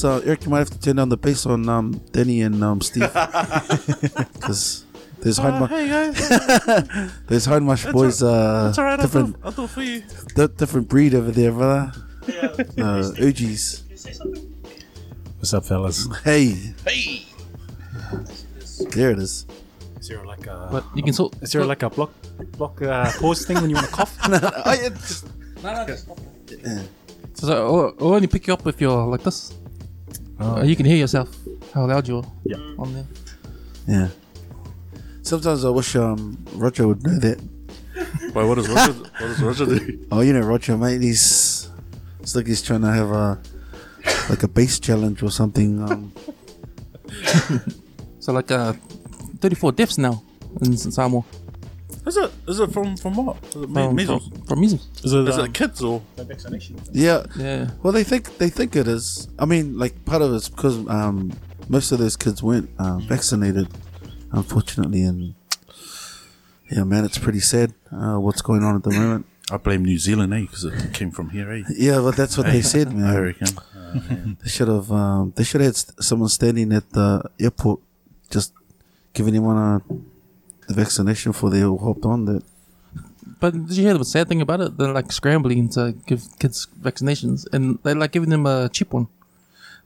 plus, uh, Eric, you might have to turn down the bass on um, Danny and um, Steve because there's Oh, Hindmarsh, hey guys, there's Hindmarsh boys, uh, that's alright. I'll do, I'll do for you. di- different breed over there, brother. Uh, Uji's. What's up, fellas? Hey, Hey, there it is. Is there like a But you can sort. is there like a block block uh, pause thing when you want to cough? oh, yeah, just, So, so I'll, I'll only pick you up if you're like this. Uh, you can hear yourself how loud you are Yeah. on there. yeah. Sometimes I wish um, Roger would know that. wait, what does Roger? what does Roger do? Oh, you know Roger, mate. He's it's like he's trying to have a like a bass challenge or something. Um, So like uh, 34 deaths now in Samoa. Is it? Is it from from what? Is it me- From, measles? from, from measles. Is it, Is um, it kids or? vaccination? yeah. Yeah. Well, they think they think it is. I mean, like part of it's because um, most of those kids weren't uh, vaccinated, unfortunately, and yeah, man, it's pretty sad uh, what's going on at the moment. I blame New Zealand, eh? Because it came from here, eh? Yeah, but that's what they said, I man. reckon. They should have um, they should have had st- someone standing at the airport, just giving anyone a the vaccination before they all hopped on. That But did you hear the sad thing about it? They're like scrambling to give kids vaccinations, and they're like giving them a cheap one.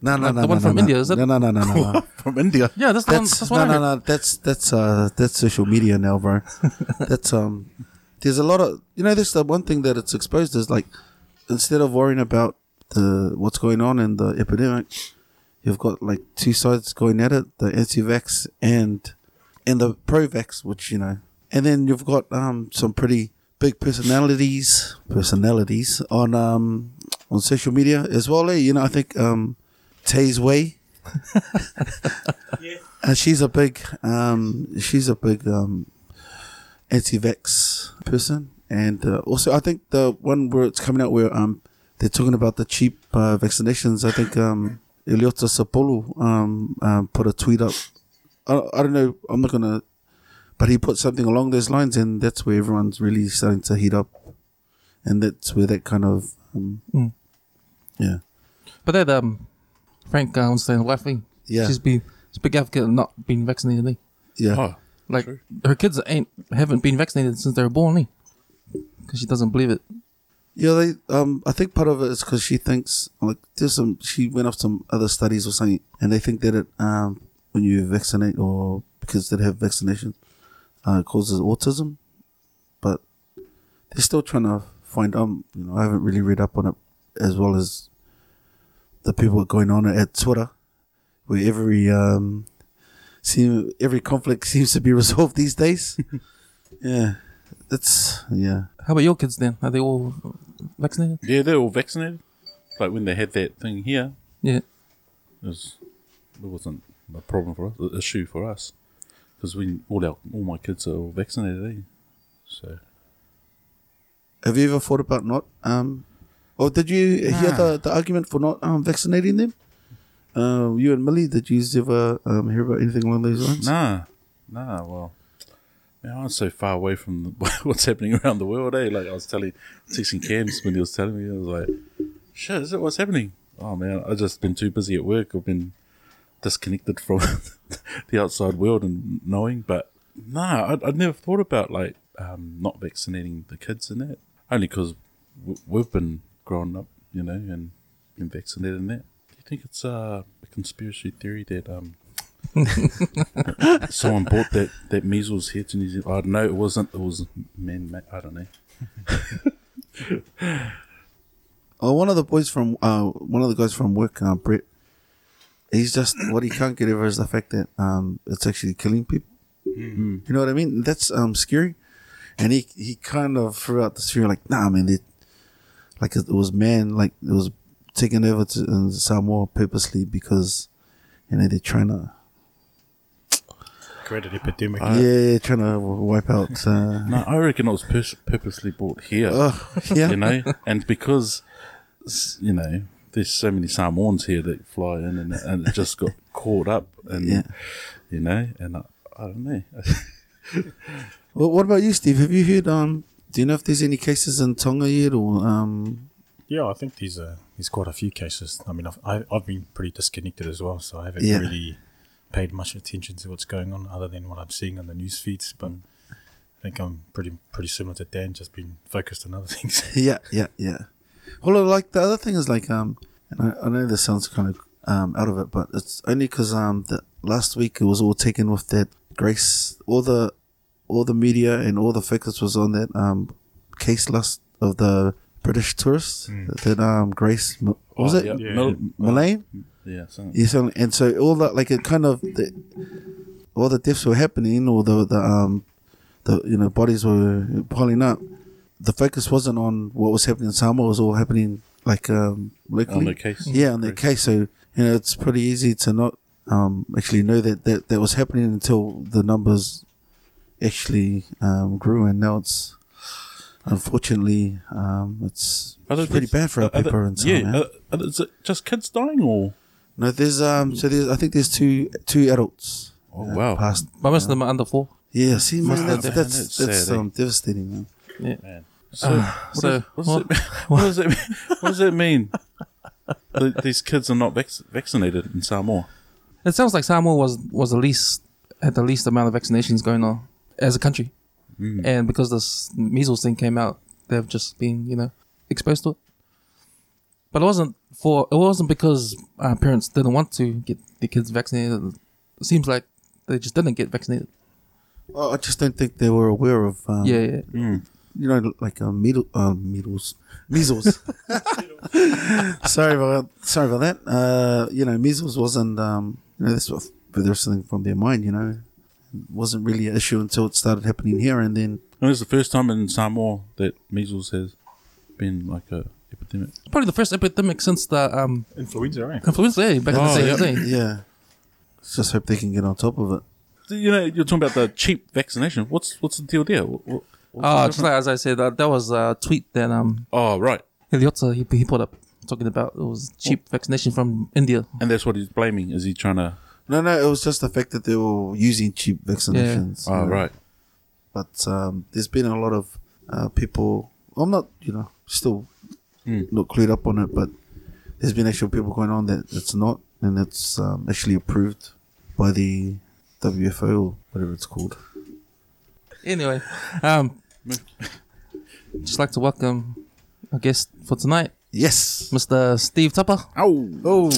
no, no, Like no, the no, one no, from no. India, is it? No, no, no, no, no. from India. Yeah, that's the one. That's That's no, no, no. That's that's uh that's social media now, bro. that's um. There's a lot of you know. This the one thing that it's exposed is like instead of worrying about the what's going on in the epidemic, you've got like two sides going at it: the anti-vax and and the pro-vax, which you know, and then you've got um some pretty big personalities personalities on um on social media as well. Eh? You know, I think um Tay's Way. And she's a big, um, she's a big um, anti-vax person, and uh, also I think the one where it's coming out where um, they're talking about the cheap uh, vaccinations. I think um, Eliota Sapolu um, um, put a tweet up. I, I don't know. I'm not gonna, but he put something along those lines, and that's where everyone's really starting to heat up, and that's where that kind of, um, Mm. yeah, But that um, Frank uh, was saying wife yeah, She's been she's a big advocate of not being vaccinated. Eh? yeah. Oh, Like True. her kids ain't haven't been vaccinated since they were born. Eh? Because she doesn't believe it. Yeah, they. Um, I think part of it is because she thinks like there's some. She went off some other studies or something, and they think that it um when you vaccinate or kids that have vaccinations uh, causes autism, but they're still trying to find. Um, you know, I haven't really read up on it as well as the people going on at Twitter, where every um seem every conflict seems to be resolved these days. yeah, that's yeah. How about your kids then? Are they all vaccinated? yeah, they're all vaccinated. Like when they had that thing here, Yeah. it, was, it wasn't a problem for us, an issue for us, because we all our all my kids are all vaccinated. Eh? So Have you ever thought about not? Um, or did you hear the, the argument for not um, vaccinating them? Uh, you and Millie, did you ever um, hear about anything along those lines? nah, nah. Well, man, I'm so far away from the, what's happening around the world. Eh? Like I was telling, texting Cams when he was telling me, I was like, "Shit, is it what's happening?" Oh man, I've just been too busy at work. I've been disconnected from the outside world and knowing. But nah, I'd, I'd never thought about like um, not vaccinating the kids and that. Only because w- we've been growing up, you know, and been vaccinated and that. Do you think it's uh, a conspiracy theory that um, someone brought that, that measles here to New Zealand? I don't know. It wasn't. It was man. made I don't know. Oh, one of the boys from uh, one of the guys from work, uh, Brett. He's just what he can't get over is the fact that um, it's actually killing people. You know what I mean? That's um, scary. And he he kind of threw out this fear, like, nah, man, it, like it was man, like it was taken over to in Samoa purposely because you know they're trying to create an epidemic. yeah trying to wipe out. Uh, No, I reckon it was pers- purposely brought here. oh, yeah, You know, and because you know there's so many Samoans here that fly in, and, and it just got caught up, and Yeah. you know, and I, I don't know. Well, what about you, Steve? Have you heard? Um, do you know if there's any cases in Tonga yet, or um, Yeah, I think there's a there's quite a few cases. I mean, I've I, I've been pretty disconnected as well, so I haven't Yeah. really paid much attention to what's going on other than what I'm seeing on the news feeds. But I think I'm pretty pretty similar to Dan, just been focused on other things. Yeah, yeah, yeah. Well, like the other thing is like um, and I, I know this sounds kind of um out of it, but it's only because um the last week it was all taken with that Grace, all the all the media and all the focus was on that um case last of the British tourist that um Grace what was Oh, it yeah. Yeah. Mil- Millane? yeah, so, Yeah, so, and so all that, like, it kind of, the, all the deaths were happening, or the, the, um, the, you know, bodies were piling up. The focus wasn't on what was happening in Samoa, it was all happening, like, um, locally. on the case. Yeah, on their case. So, you know, it's pretty easy to not, um, actually know that, that, that was happening until the numbers actually, um, grew, and now it's, unfortunately, um, it's, it's pretty bad for our are there- people in Samoa. Yeah, are, is it just kids dying or? No, there's um. So there's I think there's two two adults. Oh, uh, wow. Passed. But most of them are under four. Yeah. See, man, Must that's have that's, been. that's, That's sad, eh? um devastating, man. Yeah. Man. So, what, so, does, what, does it, what does it what does it mean? that these kids are not vac- vaccinated in Samoa. It sounds like Samoa was was the least had the least amount of vaccinations going on as a country, and because this measles thing came out, they've just been you know exposed to it. But it wasn't for it wasn't because uh, parents didn't want to get the kids vaccinated. It seems like they just didn't get vaccinated. Well, I just don't think they were aware of. Um, yeah, yeah. You know, like um, measles, uh, measles, measles. sorry about sorry about that. Uh, you know, measles wasn't. Um, you know, this was but there's something from their mind. You know, it wasn't really an issue until it started happening here, and then And it's the first time in Samoa that measles has been like a epidemic. It's probably the first epidemic since the um, Influenza, right? influenza yeah, back Oh, in the yeah. day. yeah, let's just hope they can get on top of it. You know, you're talking about the cheap vaccination. What's what's the deal there? What, what, what's Oh, the just like as I said, that, that was a tweet that um oh, right. Eliota he, he put up talking about it was cheap vaccination from India. And that's what he's blaming. Is he trying to? No, no, it was just the fact that they were using cheap vaccinations. Oh, you know. right. But um, there's been a lot of uh, people. I'm not, you know, still Hmm. not clued up on it, but there's been actual people going on that it's not, and it's um, actually approved by the WFO or whatever it's called. Anyway, um, just like to welcome our guest for tonight, Yes. Mr. Steve Tupper. Oh, Oh,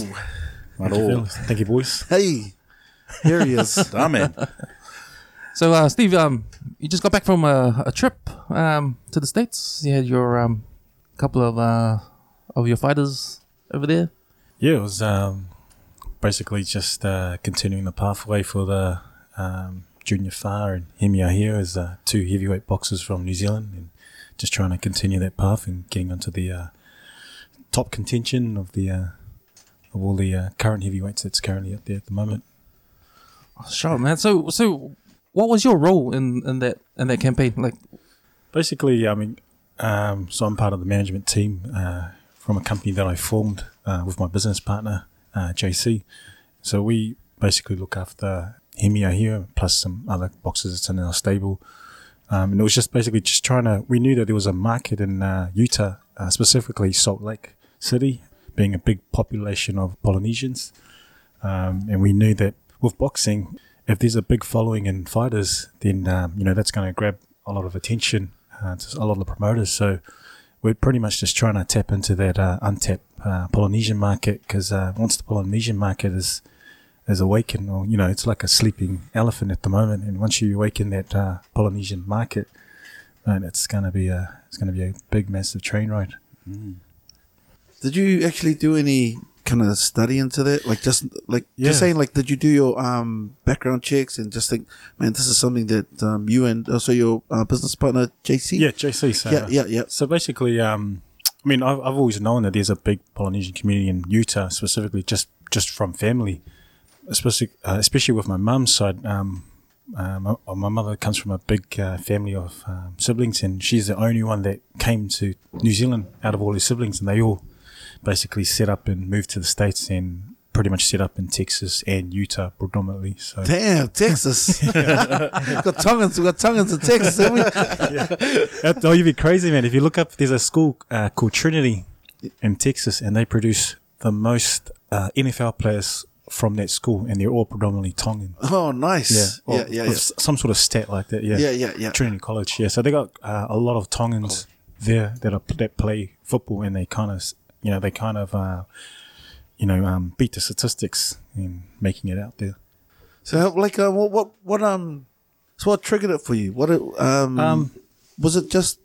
not Thank you, all. Thank you, boys. hey, here he is. Damn man. So, uh, Steve, um, you just got back from a, a trip um, to the states. You had your um, couple of uh, of your fighters over there. Yeah, it was um, basically just uh, continuing the pathway for the um, Junior Fa and Hemi Ahio as uh, two heavyweight boxers from New Zealand and just trying to continue that path and getting onto the uh, top contention of the uh, of all the uh, current heavyweights that's currently up there at the moment. Sure, man. So, so what was your role in, in that in that campaign? Like, Basically, I mean, um, so I'm part of the management team uh, from a company that I formed uh, with my business partner, uh, JC. So we basically look after Hemi Ahio, plus some other boxes that's in our stable. Um, and it was just basically just trying to, we knew that there was a market in uh, Utah, uh, specifically Salt Lake City, being a big population of Polynesians. Um, and we knew that with boxing, if there's a big following in fighters, then um, you know that's going to grab a lot of attention uh, to a lot of the promoters. So we're pretty much just trying to tap into that uh, untapped uh, Polynesian market because uh, once the Polynesian market is is awakened, or you know, it's like a sleeping elephant at the moment, and once you awaken that uh, Polynesian market, man, it's going to be a it's to be a big, massive train ride. Did you actually do any kind of study into that? Like just like Yeah. just saying, like, did you do your um background checks and just think, man, this is something that um you and also your uh, business partner JC? Yeah, JC. So yeah, yeah, yeah. So basically, um, I mean, I've, I've always known that there's a big Polynesian community in Utah, specifically just just from family, especially uh, especially with my mum's side. Um, uh, my, my mother comes from a big uh, family of um, siblings, and she's the only one that came to New Zealand out of all her siblings, and they all basically set up and moved to the states and pretty much set up in Texas and Utah predominantly. So Damn, Texas. got Tongans, we got Tongans in Texas, haven't we? That, oh, you'd be crazy, man. If you look up, there's a school uh, called Trinity in Texas, and they produce the most uh, NFL players from that school, and they're all predominantly Tongan. Oh, nice. Yeah, Yeah, yeah, yeah. Some sort of stat like that. Yeah, Yeah, yeah, yeah. Trinity College. Yeah, so they got uh, a lot of Tongans there that are that play football, and they kind of, you know, they kind of, uh, you know, um, beat the statistics in making it out there. So, like, uh, what, what, what, um, so what triggered it for you? What, it, um, Um, was it just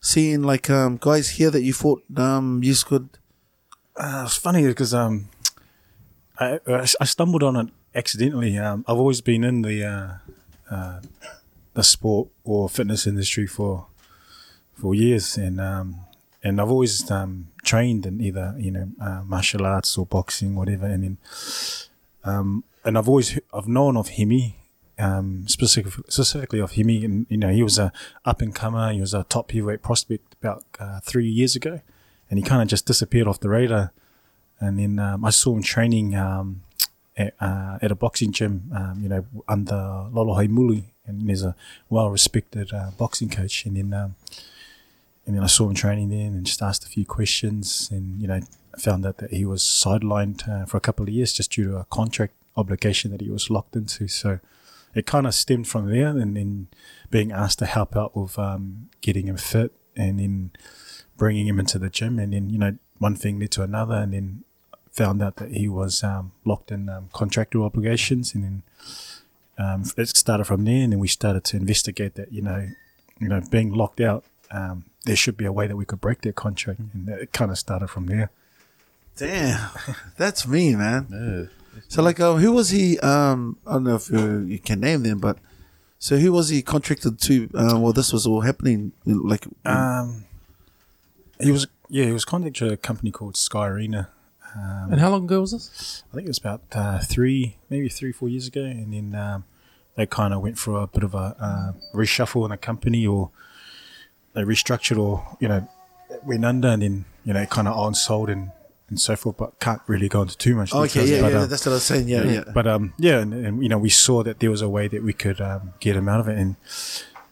seeing like um guys here that you thought um you could? Uh, it's funny because um, I I stumbled on it accidentally. Um, I've always been in the uh, uh, the sport or fitness industry for for years, and um, and I've always um, trained in either you know uh, martial arts or boxing, whatever. And then um, and I've always I've known of Hemi. Um, specific, specifically of Hemi, and you know he was a up and comer. He was a top heavyweight prospect about uh, three years ago, and he kind of just disappeared off the radar. And then um, I saw him training um, at, uh, at a boxing gym, um, you know, under Lolo Heimuli, and he's a well-respected uh, boxing coach. And then, um, and then I saw him training there, and just asked a few questions, and you know, found out that he was sidelined uh, for a couple of years just due to a contract obligation that he was locked into. So it kind of stemmed from there, and then being asked to help out with um, getting him fit, and then bringing him into the gym, and then you know one thing led to another, and then found out that he was um, locked in um, contractual obligations, and then um, it started from there, and then we started to investigate that you know, you know, being locked out, um, there should be a way that we could break that contract, and it kind of started from there. Damn, that's me, man. Yeah. So, like, uh, who was he? Um, I don't know if you, you can name them, but so who was he contracted to? Uh, well, this was all happening. Like, Um, he was yeah, he was contracted to a company called Sky Arena. Um, And how long ago was this? I think it was about uh, three, maybe three, four years ago, and then um, they kind of went through a bit of a uh, reshuffle in the company, or they restructured, or you know, went under, and then you know, kind of on sold and and so forth. But can't really go into too much. okay, yeah, but, yeah, um, that's what I was saying. Yeah, yeah. but um, yeah, and, and you know, we saw that there was a way that we could um, get him out of it, and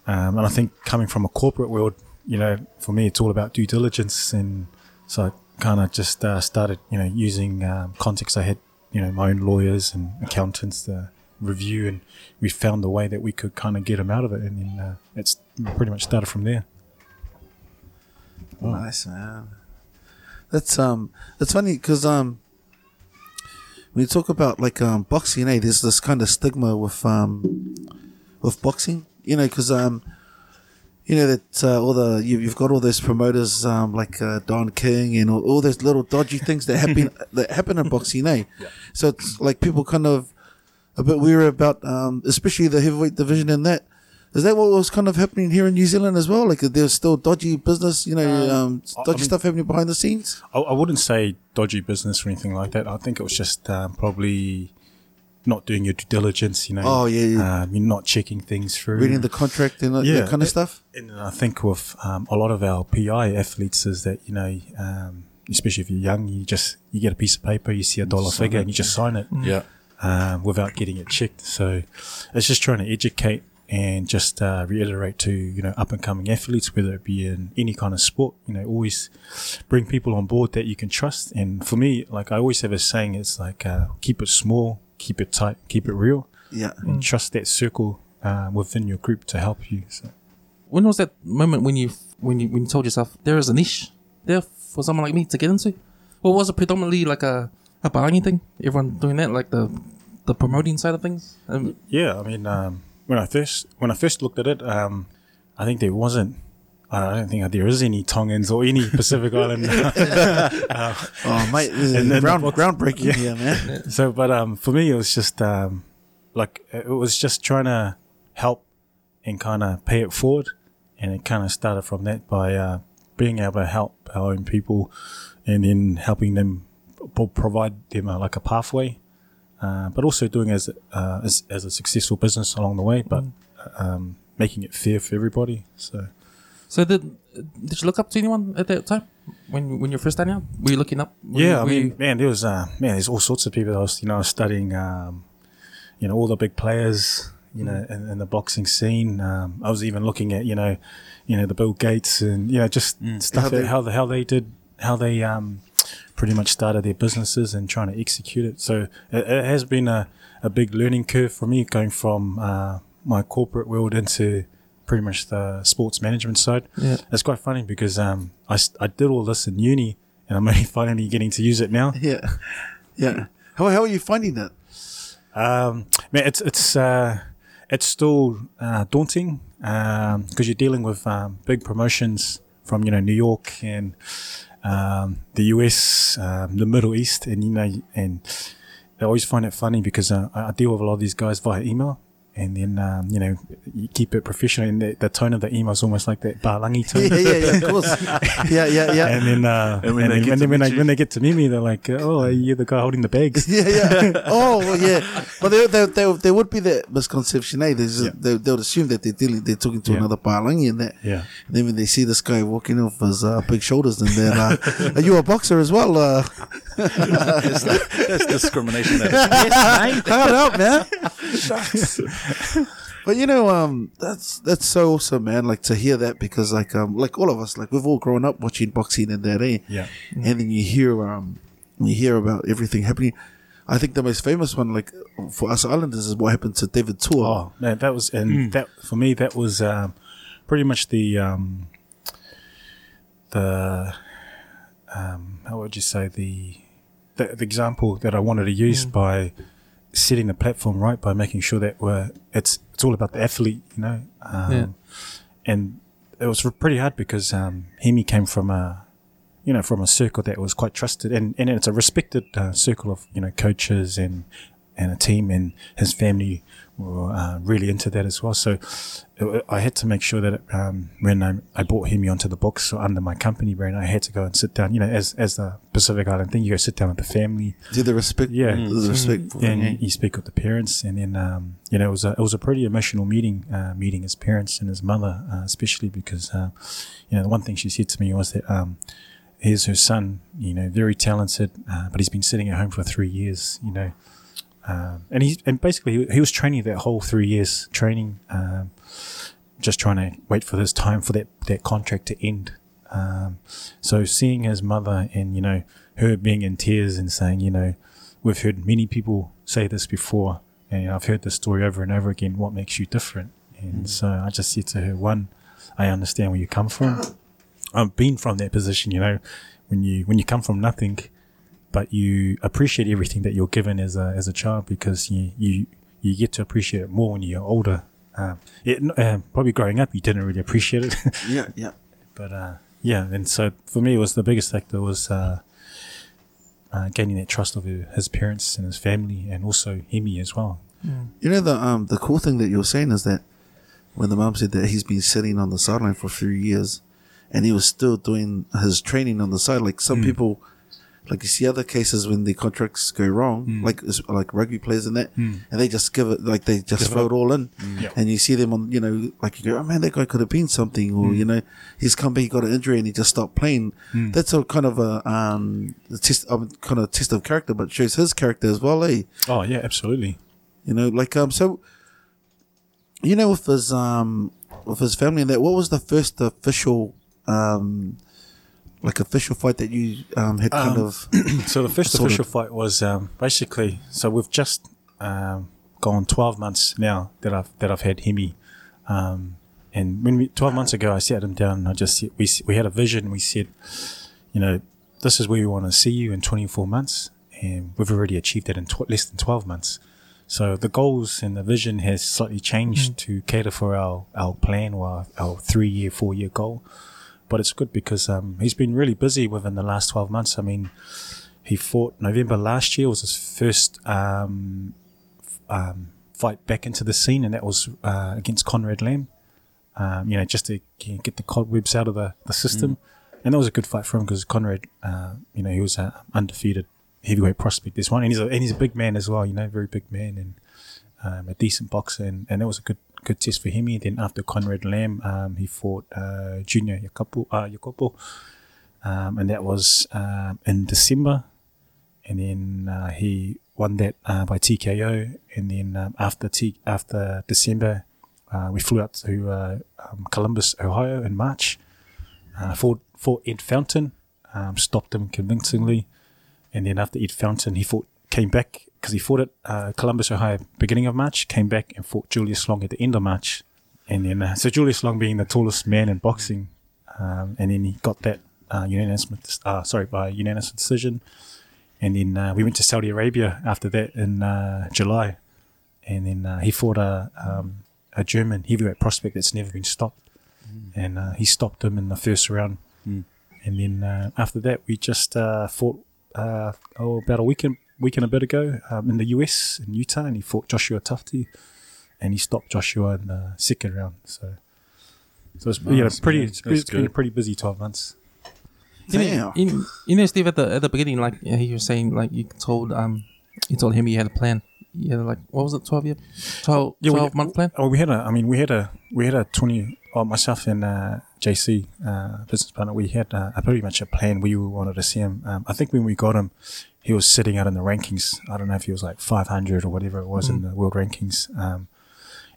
um, and I think coming from a corporate world, you know, for me, it's all about due diligence, and so I kind of just uh, started, you know, using um, I had, you know, my own lawyers and accountants to review, and we found a way that we could kind of get them out of it, and then uh, it's pretty much started from there. Nice man. That's um, it's funny because um, when you talk about like um boxing, eh, there's this kind of stigma with um, with boxing, you know, because um, you know that uh, all the you, you've got all those promoters um like uh, Don King and all, all those little dodgy things that happen that happen in boxing, eh? So it's like people kind of a bit weary about um, especially the heavyweight division and that. Is that what was kind of happening here in New Zealand as well? Like there's still dodgy business, you know, um, I dodgy mean- stuff happening behind the scenes. I, I wouldn't say dodgy business or anything like that. I think it was just um, probably not doing your due diligence. You know, Oh, yeah, yeah. Um, you're not checking things through. Reading the contract and that, Yeah. that kind of stuff. And I think with um, a lot of our PI athletes is that you know, um, especially if you're young, you just you get a piece of paper, you see a dollar figure, and you just sign it Yeah. um, without getting it checked. So it's just trying to educate and just uh, reiterate to you know up and coming athletes, whether it be in any kind of sport, you know, always bring people on board that you can trust. And for me, like I always have a saying, it's like uh, keep it small, keep it tight, keep it real, Yeah. and trust that circle uh, within your group to help you. So. When was that moment when you when you when you told yourself there is a niche there for someone like me to get into? Or was it predominantly like a a buying thing? Everyone doing that, like the the promoting side of things. Um, Yeah, I mean, um, when I first when I first looked at it, um, I think there wasn't. I don't think there is any Tongans or any Pacific Island. Oh, mate, this is ground, groundbreaking here, man. so, but um, for me, it was just um, like it was just trying to help and kind of pay it forward, and it kind of started from that by uh, being able to help our own people, and then helping them pro- provide them uh, like a pathway, uh, but also doing as uh, as as a successful business along the way, but um, making it fair for everybody. So. So did did you look up to anyone at that time when when you're first starting out? Were you looking up? Were Yeah, you- I mean, you- man, there was uh, man, there's all sorts of people. I was, you know, studying, um, you know, all the big players, you know, in, in the boxing scene. Um, I was even looking at, you know, you know, the Bill Gates and you know, just stuff How that they- how the how they did how they um, pretty much started their businesses and trying to execute it. So it, it has been a, a big learning curve for me going from uh, my corporate world into pretty much the sports management side. Yeah. It's quite funny because um, I, I did all this in uni and I'm only finally getting to use it now. Yeah, yeah. How how are you finding that? Um, man, it's it's uh, it's still uh, daunting because you're dealing with um, big promotions from you know New York and um, the US, um, the Middle East, and you know, and I always find it funny because uh, I I deal with a lot of these guys via email. And then, um, you know, you keep it professional, and the, the tone of the email is almost like that Palangi tone. Yeah, yeah, yeah. Of course. Yeah, yeah, yeah. And then, uh, And when and they then get when, to they, when, I, when they get to meet me, they're like, "Oh, you're the guy holding the bags." yeah, yeah. Oh, well, yeah. But there, there, there, there would be that misconception, eh? There's Yeah. they, they would assume that they're dealing, they're talking to Yeah. another Palangi and that. Yeah. And then when they see this guy walking off his uh, big shoulders, and then, uh, are you a boxer as well? Uh, that's, that's discrimination. That is. yes, mate. hard out, man. Shucks. But you know, um, that's that's so awesome, man. Like to hear that because, like, um, like all of us, like we've all grown up watching boxing and that, eh? Yeah. and then you hear um you hear about everything happening. I think the most famous one, like for us Islanders, is what happened to David Tua. Oh man, that was and that for me that was um, pretty much the um, the um, how would you say the, the the example that I wanted to use by setting the platform right by making sure that we're it's it's all about the athlete, you know, um, Yeah. and it was pretty hard because um, Hemi came from a you know from a circle that was quite trusted and, and it's a respected uh, circle of you know coaches and and a team and his family were uh, really into that as well. So I had to make sure that um, when I, I brought Hemi onto the books or under my company brand, I had to go and sit down. You know, as as the Pacific Island thing, you go sit down with the family, Do the respect, Yeah. the respect, and thing, eh? you speak with the parents, and then um, you know it was a it was a pretty emotional meeting, uh, meeting his parents and his mother, uh, especially because uh, you know the one thing she said to me was that um, here's her son, you know, very talented, uh, but he's been sitting at home for three years, you know, um, and he and basically he, he was training that whole three years training, um, just trying to wait for this time for that that contract to end. Um, so seeing his mother and you know her being in tears and saying, you know, we've heard many people say this before, and I've heard this story over and over again. What makes you different? And so I just said to her, one, I understand where you come from. I've been from that position, you know, when you when you come from nothing, but you appreciate everything that you're given as a as a child because you you you get to appreciate it more when you're older. Um, it, uh, probably growing up, you didn't really appreciate it. Yeah, yeah. But uh, yeah, and so for me, it was the biggest factor was uh, uh, gaining that trust of his parents and his family, and also Hemi as well. You know the um the cool thing that you're saying is that when the mom said that he's been sitting on the sideline for three years, and he was still doing his training on the side. Like some people, like you see other cases when the contracts go wrong, like like rugby players and that, and they just give it like they just Give throw up. it all in, Yeah. and you see them on you know like you go, oh man, that guy could have been something, or you know he's come back, he got an injury, and he just stopped playing. That's a kind of a um a test, um, kind of test of character, but shows his character as well, eh? Oh yeah, absolutely. You know, like um, so. You know, with his um, with his family and that, what was the first official um, like official fight that you um had kind Um, of So the first Sort official fight was um, basically so we've just um, gone twelve months now that I've that I've had Hemi, um, and when we twelve months ago I sat him down and I just said, we we had a vision. We said, you know, this is where we want to see you in twenty four months, and we've already achieved that in tw- less than twelve months. So the goals and the vision has slightly changed to cater for our, our plan or our, our three year, four year goal. But it's good because um, he's been really busy within the last 12 months. I mean, he fought November last year was his first um, f- um, fight back into the scene, and that was uh, against Conrad Lamb. Um, you know, just to get the cobwebs out of the, the system, and that was a good fight for him because Conrad, uh, you know, he was an undefeated heavyweight prospect this one, and he's a and he's a big man as well. You know, very big man and um, a decent boxer, and, and that was a good good test for him. Then after Conrad Lamb, um, he fought uh, Junior Jacopo, uh, um, and that was um, in December. And then uh, he won that uh, by TKO. And then um, after T- after December, uh, we flew out to uh, um, Columbus, Ohio in March. Uh, fought, fought Ed Fountain. stopped him convincingly. And then after Ed Fountain, he fought, came back because he fought at uh, Columbus, Ohio, beginning of March, came back and fought Julius Long at the end of March. And then, uh, so Julius Long being the tallest man in boxing, um, and then he got that uh, unanimous, uh, sorry, by unanimous decision. And then uh, we went to Saudi Arabia after that in uh, July, and then uh, he fought a um, a German heavyweight prospect that's never been stopped, and uh, he stopped him in the first round. Mm. And then uh, after that, we just uh, fought uh, oh about a week and week and a bit ago um, in the US in Utah, and he fought Joshua Tufty, and he stopped Joshua in the second round. So. So it's yeah, pretty. man. It's, That's it's been a pretty busy twelve months. You know, Damn. you, you know, Steve, at the at the beginning, like yeah, you were saying, like you told um, you told him you had a plan. Yeah, like what was it, twelve year, 12, Yeah, we- 12 month plan? Oh, we had a. I mean, we had a. We had a twenty. Oh, myself and uh, JC, uh, business partner, we had uh, a pretty much a plan. We wanted to see him. Um, I think when we got him, he was sitting out in the rankings. I don't know if he was like five hundred or whatever it was in the world rankings. Um,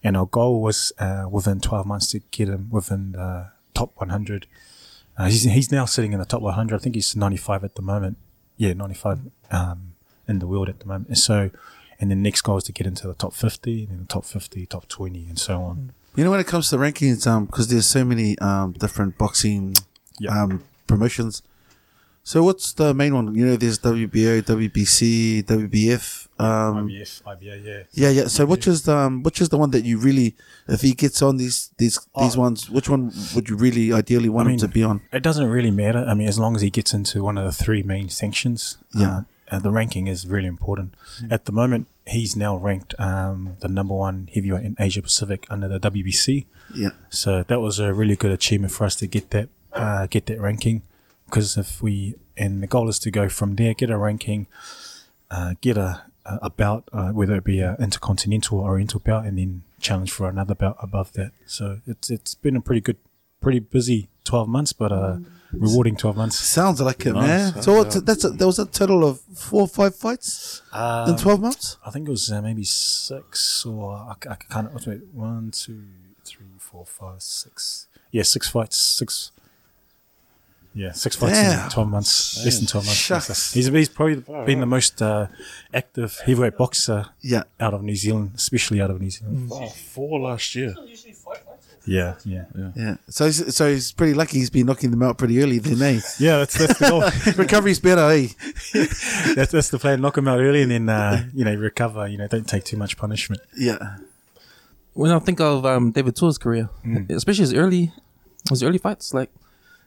and our goal was uh, within twelve months to get him within the top one hundred. Uh, he's he's now sitting in the top one hundred. I think he's ninety five at the moment. Yeah, ninety five um, in the world at the moment. And so, and the next goal is to get into the top fifty, and then the top fifty, top twenty, and so on. You know, when it comes to rankings, um, because there's so many um different boxing Yeah. um promotions. So what's the main one? You know, there's WBO, WBC, WBF. Um, IBF, IBA, yeah. yeah, yeah. So which is the um, which is the one that you really, if he gets on these these these Oh. ones, which one would you really ideally want I him to be on? It doesn't really matter. I mean, as long as he gets into one of the three main sanctions, Yeah. uh, uh, the ranking is really important. At the moment, he's now ranked um, the number one heavyweight in Asia Pacific under the WBC. Yeah, So that was a really good achievement for us to get that uh, get that ranking. Because if we and the goal is to go from there, get a ranking, uh, get a a a bout, uh, whether it be an intercontinental or oriental belt, and then challenge for another belt above that. So it's it's been a pretty good, pretty busy twelve months, but a rewarding twelve months. sounds like it, Nice. man. So what's, that's a, there was a total of four or five fights Uh, in twelve months. I think it was uh, maybe six or I, I can't. Wait, wait, one, two, three, four, five, six. Yeah, six fights. Six. Yeah, six fights Damn. in twelve months. Less than twelve months. Shucks. He's he's probably been the most uh, active heavyweight boxer Yeah, out of New Zealand, especially out of New Zealand. Oh, four last year. Yeah, yeah, yeah. So he's, so he's pretty lucky. He's been knocking them out pretty early, then, eh? yeah. That's that's the goal. Recovery's better, eh? that's that's the plan. Knock them out early, and then uh, you know recover. You know, don't take too much punishment. Yeah. When I think of um, David Tua's career, Mm. especially his early, his early fights, like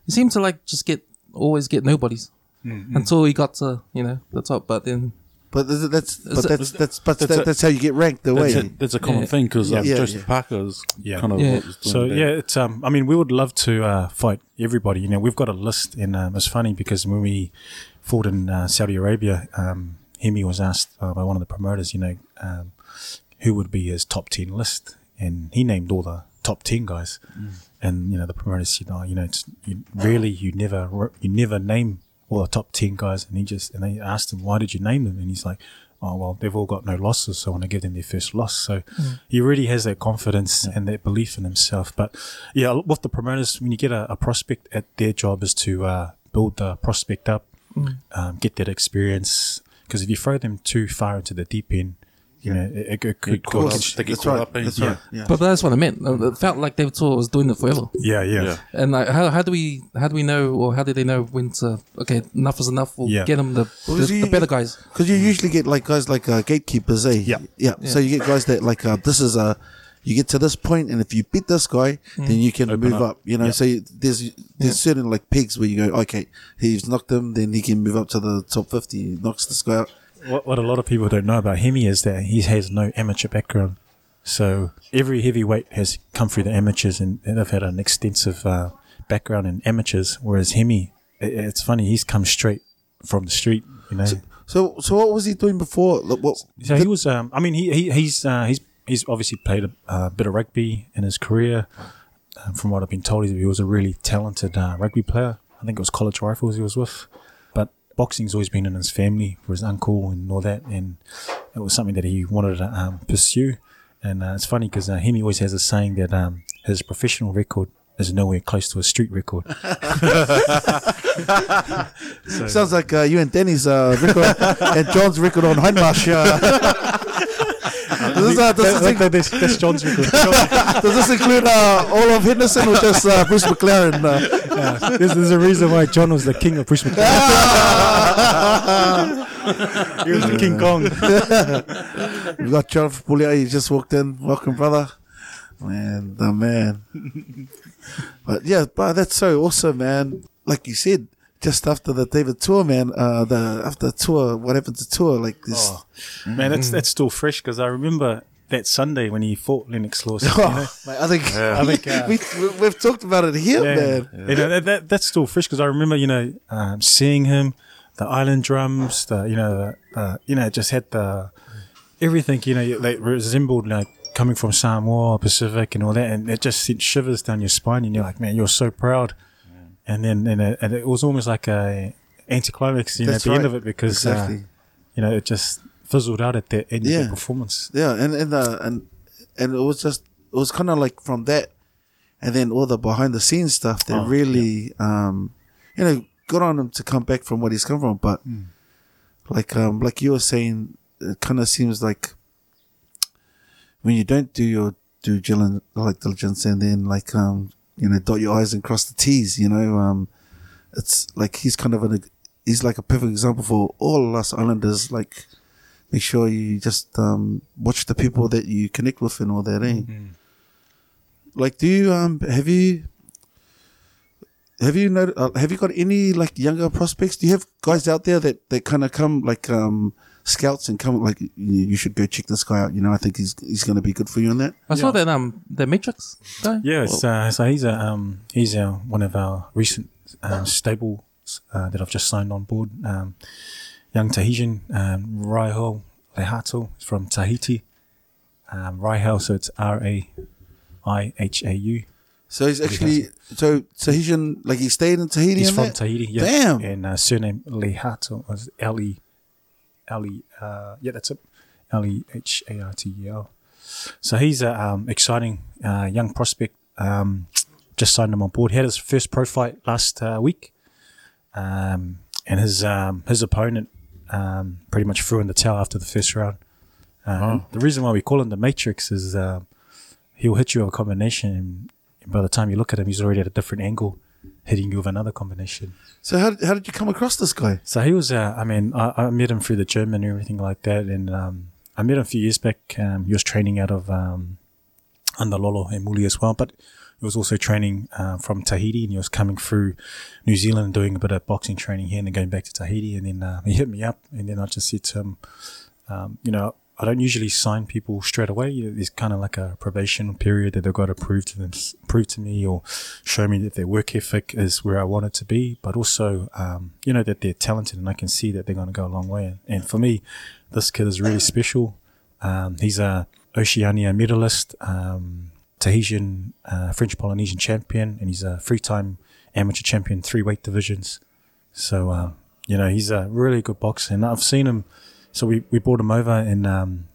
he seemed to like just get always get nobodies Mm, until he got to you know the top. But then But that's that's but it- that's that's but that's that, a- that's how you get ranked the way. a, that's a common Yeah. thing because um, Yeah, Joseph yeah. Parker is Yeah. kind of Yeah. what doing So that. yeah, it's um. I mean, we would love to uh, fight everybody. You know, we've got a list, and um, it's funny because when we fought in uh, Saudi Arabia, um, Hemi was asked uh, by one of the promoters, you know, um, who would be his top ten list, and he named all the top ten guys, and you know, the promoter said, "Oh, you know, it's you, really you never you never name all the top ten guys," and he just and they asked him, "Why did you name them?" And he's like. Oh well, they've all got no losses, so I want to give them their first loss. So he really has that confidence and that belief in himself. But yeah, with the promoters, when you get a, a prospect, at their job is to uh, build the prospect up, um, get that experience. Because if you throw them too far into the deep end, you know, it, it, it could Of course. cause- They get That's caught right. up in- That's yeah. right. Yeah. but that's what I meant. Uh, It felt like David Tua was doing it forever. Yeah, yeah, Yeah. And like, how how do we how do we know or how do they know when to okay enough is enough? We'll Yeah. get them the Well, the, see, the better guys. Because you usually get like guys like uh, gatekeepers, eh? Yeah. yeah. So you get guys that like uh, this is a. You get to this point, and if you beat this guy, then you can Open move up. up. You know, Yeah. so you, there's there's certain like pegs where you go, okay, he's knocked him, then he can move up to the top fifty. He knocks this guy out. What, what a lot of people don't know about Hemi is that he has no amateur background. So every heavyweight has come through the amateurs and, and they've had an extensive uh, background in amateurs. Whereas Hemi, i it's funny, he's come straight from the street. You know, So, so what was he doing before? Like, what? So he was. Um, I mean, he, he he's uh, he's he's obviously played a uh, bit of rugby in his career. Um, from what I've been told, he was a really talented uh, rugby player. I think it was College Rifles he was with. Boxing's always been in his family for his uncle and all that, and it was something that he wanted to um, pursue. And uh, it's funny because uh, Hemi always has a saying that um, his professional record is nowhere close to a street record. So, Sounds like uh, you and Danny's uh, record and John's record on Hindmarsh. Does, this, uh, does, this, that- that- that's, that's John's record. does this include uh, all of Henderson or just uh, Bruce McLaren? Uh, Yeah, there's, there's a reason why John was the king of Bruce McLaren. he was the King Kong. We've got John Pulia. He just walked in. Welcome, brother. Man, the man. but yeah, but that's so awesome, man. Like you said, just after the David Tua, man. Uh, the after the Tua, what happened to Tua? Like this. Oh, man, that's that's still fresh because I remember that Sunday when he fought Lennox Lewis. you know? mate, I think I think uh, we, we we've talked about it here, yeah, man. You know, that, that, that's still fresh because I remember, you know, um, seeing him, the island drums, the you know, the, uh, you know, just had the everything, you know, like resembled like coming from Samoa, Pacific, and all that, and it just sent shivers down your spine, and you're like, man, you're so proud. And then, and it, and it was almost like a anticlimax, you know, at the end of it because, Exactly. uh, you know, it just fizzled out at the end of Yeah. the performance. Yeah, and and uh, and and it was just it was kind of like from that, and then all the behind the scenes stuff that Oh, really, um, you know, good on him to come back from what he's come from. But Hmm. like um, like you were saying, it kind of seems like when you don't do your due diligence, like diligence, and then like um, you know, dot your i's and cross the t's. You know, um, it's like he's kind of an he's like a perfect example for all us islanders. Like make sure you just um, watch the people that you connect with and all that. Eh? Like, do you um have you have you know uh, have you got any like younger prospects? Do you have guys out there that that kind of come like um scouts and come like you, you should go check this guy out? You know, I think he's he's going to be good for you on that. I saw that um the Matrix guy. Yeah, it's, uh, so he's a um, he's uh, one of our recent um, stables uh, that I've just signed on board. Um, young Tahitian um, Raihau Lehartel from Tahiti. Um, Raihau, so it's R A I H A U. So he's actually so Tahitian, like he stayed in Tahiti. He's from that? Tahiti. Yeah. Damn. And uh, surname Lehartel was L E L E. Uh, yeah, that's it. L E H A R T E L. So he's a um, exciting uh, young prospect. Um, just signed him on board. He had his first pro fight last uh, week, um, and his um, his opponent um, pretty much threw in the towel after the first round. Uh, The reason why we call him the Matrix is um he'll hit you with a combination, and by the time you look at him, he's already at a different angle, hitting you with another combination. So how how did you come across this guy? So he was, uh, I mean, I, I met him through the gym and everything like that. And um, I met him a few years back. Um, he was training out of um, under Lolo and Muli as well, but he was also training uh, from Tahiti and he was coming through New Zealand and doing a bit of boxing training here and then going back to Tahiti. And then uh, he hit me up and then I just said to him, um, you know, I don't usually sign people straight away. It's kind of like a probation period that they've got to prove to them, prove to me, or show me that their work ethic is where I want it to be, but also, um, you know, that they're talented and I can see that they're going to go a long way. And for me, this kid is really special. Um, he's a Oceania medalist, um, Tahitian, uh, French Polynesian champion, and he's a three-time amateur champion, three weight divisions. So, um, you know, he's a really good boxer, and I've seen him. So we, we brought him over, and um,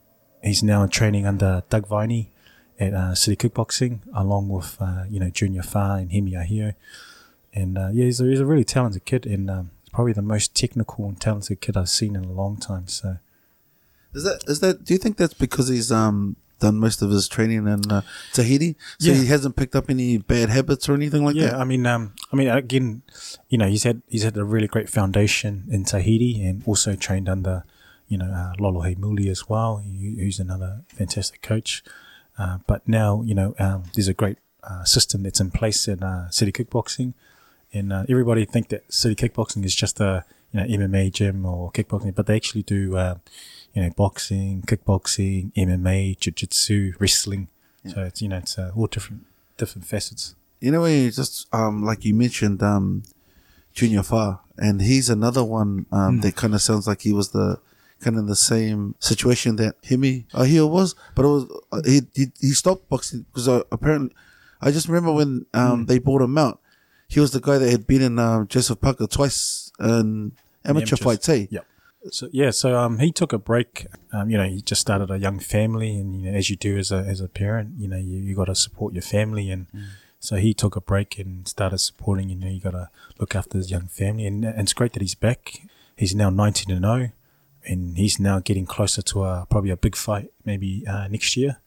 he's now training under Doug Viney at uh, City Kickboxing, along with uh, you know Junior Fa and Hemi Ahio. And uh, yeah, he's a, he's a really talented kid, and um, probably the most technical and talented kid I've seen in a long time. So Is that is that? Do you think that's because he's um done most of his training in uh, Tahiti, so Yeah. he hasn't picked up any bad habits or anything like yeah, that? I mean, um, I mean, again, you know, he's had he's had a really great foundation in Tahiti, and also trained under, you know, uh, Lolo Muli as well, who- who's another fantastic coach. Uh, but now, you know, um, there's a great uh, system that's in place in uh, City Kickboxing, and uh, everybody think that City Kickboxing is just a you know MMA gym or kickboxing, but they actually do, uh, you know, boxing, kickboxing, MMA, jiu-jitsu, wrestling. So it's you know it's uh, all different different facets. You know, when you just um like you mentioned um Junior Fa, and he's another one um that kind of sounds like he was the kind of the same situation that Hemi Ahio was, but it was uh, he he, he stopped boxing because uh, apparently I just remember when um they bought him out, he was the guy that had been in um, Joseph Parker twice in amateur amateurs. fights. Hey, Yep. So yeah, so um, he took a break. Um, you know, he just started a young family, and you know, as you do as a as a parent, you know, you, you got to support your family, and So he took a break and started supporting. You know, you got to look after his young family, and, and it's great that he's back. He's now 19 and 0, and he's now getting closer to a, probably a big fight maybe uh, next year.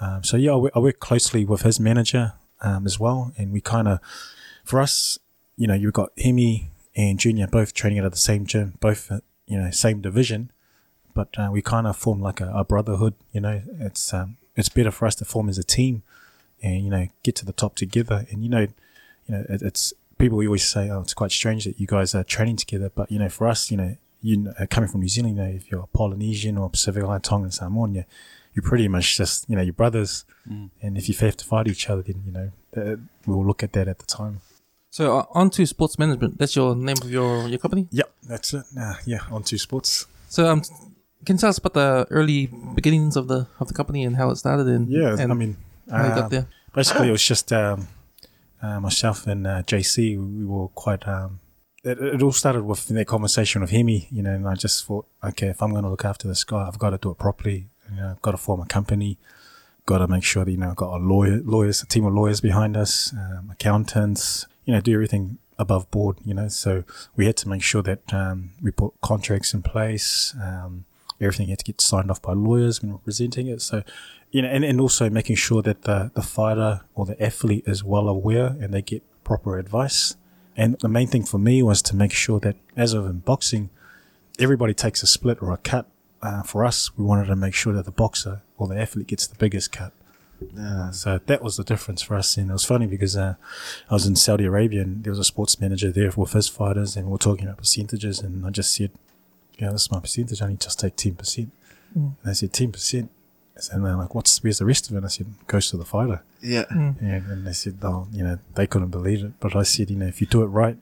Um, so yeah, I work closely with his manager um, as well, and we kind of, for us, you know, you've got Hemi and Junior both training out of the same gym, both uh, you know same division, but uh, we kind of form like a, a brotherhood. You know, it's um, it's better for us to form as a team, and you know get to the top together. And you know, you know, it, it's people always say, oh, it's quite strange that you guys are training together, but you know, for us, you know, you know, coming from New Zealand, you know, if you're Polynesian or Pacific Island, Tongan, Samoan, you you're pretty much just you know your brothers, and if you have to fight each other, then you know uh, we'll look at that at the time. So uh, on to sports management. That's your name of your your company. Yep, that's it. Uh, yeah, on to sports. So um, can you tell us about the early beginnings of the of the company and how it started and Yeah, and I mean, how you uh, got there? basically it was just um, uh, myself and uh, JC. We were quite. Um, it, it all started with that conversation with Hemi, you know, and I just thought, okay, if I'm going to look after this guy, I've got to do it properly. You know, I've got to form a company. Got to make sure that you know, I've got a lawyer, lawyers, a team of lawyers behind us, um, accountants. You know, do everything above board. You know, so we had to make sure that um, we put contracts in place. Um, everything had to get signed off by lawyers when we're presenting it. So, you know, and, and also making sure that the, the fighter or the athlete is well aware and they get proper advice. And the main thing for me was to make sure that, as of in boxing, everybody takes a split or a cut. Uh, for us, we wanted to make sure that the boxer or the athlete gets the biggest cut. Yeah. So that was the difference for us. And it was funny because uh, I was in Saudi Arabia and there was a sports manager there with his fighters and we are talking about percentages. And I just said, yeah, this is my percentage. I need to just take 10%. And they said, 10%. And they're like, what's, where's the rest of it? And I said, goes to the fighter. Yeah. And, and they said, oh, you know, they couldn't believe it. But I said, you know, if you do it right,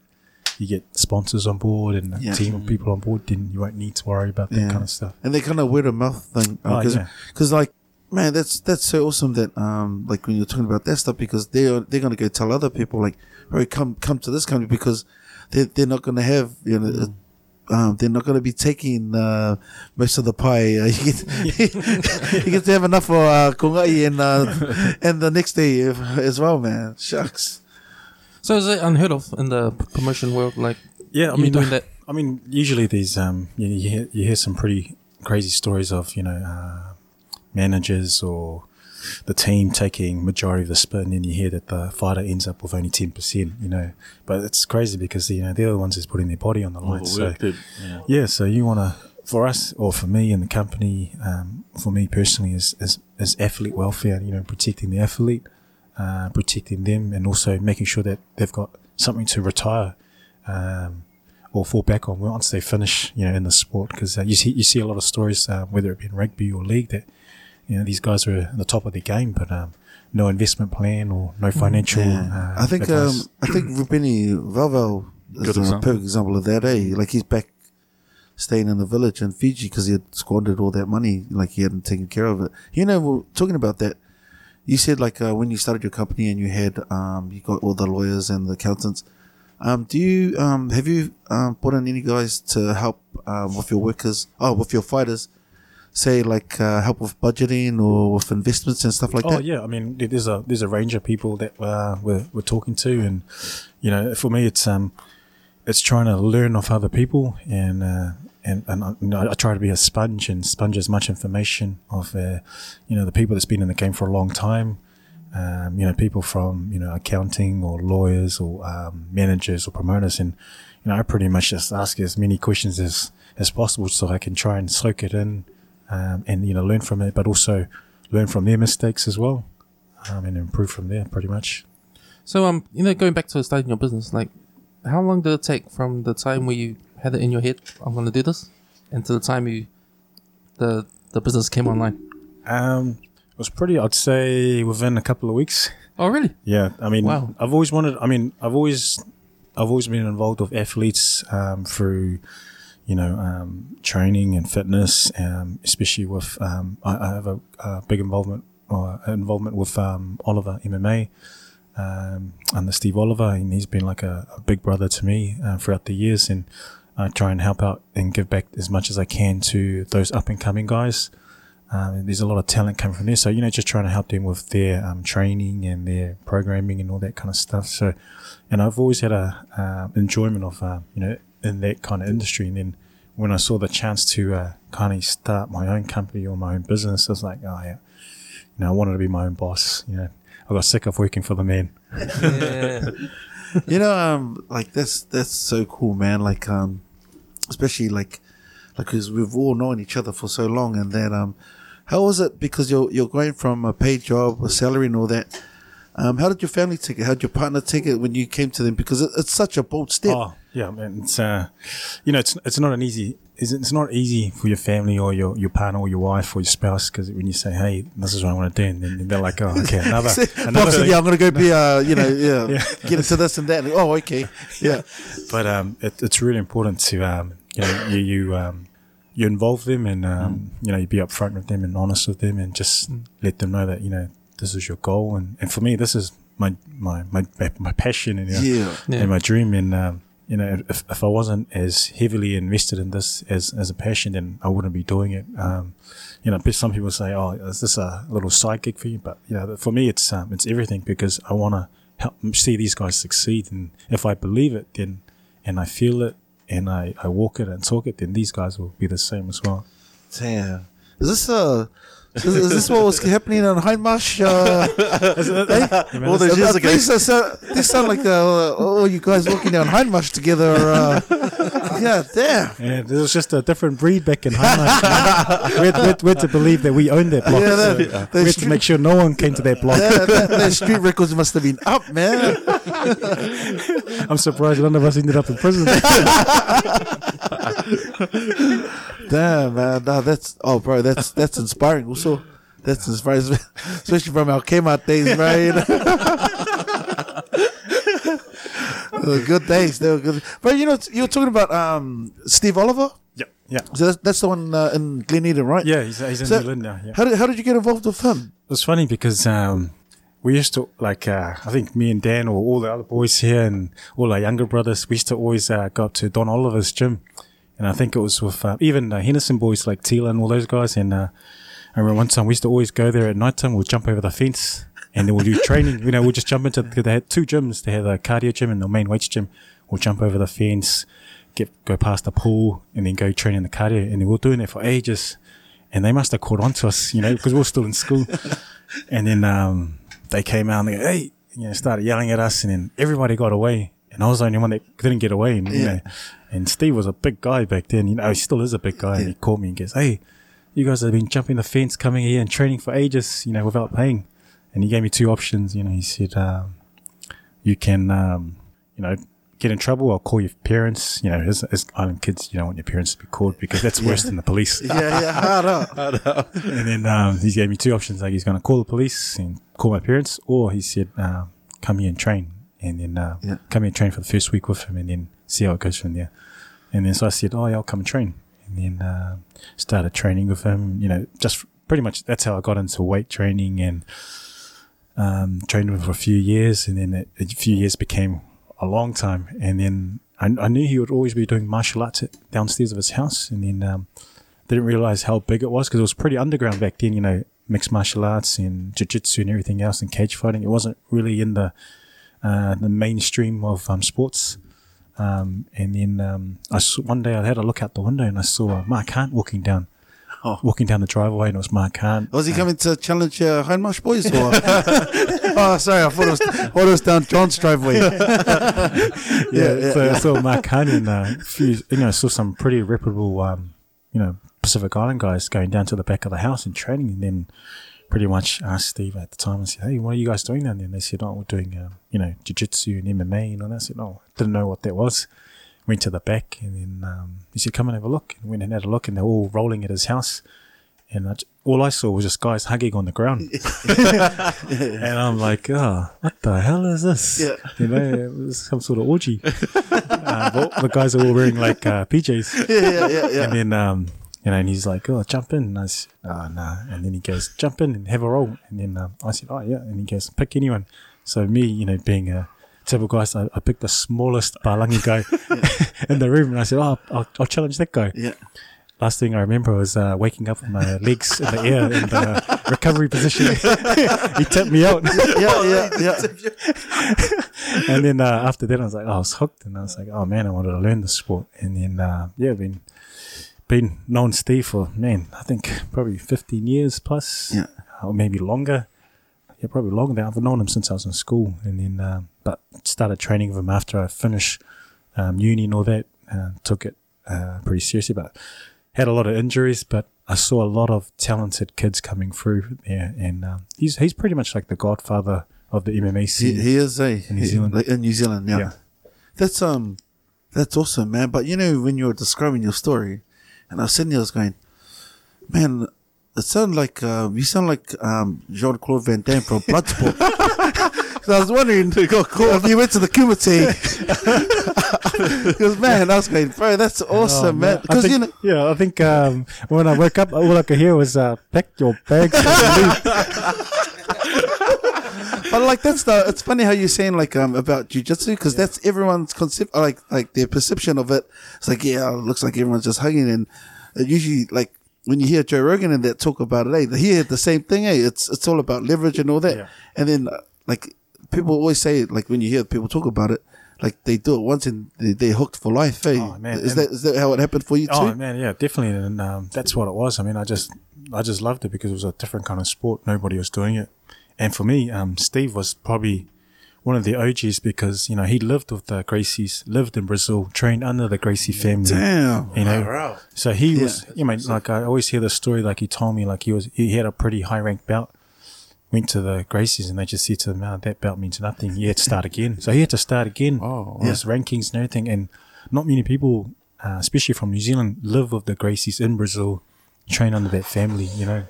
you get sponsors on board and a Yeah. team of people on board, then you won't need to worry about that Yeah. kind of stuff. And they kind of word of mouth thing. Oh, Because, yeah. like, man, that's that's so awesome that um like when you're talking about that stuff because they're they're gonna go tell other people like, oh, come come to this company because they they're not gonna have you know. uh, Um, they're not going to be taking uh, most of the pie. Uh, you, get, you get to have enough for uh, kongai and uh, and the next day if, as well, man. Shucks. So is it unheard of in the promotion world? Like Yeah, I mean, doing that? I mean, usually these um, you, you hear you hear some pretty crazy stories of you know uh, managers or the team taking majority of the split, and then you hear that the fighter ends up with only ten percent. You know, but it's crazy because you know they're the ones who's putting their body on the line. So yeah. yeah, so you want to, for us or for me and the company, um, for me personally, is, is is athlete welfare. You know, protecting the athlete, uh, protecting them, and also making sure that they've got something to retire. Um, or fall back on once they finish, you know, in the sport. Because uh, you see, you see a lot of stories, uh, whether it be in rugby or league, that you know these guys are at the top of their game, but um, no investment plan or no financial. Yeah. Uh, I think um, advice. I think Rubini Valval is Good a example. perfect example of that. Eh, like he's back staying in the village in Fiji because he had squandered all that money, like he hadn't taken care of it. You know, we're talking about that. You said like uh, when you started your company and you had um, you got all the lawyers and the accountants. Um, do you um, have you um, put in any guys to help um, with your workers? Oh, with your fighters, say like uh, help with budgeting or with investments and stuff like Oh that. Oh yeah, I mean there's a there's a range of people that uh, we're we're talking to, and you know for me it's um it's trying to learn off other people, and uh, and and I, you know, I try to be a sponge and sponge as much information of uh, you know the people that's been in the game for a long time. Um, you know, people from you know accounting or lawyers or um, managers or promoters, and you know, I pretty much just ask as many questions as as possible so I can try and soak it in, um, and you know, learn from it, but also learn from their mistakes as well, um, and improve from there. Pretty much. So um, you know, going back to starting your business, like, how long did it take from the time where you had it in your head, I'm going to do this, and to the time you, the the business came online? Um, it was pretty. I'd say within a couple of weeks. Oh, really? Yeah, I mean, Wow. I've always wanted. I mean, I've always, I've always been involved with athletes um, through, you know, um, training and fitness, um, especially with. Um, I, I have a, a big involvement or involvement with um, Oliver MMA, um, under Steve Oliver, and he's been like a, a big brother to me uh, throughout the years, and I try and help out and give back as much as I can to those up and coming guys. Um, there's a lot of talent coming from there. So, you know, just trying to help them with their um, training and their programming and all that kind of stuff. So, and I've always had a um enjoyment of, uh, you know, in that kind of industry. And then when I saw the chance to uh, kind of start my own company or my own business, I was like, oh, yeah, you know, I wanted to be my own boss. You know, I got sick of working for the man. Yeah. you know, um, like that's that's so cool, man. Like, um, especially like, like because we've all known each other for so long, and then, um, how was it? Because you're you're going from a paid job, a salary, and all that. Um, how did your family take it? How did your partner take it when you came to them? Because it, it's such a bold step. Oh, yeah, man. It's uh, you know, it's it's not an easy. It's, it's not easy for your family or your, your partner or your wife or your spouse because when you say, "Hey, this is what I want to do," and then they're like, "Oh, okay, another, another Boss thing." yeah, I'm gonna go be, uh, you know, yeah, Yeah. get into this and that. And, oh, okay, yeah, But um, it, it's really important to um, you know, you you um, you involve them and um, you know, you be upfront with them and honest with them and just let them know that you know this is your goal and, and for me, this is my my my my passion and you know, yeah. Yeah. and my dream. And um, you know, if, if I wasn't as heavily invested in this as, as a passion, then I wouldn't be doing it. Um, you know, some people say, "Oh, is this a little side gig for you?" But you know, for me, it's um, it's everything because I want to help see these guys succeed. And if I believe it, then and I feel it, and I, I walk it and talk it, then these guys will be the same as well. Damn, is this uh, is, is this what was happening on Hindmarsh? Uh, eh? All those years ago. These, so, these sound like uh, oh, you guys walking down Hindmarsh together. Uh, yeah, damn. And it was just a different breed back in Hainan. we, had, we, had, we had to believe that we owned that block. Yeah, so that- we had to make sure no one came to that block. Yeah, that, that street records must have been up, man. I'm surprised none of us ended up in prison. Damn, man. No, that's oh, bro, that's that's inspiring. Also, that's inspiring, especially from our Kmart days, bro. You know? They were good days. They were good. But you know, you were talking about um, Steve Oliver. yeah, yeah. So that's, that's the one uh, in Glen Eden, right? Yeah, he's, he's in So- now. Yeah. How did how did you get involved with him? It was funny because um, we used to like uh, I think me and Dan or all the other boys here and all our younger brothers we used to always uh, go up to Don Oliver's gym, and I think it was with uh, even uh, Henderson boys like Tila and all those guys. And uh, I remember one time we used to always go there at night time. We'll jump over the fence and then we'll do training. You know, we'll just jump into they had two gyms. They had a cardio gym and the main weights gym. We'll jump over the fence, get go past the pool, and then go train in the cardio. And then were doing it for ages. And they must have caught on to us, you know, because we were still in school. And then um, they came out and they go, hey, you know, started yelling at us, and then everybody got away. And I was the only one that didn't get away. And, you Yeah. know, and Steve was a big guy back then. You know, he still is a big guy. And he called me and goes, hey, you guys have been jumping the fence, coming here and training for ages, you know, without paying. And he gave me two options. You know, he said, um, you can, um, you know, get in trouble or call your parents. You know, as, as island kids, you don't want your parents to be called because that's worse than the police. Yeah, yeah, hard up. And then um, he gave me two options. Like he's going to call the police and call my parents, or he said, um, "Come here and train." And then uh, Yeah. come here and train for the first week with him, and then see how it goes from there. And then so I said, "Oh yeah, I'll come and train." And then uh, started training with him. You know, just pretty much that's how I got into weight training and um, trained with him for a few years. And then a, few years became a long time. And then I, I knew he would always be doing martial arts downstairs of his house. And then um, didn't realize how big it was because it was pretty underground back then. You know, mixed martial arts and jiu-jitsu and everything else and cage fighting. It wasn't really in the uh, the mainstream of um, sports. Um, and then um, I saw, one day I had a look out the window and I saw Mark Hunt walking down, Oh. walking down the driveway, and it was Mark Hunt. Was he coming to challenge uh, Hindmarsh boys? Or? oh, sorry, I thought it was, thought it was down John's driveway. yeah, yeah, so yeah. I saw Mark Hunt and uh, few, you know, saw some pretty reputable, um, you know, Pacific Island guys going down to the back of the house and training, and then pretty much asked Steve at the time and said, "Hey, what are you guys doing down there?" And they said, "Oh, we're doing, um, you know, jiu-jitsu and MMA and all that." I said, "Oh, didn't know what that was." Went to the back and then um, he said, "Come and have a look." And went and had a look, and they're all rolling at his house. And I all I saw was just guys hugging on the ground, and I'm like, "Oh, what the hell is this?" Yeah. You know, it was some sort of orgy. uh, the guys are all wearing like uh, PJs. yeah, yeah, yeah, yeah. And then, um, you know, and he's like, oh, jump in. And I said, oh, nah. And then he goes, jump in and have a roll. And then um, I said, oh, yeah. And he goes, pick anyone. So me, you know, being a typical guy, so I, picked the smallest Palangi guy in the room. And I said, oh, I'll, I'll challenge that guy. yeah. last thing I remember was uh, waking up with my legs in the air in the recovery position. he tipped me out, yeah, yeah, yeah. and then uh, after that, I was like, oh, I was hooked, and I was like, oh man, I wanted to learn the sport, and then uh, yeah, been been known Steve for man, I think probably fifteen years plus, Yeah. or maybe longer. Yeah, probably longer. Than I've known him since I was in school, and then uh, but started training with him after I finished um, uni and all that. Uh, took it uh, pretty seriously, but had a lot of injuries. But I saw a lot of talented kids coming through there, and um, he's he's pretty much like the godfather of the MMA He, scene. he is a In New Zealand. in New Zealand, yeah. Yeah. That's um, that's awesome, man. But you know, when you were describing your story, and I was sitting there, I was going, man, it sounds like um, you sound like um, Jean Claude Van Damme from Bloodsport. so I was wondering if you went to the Kumite. Because man, I was going, bro, that's awesome, Oh, man. Because you know, yeah, I think um, when I woke up, all I could hear was uh, "pack your bags." And leave." But like that's the it's funny how you're saying like um about jujitsu because that's everyone's concept like like their perception of it. It's like yeah, it looks like everyone's just hugging and usually like when you hear Joe Rogan and that talk about it, eh, he had the same thing. Eh, it's it's all about leverage and all that. Yeah. And then uh, like people always say like when you hear people talk about it. Like they do it once and they, they're hooked for life. Eh? Oh, man, is that is that how it happened for you too? oh man, yeah, definitely, and um, that's what it was. I mean, I just, I just loved it because it was a different kind of sport. Nobody was doing it, and for me, um, Steve was probably one of the OGs because you know he lived with the Gracies, lived in Brazil, trained under the Gracie family. Damn. You know, Wow. So he Yeah. was, you know, like I always hear the story. Like he told me, like he was, he had a pretty high ranked belt. Went to the Gracies and they just said to him, "Oh, that belt means nothing. You had to start again." So he had to start again. Oh, his rankings and everything. And not many people, uh, especially from New Zealand, live with the Gracies in Brazil, train under that family. You know,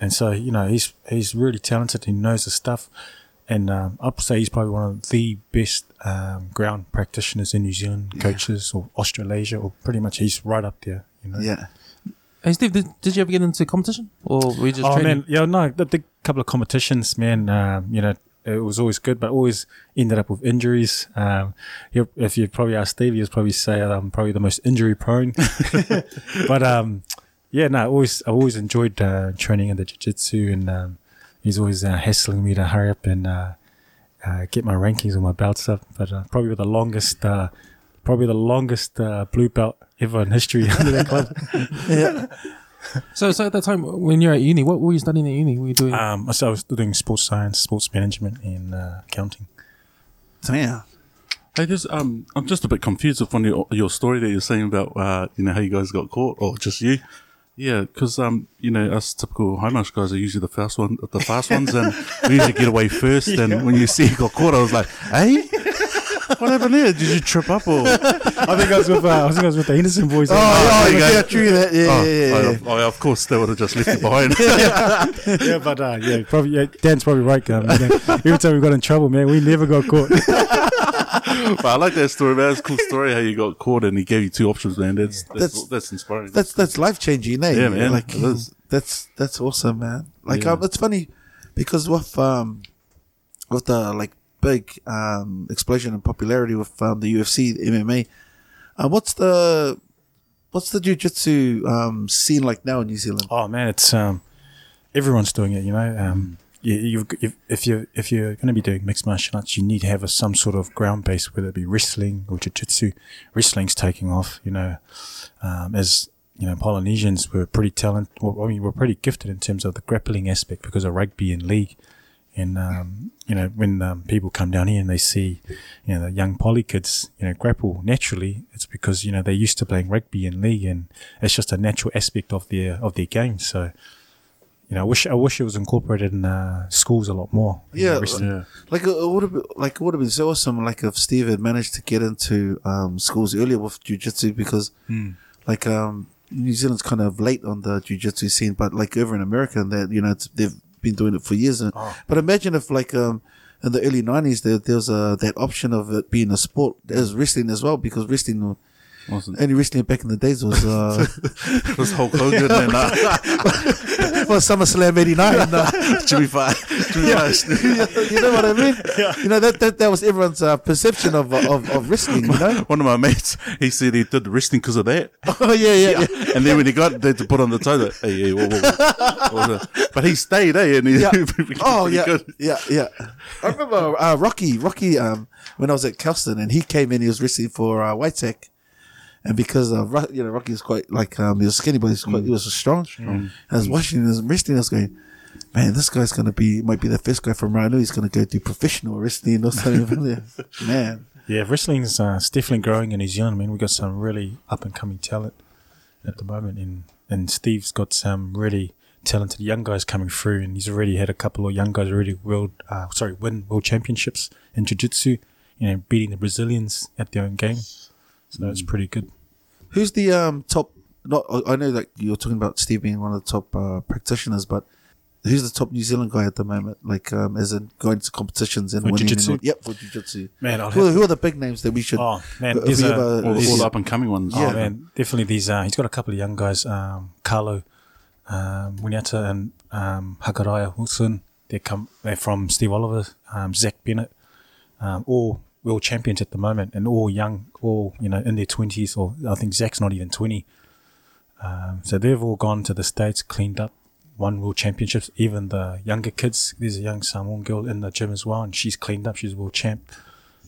and so you know he's he's really talented. He knows the stuff. And um, I'd say he's probably one of the best um, ground practitioners in New Zealand, coaches or Australasia, or pretty much he's right up there. You know. Yeah. Hey Steve, did, did you ever get into competition or were you just oh training? man, yeah, no, the, the couple of competitions, man. Um, you know, it was always good, but always ended up with injuries. Um, you if you probably ask Steve, he'll probably say I'm probably the most injury prone. but um, yeah, no, I always I always enjoyed uh, training in the jiu-jitsu, and um, he's always uh, hassling me to hurry up and uh, uh, get my rankings and my belts up. But uh, probably the longest, uh, probably the longest uh, blue belt ever in history under that club. Yeah. So, so at that time when you're at uni, what were you studying at uni? What were you doing? Um, so I was doing sports science, sports management, and uh, accounting. Damn. Hey, just um, I'm just a bit confused with one of your, your story that you're saying about uh, you know how you guys got caught, or just you. Yeah, because um, you know, us typical Hindmarsh guys are usually the first one, the fast ones, and we usually get away first. And when you see you got caught, I was like, "Hey, what happened there? Did you trip up or?" I think I was with uh, I think I was with the Henderson boys. Oh, Oh, you yeah, go. true that. Yeah, Oh, yeah, yeah, yeah. oh, of course, they would have just left you behind. yeah, but uh, yeah, probably yeah, Dan's probably right. Um, you know, every time we got in trouble, man, we never got caught. but I like that story, man. It's a cool story how you got caught and he gave you two options, man. That's that's, That's- that's, inspiring. That's that's life changing, eh? Yeah, man. Like It is. that's that's awesome, man. Like Yeah. um, it's funny because with um with the like big um explosion in popularity with um, the UFC, the MMA, uh, what's the what's the jiu-jitsu um scene like now in New Zealand? Oh man, it's um, everyone's doing it. You know, um, you, if, if you if you're going to be doing mixed martial arts, you need to have a, some sort of ground base, whether it be wrestling or jiu-jitsu. Wrestling's taking off. You know, um, as you know, Polynesians were pretty talented. Well, I mean, we're pretty gifted in terms of the grappling aspect because of rugby and league. And um, you know, when um, people come down here and they see, you know, the young poly kids, you know, grapple naturally, it's because you know they're used to playing rugby and league, and it's just a natural aspect of their of their game. So, you know, I wish I wish it was incorporated in uh, schools a lot more. you know, Yeah, yeah. Like it would have been like it would have been so awesome. Like if Steve had managed to get into um schools earlier with jiu-jitsu because like um New Zealand's kind of late on the jiu-jitsu scene, but like over in America, and that you know it's, they've been doing it for years. And, But imagine if like um in the early nineties there there was a that option of it being a sport as wrestling as well, because wrestling Wasn't Only wrestling back in the days was uh, it was Hulk Hogan and uh, well SummerSlam '89. Uh, Jimmy Fire. Jimmy Fire. you know what I mean? Yeah. You know that that, that was everyone's uh, perception of, of of wrestling. You know? One of my mates, he said he did wrestling because of that. Oh yeah, yeah, yeah. And then when he got there to put on the tie, like, hey, hey, whoa, whoa, whoa. Was? But he stayed, eh? And he, Yeah. Oh yeah, good. yeah, yeah. I remember uh, Rocky. Rocky. Um, when I was at Kelston, and he came in, he was wrestling for uh, and because of Ro- you know Rocky is quite like um, he was skinny, but he was quite, he was strong. And I was watching his wrestling. I was going, man, this guy's gonna be might be the first guy from Rhino. He's gonna go do professional wrestling or something. man, Yeah, wrestling's uh, it's definitely growing in New Zealand. I mean, we've got some really up and coming talent at the moment, and and Steve's got some really talented young guys coming through, and he's already had a couple of young guys already world, uh, sorry, win world championships in jiu-jitsu, you know, beating the Brazilians at their own game. So it's pretty good. Who's the um top? Not I know that you're talking about Steve being one of the top uh, practitioners, but. Who's the top New Zealand guy at the moment? Like, um, as in going to competitions and For winning? jiu-jitsu? and- Yep, for jiu-jitsu. Man, I'll Who, have, who are the big names that we should? oh man, if there's a, ever- All, all the up and coming ones. Oh man, definitely these. Uh, he's got a couple of young guys, um, Carlo, um, Winyata, and um, Hakaraya Wilson. They come. They're from Steve Oliver, um, Zach Bennett, um, all world champions at the moment, and all young, all you know, in their twenties, or I think Zach's not even twenty. Um, so they've all gone to the states, cleaned up, won world championships. Even the younger kids. There's a young Samoan girl in the gym as well, and she's cleaned up. She's a world champ.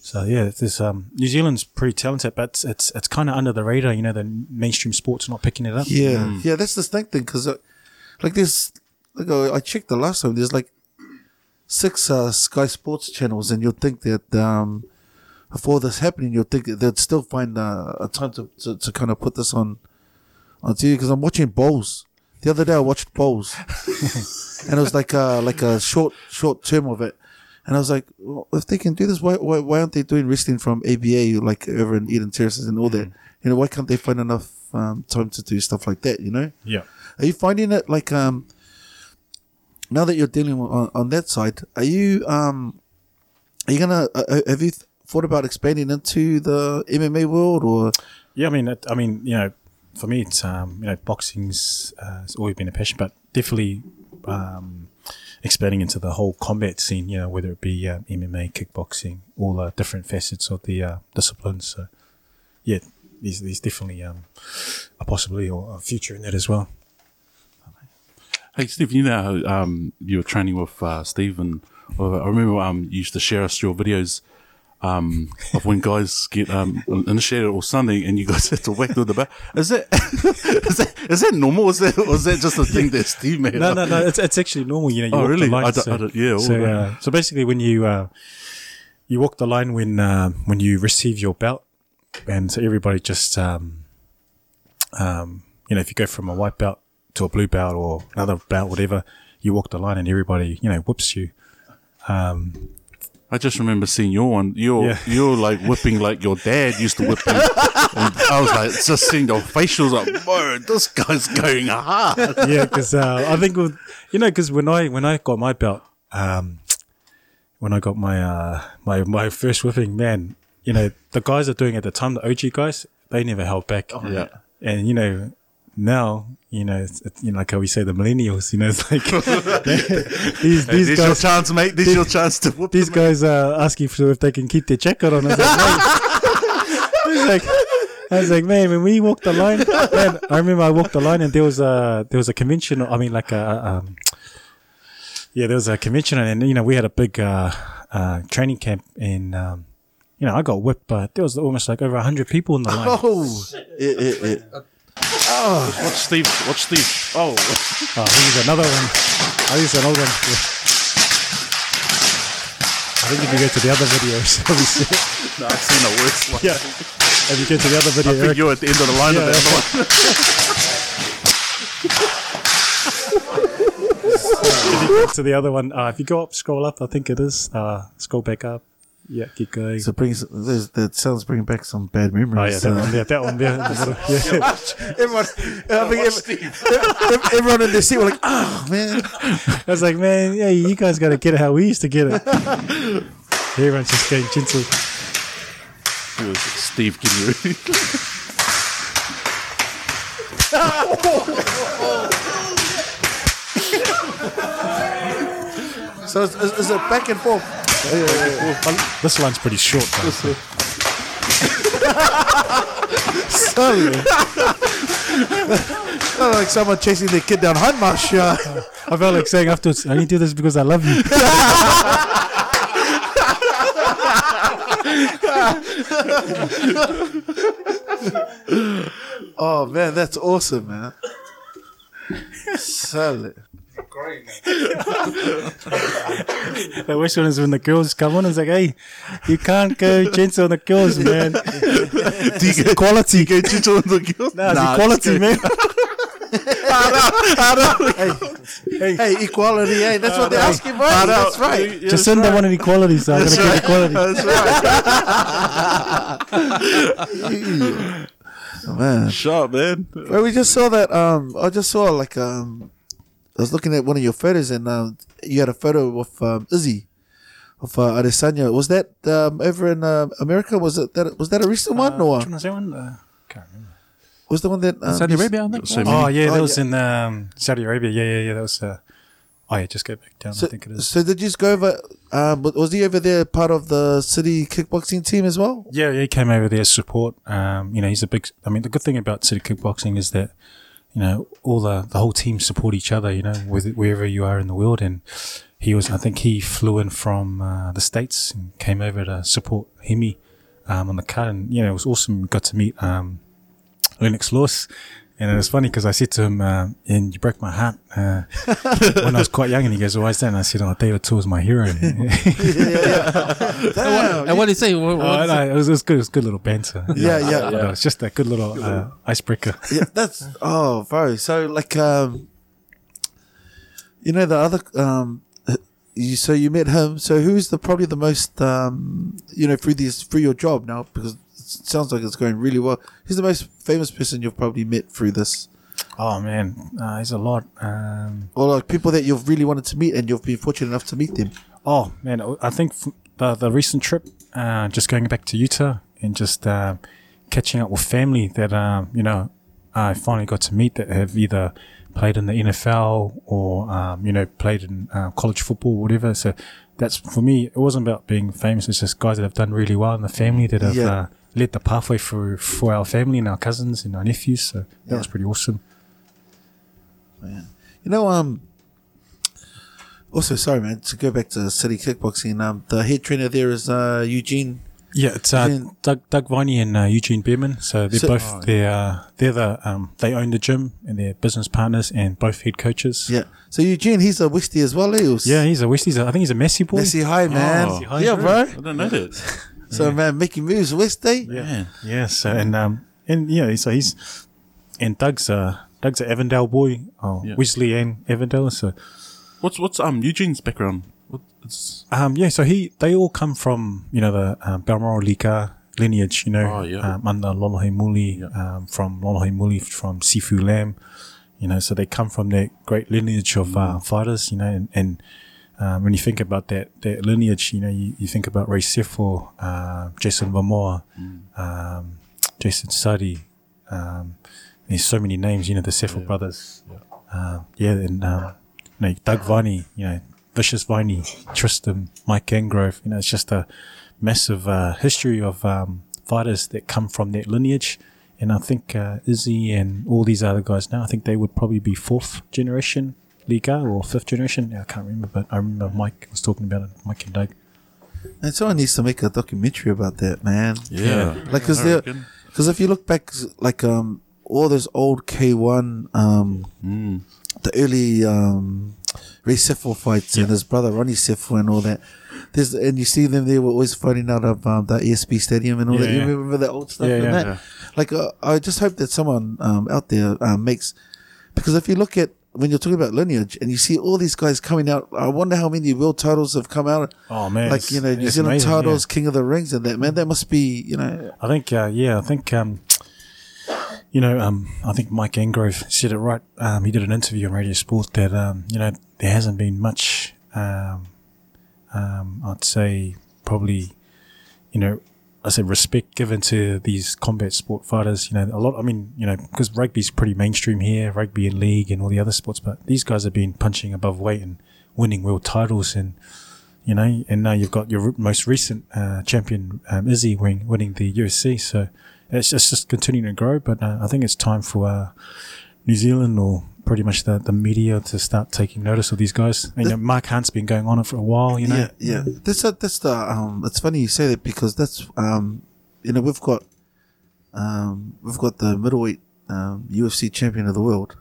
So yeah, this um, New Zealand's pretty talented, but it's it's, it's kind of under the radar. You know, the mainstream sports are not picking it up. Yeah, yeah, that's the thing thing because, uh, like, there's like uh, I checked the last time. There's like six uh, Sky Sports channels, and you'll think that um, before this happening, you'll think they'd still find uh, a time to, to, to kind of put this on on TV. Because I'm watching bowls. The other day, I watched bowls, and it was like uh, like a short short term of it. And I was like, well, if they can do this, why, why why aren't they doing wrestling from ABA like over in Eden Terraces and all that? You know, why can't they find enough um, time to do stuff like that? You know, Yeah. are you finding it like um now that you're dealing on, on that side? Are you um are you gonna uh, uh, have you th- thought about expanding into the MMA world or Yeah, I mean, it, I mean, you know, for me, it's um, you know, boxing's uh, has always been a passion, but definitely um, expanding into the whole combat scene. You know, whether it be uh, MMA, kickboxing, all the different facets of the uh, disciplines. So, yeah, there's, there's definitely um, a possibility or a future in that as well. Hey, Steve, you know how um, you were training with uh, Steve and I remember um, you used to share us your videos um, of when guys get um, initiated or something and you guys have to whack with the bat. Is that, is that, is that normal? Is that, or is that just a thing that Steve made No, up? no, no. It's, it's actually normal. You know, you Oh, really? line. I don't- so, I don't- yeah, So, uh, so basically, when you uh, you walk the line when uh, when you receive your belt, and so everybody just um, um, you know, if you go from a white belt to a blue belt or another belt, whatever, you walk the line, and everybody you know whoops you. I just remember seeing your one. You're Yeah. you're like whipping like your dad used to whip him. and I was like, just seeing your facials like, whoa, this guy's going hard. yeah, because uh, I think with, you know, because when I when I got my belt, um, when I got my uh, my my first whipping, man, you know, the guys are doing at the time, the OG guys, they never held back. Oh, Yeah. and you know, now you know, it's, it's, you know, like how we say the millennials, you know, it's like these Hey, these this your guys. chance, mate. This your chance to whoop These him. guys are asking for if they can keep their jacket on. I was like, "Mate." I was like, I was like, man, when we walked the line, man, I remember I walked the line and there was a there was a convention. I mean, like a um, yeah, there was a convention and you know we had a big uh, uh, training camp and um, you know I got whipped, but there was almost like over hundred people in the line. oh it, it, it. Oh watch Steve. Watch Steve. Oh, Oh, is another one. This is another one. Yeah. I think if you go to the other videos, we see it. no, I've seen the worst one. yeah. If you go to the other video, I think Eric, you're at the end of the line of Yeah. that one. if you go to the other one, uh, if you go up, scroll up, I think it is. Uh, scroll back up. Yeah, keep going. So it brings there's- that sounds bringing back some bad memories. oh yeah, that one there, that one there. in the middle. Yeah. everyone, I think every- everyone in the seat were like, "Oh man!" I was like, man, yeah, you guys got to get it how we used to get it. Everyone's just getting gentle. It was Steve getting ready. So is, is, is it back and forth? This line's pretty short, though. so- Sorry. Not like someone chasing their kid down Hindmarsh. I felt like saying afterwards, I only do this because I love you. Oh man, that's awesome, man. Solid. The worst one is when the girls come on and it's like, hey, you can't go gentle on the girls, man. it's equality. Go gentle on the girls. No, it's Nah, equality, man. Hey, equality. Hey, that's what they're asking, bro. That's right. Jacinda wanted equality, so I'm going to give equality. That's right. oh, man. Sharp, man. Well, we just saw that. Um, I just saw like um, I was looking at one of your photos, and um, you had a photo of um, Izzy of uh, Adesanya. Was that um, over in uh, America? Was it that? Was that a recent one, or Which one was that one? Uh, can't remember. was the one that um, Saudi Arabia, I think. Same Oh, yeah, Oh, that was yeah. in um, Saudi Arabia. Yeah, yeah, yeah. That was. Uh, oh, yeah, just go back down. So, I think it is. so did you just go over? Um, was he over there part of the city kickboxing team as well? Yeah, yeah, he came over there as support. Um, you know, he's a big. I mean, the good thing about City Kickboxing is that you know all the the whole team support each other. You know, with, wherever you are in the world, and he was. I think he flew in from uh, the states and came over to support Hemi um, on the car. and you know, it was awesome. Got to meet um, Lennox Lewis. And it was funny because I said to him, uh, and you broke my heart uh, when I was quite young. And he goes, why is that? And I said, oh, David Tua's my hero. Damn. And what did he say? What, Oh, what no, it was, it was good. It was good little banter. Yeah, yeah. But it was just a good little uh, icebreaker. yeah, that's oh, bro. So like, um, you know, the other, um, you so you met him. So who's the probably the most, um, you know, through this through your job now because it sounds like it's going really well. Who's the most famous person you've probably met through this, Oh man, uh, there's a lot. Um, or like people that you've really wanted to meet and you've been fortunate enough to meet them? oh man, I think the the recent trip, uh, just going back to Utah and just uh, catching up with family that um, you know I finally got to meet that have either played in the NFL or um, you know played in uh, college football, or whatever. So that's for me. It wasn't about being famous. It's just guys that have done really well in the family that have Yeah. Led the pathway for for our family and our cousins and our nephews. So that Yeah. was pretty awesome. Man. You know, um. Also, sorry, man. To go back to city kickboxing, um, the head trainer there is uh, Eugene. Yeah, it's uh, Eugene- Doug Doug Viney and uh, Eugene Bareman. So they're So- both Oh, they're uh, they're the um, they own the gym and they're business partners and both head coaches. Yeah. So Eugene, he's a Westie as well. eh? He was yeah, he's a West. I think he's a Massey boy. Massey high man. Oh. High, yeah, bro. I didn't know that. So man, making moves Westie. Man. Yeah, so and um and yeah, so he's and Doug's uh Doug's an Avondale boy. Oh, Yeah. Wesley and Avondale. So What's what's um Eugene's background? What, it's, um yeah, so he they all come from you know the um, Balmoral Lee Gar lineage. You know, Oh, yeah. um, under Lolo Heimuli, Yeah. um, from Lolo Heimuli from Sifu Lam. You know, so they come from that great lineage of uh, Mm. fighters. You know, and, and um, when you think about that that lineage, you know, you, you think about Ray Sefo, uh, Jason Vamoa, Mm. um, Jason Suttie. Um, there's so many names. You know, the Sefo brothers. Uh, yeah, and um, you know, Doug Viney. You know, Vicious Viney, Tristan, Mike Angove. You know, it's just a massive uh, history of um, fighters that come from that lineage. And I think uh, Izzy and all these other guys now, I think they would probably be fourth generation Lee Gar or fifth generation. I can't remember, but I remember Mike was talking about it, Mike and Doug. And someone needs to make a documentary about that, man. yeah. Like, cause I there, because if you look back, like um, all those old K one, um, Mm. the early um, Ray Sefo fights and his brother Ronnie Sefo and all that. There's and you see them. They were always fighting out of um, the ESP Stadium and all Yeah, that. You yeah. remember the old stuff Yeah, and yeah. that. Yeah. Like, uh, I just hope that someone um, out there um, makes because if you look at when you're talking about lineage and you see all these guys coming out, I wonder how many world titles have come out. Oh man, like you know, New Zealand amazing, titles, King of the Rings, and that man. That must be you know. I think, uh, yeah, I think, um, you know, um, I think Mike Angove said it right. Um, he did an interview on Radio Sport that um, you know there hasn't been much. Um, um, I'd say probably, you know, I said respect given to these combat sport fighters. You know, a lot. I mean, you know, because rugby's pretty mainstream here, rugby and league and all the other sports. But these guys have been punching above weight and winning world titles, and you know, and now you've got your most recent uh, champion um, Izzy winning, winning the UFC. So it's just, just continuing to grow. But uh, I think it's time for uh, New Zealand or pretty much the, the media to start taking notice of these guys. And, you know, Mark Hunt's been going on it for a while. You know, Yeah, yeah. That's a, that's the um. It's funny you say that because that's um. You know we've got um we've got the middleweight um UFC champion of the world,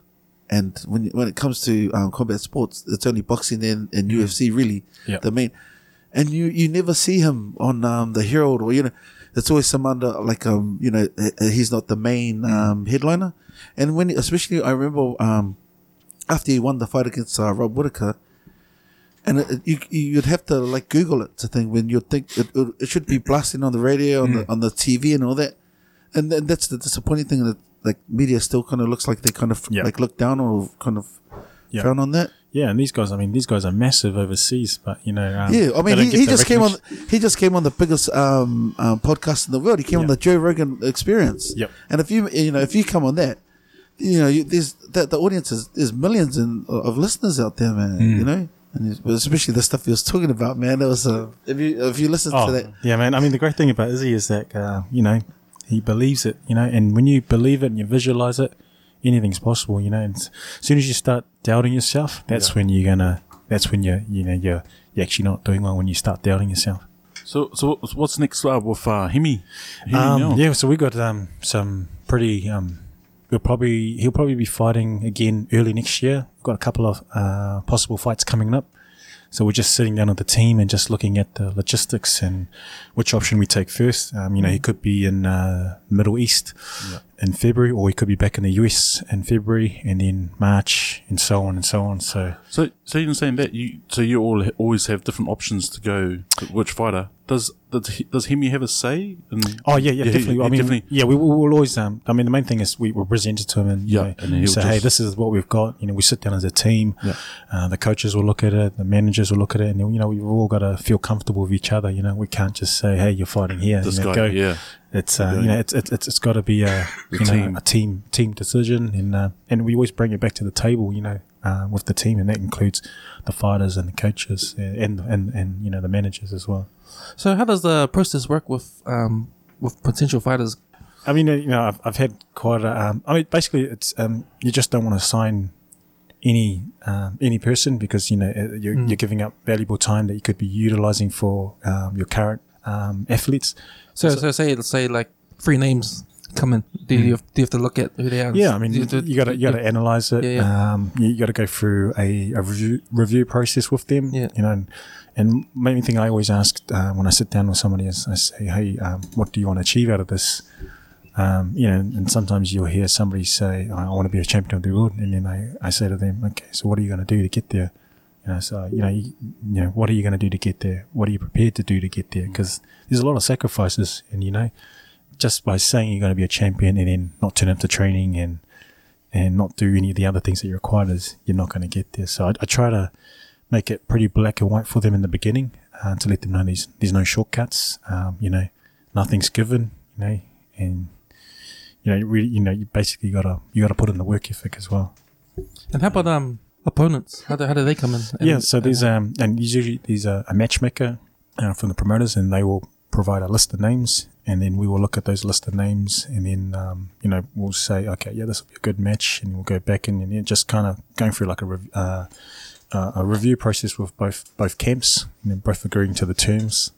and when when it comes to um, combat sports, it's only boxing and, and UFC really Yeah. the main. And you you never see him on um the Herald or you know. It's always some under like um you know uh, he's not the main um headliner, and when especially I remember um after he won the fight against uh, Rob Whittaker, and it, it- you you'd have to like Google it to think when you'd think it, it, should be blasting on the radio on Mm. the on the TV and all that, and then that's the disappointing thing that like media still kind of looks like they kind of like look down or kind of Yeah. frown on that. Yeah, and these guys, I mean, these guys are massive overseas, but you know, um, yeah, I mean he, he just came on, he just came on the biggest um, um, podcast in the world. He came on the Joe Rogan Experience. Yep. And if you you know if you come on that, you know you, there's that the audience is there's millions in, of listeners out there, man. Hmm. You know. And especially the stuff he was talking about, man. It was uh, if you if you listen to Oh, that, yeah, man. I mean, the great thing about Izzy is that uh, you know he believes it, you know, and when you believe it and you visualize it, anything's possible, you know. And as soon as you start doubting yourself, that's when you're gonna. That's when you're, you know, you're you're actually not doing well when you start doubting yourself. So, so what's- next uh, with uh, Hemi? Hemi Um, yeah, so we got um, some pretty. Um, we'll probably he'll probably be fighting again early next year. We've got a couple of uh, possible fights coming up. So we're just sitting down with the team and just looking at the logistics and which option we take first. Um, you know, he could be in uh, Middle East in February, or he could be back in the US in February, and then March, and so on and so on. So So, so you're saying that you, so you all ha- always have different options to go to which fighter? Does does does Hemi have a say? In, Oh yeah, yeah, he- definitely. he I mean, definitely. yeah, we will we'll always. Um, I mean, the main thing is we will present it to him and you Yeah, know, and say, hey, this is what we've got. You know, we sit down as a team. Yeah. Uh, the coaches will look at it, the managers will look at it, and you know, we've all got to feel comfortable with each other. You know, we can't just say, hey, you're fighting here. This you know, guy, go. yeah. It's uh, you know, it. it's it's it's, it's got to be a you know, team. a team team decision, and uh, and we always bring it back to the table. You know, uh, with the team, and that includes the fighters and the coaches uh, and and and you know the managers as well. So how does the process work with um with potential fighters? I mean, uh, you know, I've, I've had quite a. Um, I mean, basically, it's um, you just don't want to sign any um, any person because you know uh, you're, Mm. you're giving up valuable time that you could be utilizing for um, your current um, athletes. So so, say let's say like three names come in. Do you have, do you have to look at who they are? Yeah, I mean, Do you, got to you got to analyze it. Yeah, yeah. Um, you, got to go through a, a review review process with them. Yeah. you know. And, and main thing I always ask uh, when I sit down with somebody is I say, hey, um, what do you want to achieve out of this? Um, you know, and sometimes you'll hear somebody say, I want to be a champion of the world, and then I, I say to them, okay, so what are you going to do to get there? You know, so you know, you, you know, what are you going to do to get there? What are you prepared to do to get there? Because there's a lot of sacrifices, and you know, just by saying you're going to be a champion and then not turn up to training and and not do any of the other things that you're required is you're not going to get there. So I, I try to make it pretty black and white for them in the beginning uh, to let them know there's there's no shortcuts. Um, you know, nothing's given. You know, and you know, you really, you know, you basically got to you got to put in the work ethic as well. And how about um opponents? How do how do they come in? And- yeah, so there's um and usually there's a, a matchmaker uh, from the promoters, and they will provide a list of names, and then we will look at those list of names, and then um, you know we'll say, okay, yeah, this will be a good match, and we'll go back and, and just kind of going through like a rev- uh, uh, a review process with both both camps, and then both agreeing to the terms.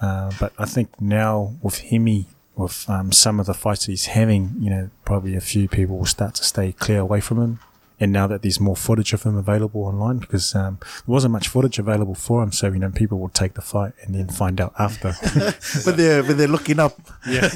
Uh, but I think now with Hemi, with um, some of the fights he's having, you know, probably a few people will start to stay clear away from him. And now that there's more footage of him available online, because um, there wasn't much footage available for him, so you know people will take the fight and then find out after. but they're but they're looking up. yeah,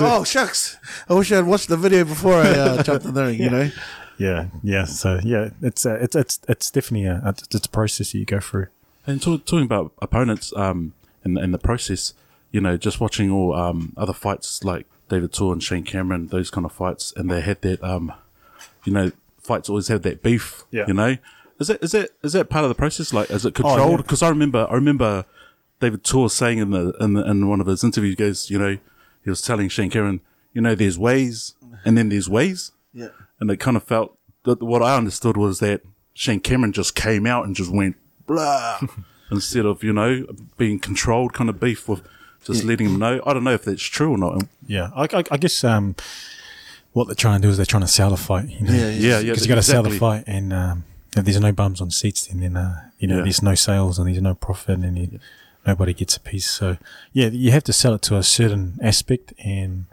oh shucks! I wish I'd watched the video before I uh, jumped in the ring. You know. yeah, yeah. So yeah, it's uh, it's it's it's definitely a it's it's a process that you go through. And talk, talking about opponents, um, and and the process, you know, just watching all um other fights like David Tua and Shane Cameron, those kind of fights, and they had that um, you know, fights always have that beef. Yeah. You know, is that is that is that part of the process? Like, is it Oh, yeah. controlled? Because I remember, I remember, David Tua saying in the, in the in one of his interviews, he goes, you know, he was telling Shane Cameron, you know, there's ways and then there's ways, Yeah. and it kind of felt that what I understood was that Shane Cameron just came out and just went blah instead of you know being controlled kind of beef with just letting him know. I don't know if that's true or not. Yeah, I, I, I guess um, what they're trying to do is they're trying to sell the fight. You know? Yeah, Yeah, yeah, because you got to sell the fight, and um, if there's no bums on seats, then, then uh, you know Yeah. there's no sales and there's no profit, and you, nobody gets a piece. So yeah, you have to sell it to a certain aspect, and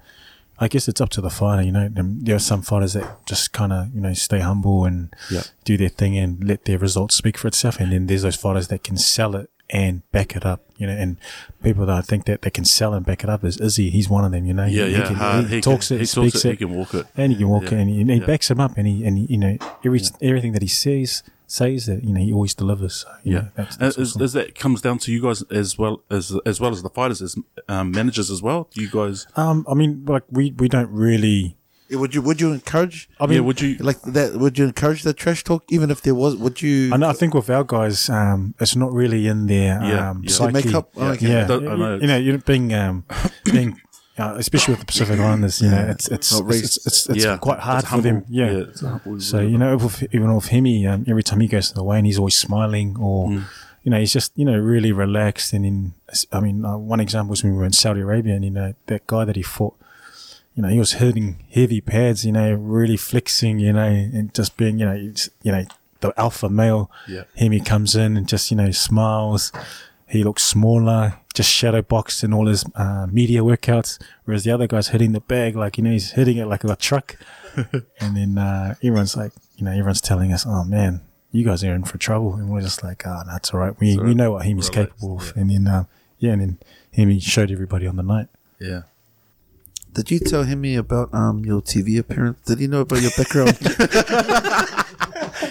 I guess it's up to the fighter. You know, Um, there are some fighters that just kind of you know stay humble and Yeah. do their thing and let their results speak for itself, and then there's those fighters that can sell it and back it up. You know, and people that I think that they can sell and back it up is Izzy. He's one of them. You know, Yeah, He- yeah, he, can, he, He talks can- it, he speaks talks it, it, he can walk it. and he can walk Yeah. it, and he, and he Yeah. backs him up, and he and he, you know every everything that he says says that you know he always delivers. So, Yeah, know, that's, that's is, awesome. is that comes down to you guys as well as as well as the fighters as um, managers as well. You guys, um, I mean, like we we don't really. Yeah, Would you would you encourage I mean, yeah, would you? like that? Would you encourage the trash talk even if there was? Would you? I, know, I think with our guys, um, it's not really in their Yeah, um, yeah. psyche. They make up- Yeah. okay. Yeah, I know. you know, you're being um, being. Uh, especially with the Pacific Islanders, you know, Yeah. it's it's it's, it's, it's, it's yeah, quite hard It's for them. humble. Yeah. it's. So you know, with, even with Hemi, um, every time he goes to the way, and he's always smiling, or Mm. you know, he's just you know really relaxed. And in, I mean, uh, one example was when we were in Saudi Arabia, and you know, that guy that he fought, you know, he was hitting heavy pads, you know, really flexing, you know, and just being, you know, you know, the alpha male. Yeah. Hemi comes in and just you know smiles. He looks smaller, just shadow boxed in all his uh, media workouts, whereas the other guy's hitting the bag like you know he's hitting it like a truck. and then uh, everyone's like, you know, everyone's telling us, "Oh man, you guys are in for trouble," and we're just like, "Oh, that's all right. We we know what Hemi's Relax, capable of." yeah. And then uh, yeah, and then Hemi showed everybody on the night. yeah. Did you tell him about um your TV appearance? Did he know about your background?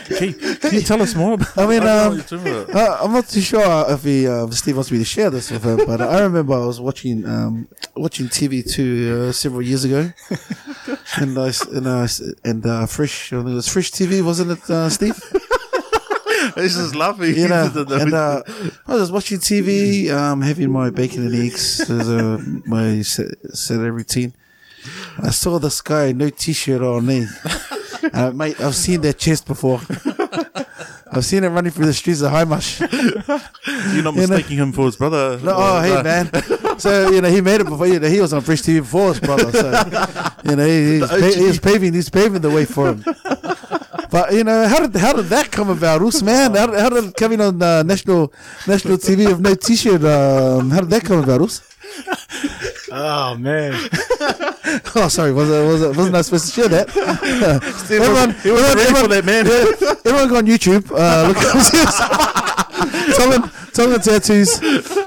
Can, can you tell us more? About, I mean, um, what you're talking about. Uh, I'm not too sure if he uh, Steve wants me to share this with him, but I remember I was watching um, watching TV two uh, several years ago, and I and uh, and uh, Fresh I think it was Fresh TV, wasn't it, uh, Steve? He's just laughing. You know, He doesn't know. and uh, I was just watching TV, um, having my bacon and eggs as uh, my sa- Saturday routine. I saw this guy, no t-shirt on, eh? Uh, mate, I've seen that chest before. I've seen it running through the streets of Hindmarsh. You're not you know- mistaking him for his brother. No, oh, hey, man. So, you know, he made it before, you know, he was on Fresh TV before his brother. So, you know, he, he's, pa- he's paving, he's paving the way for him. But, you know, how did, how did that come about, Roos, man? How, how did coming on uh, national, national TV of no t-shirt, um, how did that come about, Roos? Oh man, Oh, sorry, was it, was it, wasn't I supposed to share that? everyone, he wasn't everyone, everyone, that, man. yeah, everyone go on YouTube, uh, look up Tongan, Tongan tattoos,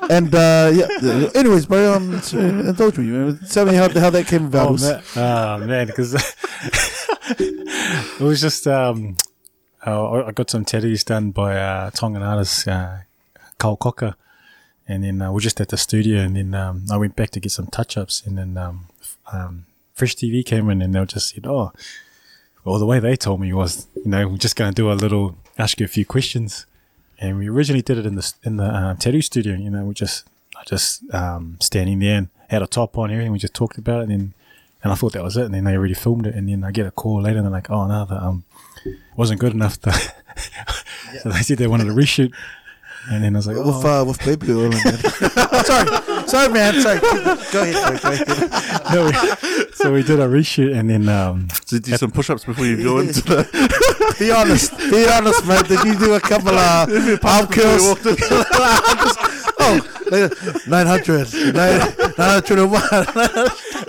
and uh, yeah. Anyways, bro, um, indulge me. Tell me how, how that came about. oh man, oh, man, because it was just um, uh, I got some tattoos done by uh, Tongan artist uh, Carl Cocker, and then uh, we're just at the studio, and then um, I went back to get some touch ups, and then um, um, Fresh TV came in, and they just said, "Oh." Well, the way they told me was, you know, we're just going to do a little, ask you a few questions, and we originally did it in the in the uh, tattoo studio. You know, we just I just um, standing there and had a top on everything. We just talked about it, and then, and I thought that was it. And then they already filmed it, and then I get a call later, and they're like, "Oh no, that um wasn't good enough." To so they said they wanted to reshoot, and then I was like, with "Oh uh, with baby oil. In it. sorry, sorry, man. Sorry. Go ahead. Go ahead. no." we- so we did a reshoot, and then um, Did you do some push-ups before you go into the? Be honest. Be honest, man. Did you do a couple of arm curls? oh, 900, 901.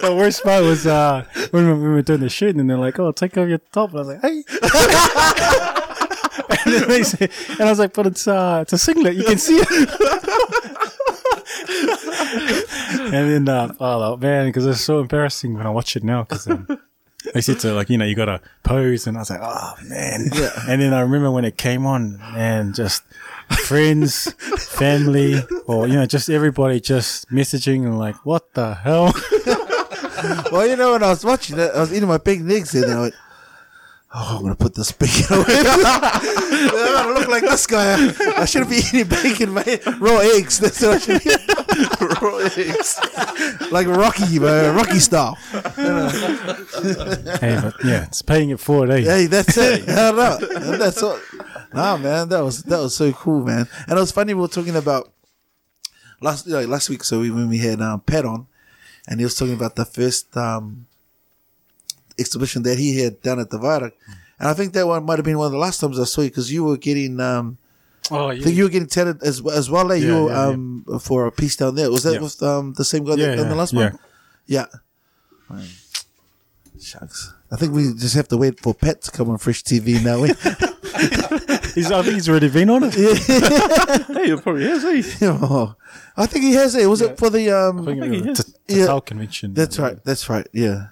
the worst part was uh, when we we were doing the shoot, and they're like, "Oh, take off your top," and I was like, "Hey." and, then they say, and I was like, "But it's uh, it's a singlet. You can see it." and then, uh, oh man, because it's so embarrassing when I watch it now. Because um, they said to like, you know, you got to pose, and I was like, "Oh man." And then I remember when it came on, and just friends, family, or you know, just everybody just messaging and like, "What the hell?" well, you know, when I was watching it, I was eating my big legs and I went, Oh, I'm gonna put this bacon away. I'm gonna look like this guy. I shouldn't be eating bacon, mate. Raw eggs. That's what I should be. Raw eggs. Like Rocky, bro. Rocky style. hey, but yeah, it's paying it forward, eh? Hey, that's it. Hell no. That's all. Nah, man, that was that was so cool, man. And it was funny. We were talking about last like last week. So we, when we had um, Pat on, and he was talking about the first um, exhibition that he had done at the Viaduct. And I think that one might have been one of the last times I saw you because you were getting. Um, Oh, I think you were getting tatted as as well. Eh? you Yeah, were yeah, yeah. um, for a piece down there. Was that Yeah. with um, the same guy Yeah, that done the last yeah. one? Yeah. Man. Shucks. I think we just have to wait for Pat to come on Fresh TV now. eh? He's, I think he's already been on it. Hey, it probably has, eh? Oh, I think he has it. Was it for the um? I think think he it was Yeah. Tatal convention. That's right. That's right. Yeah.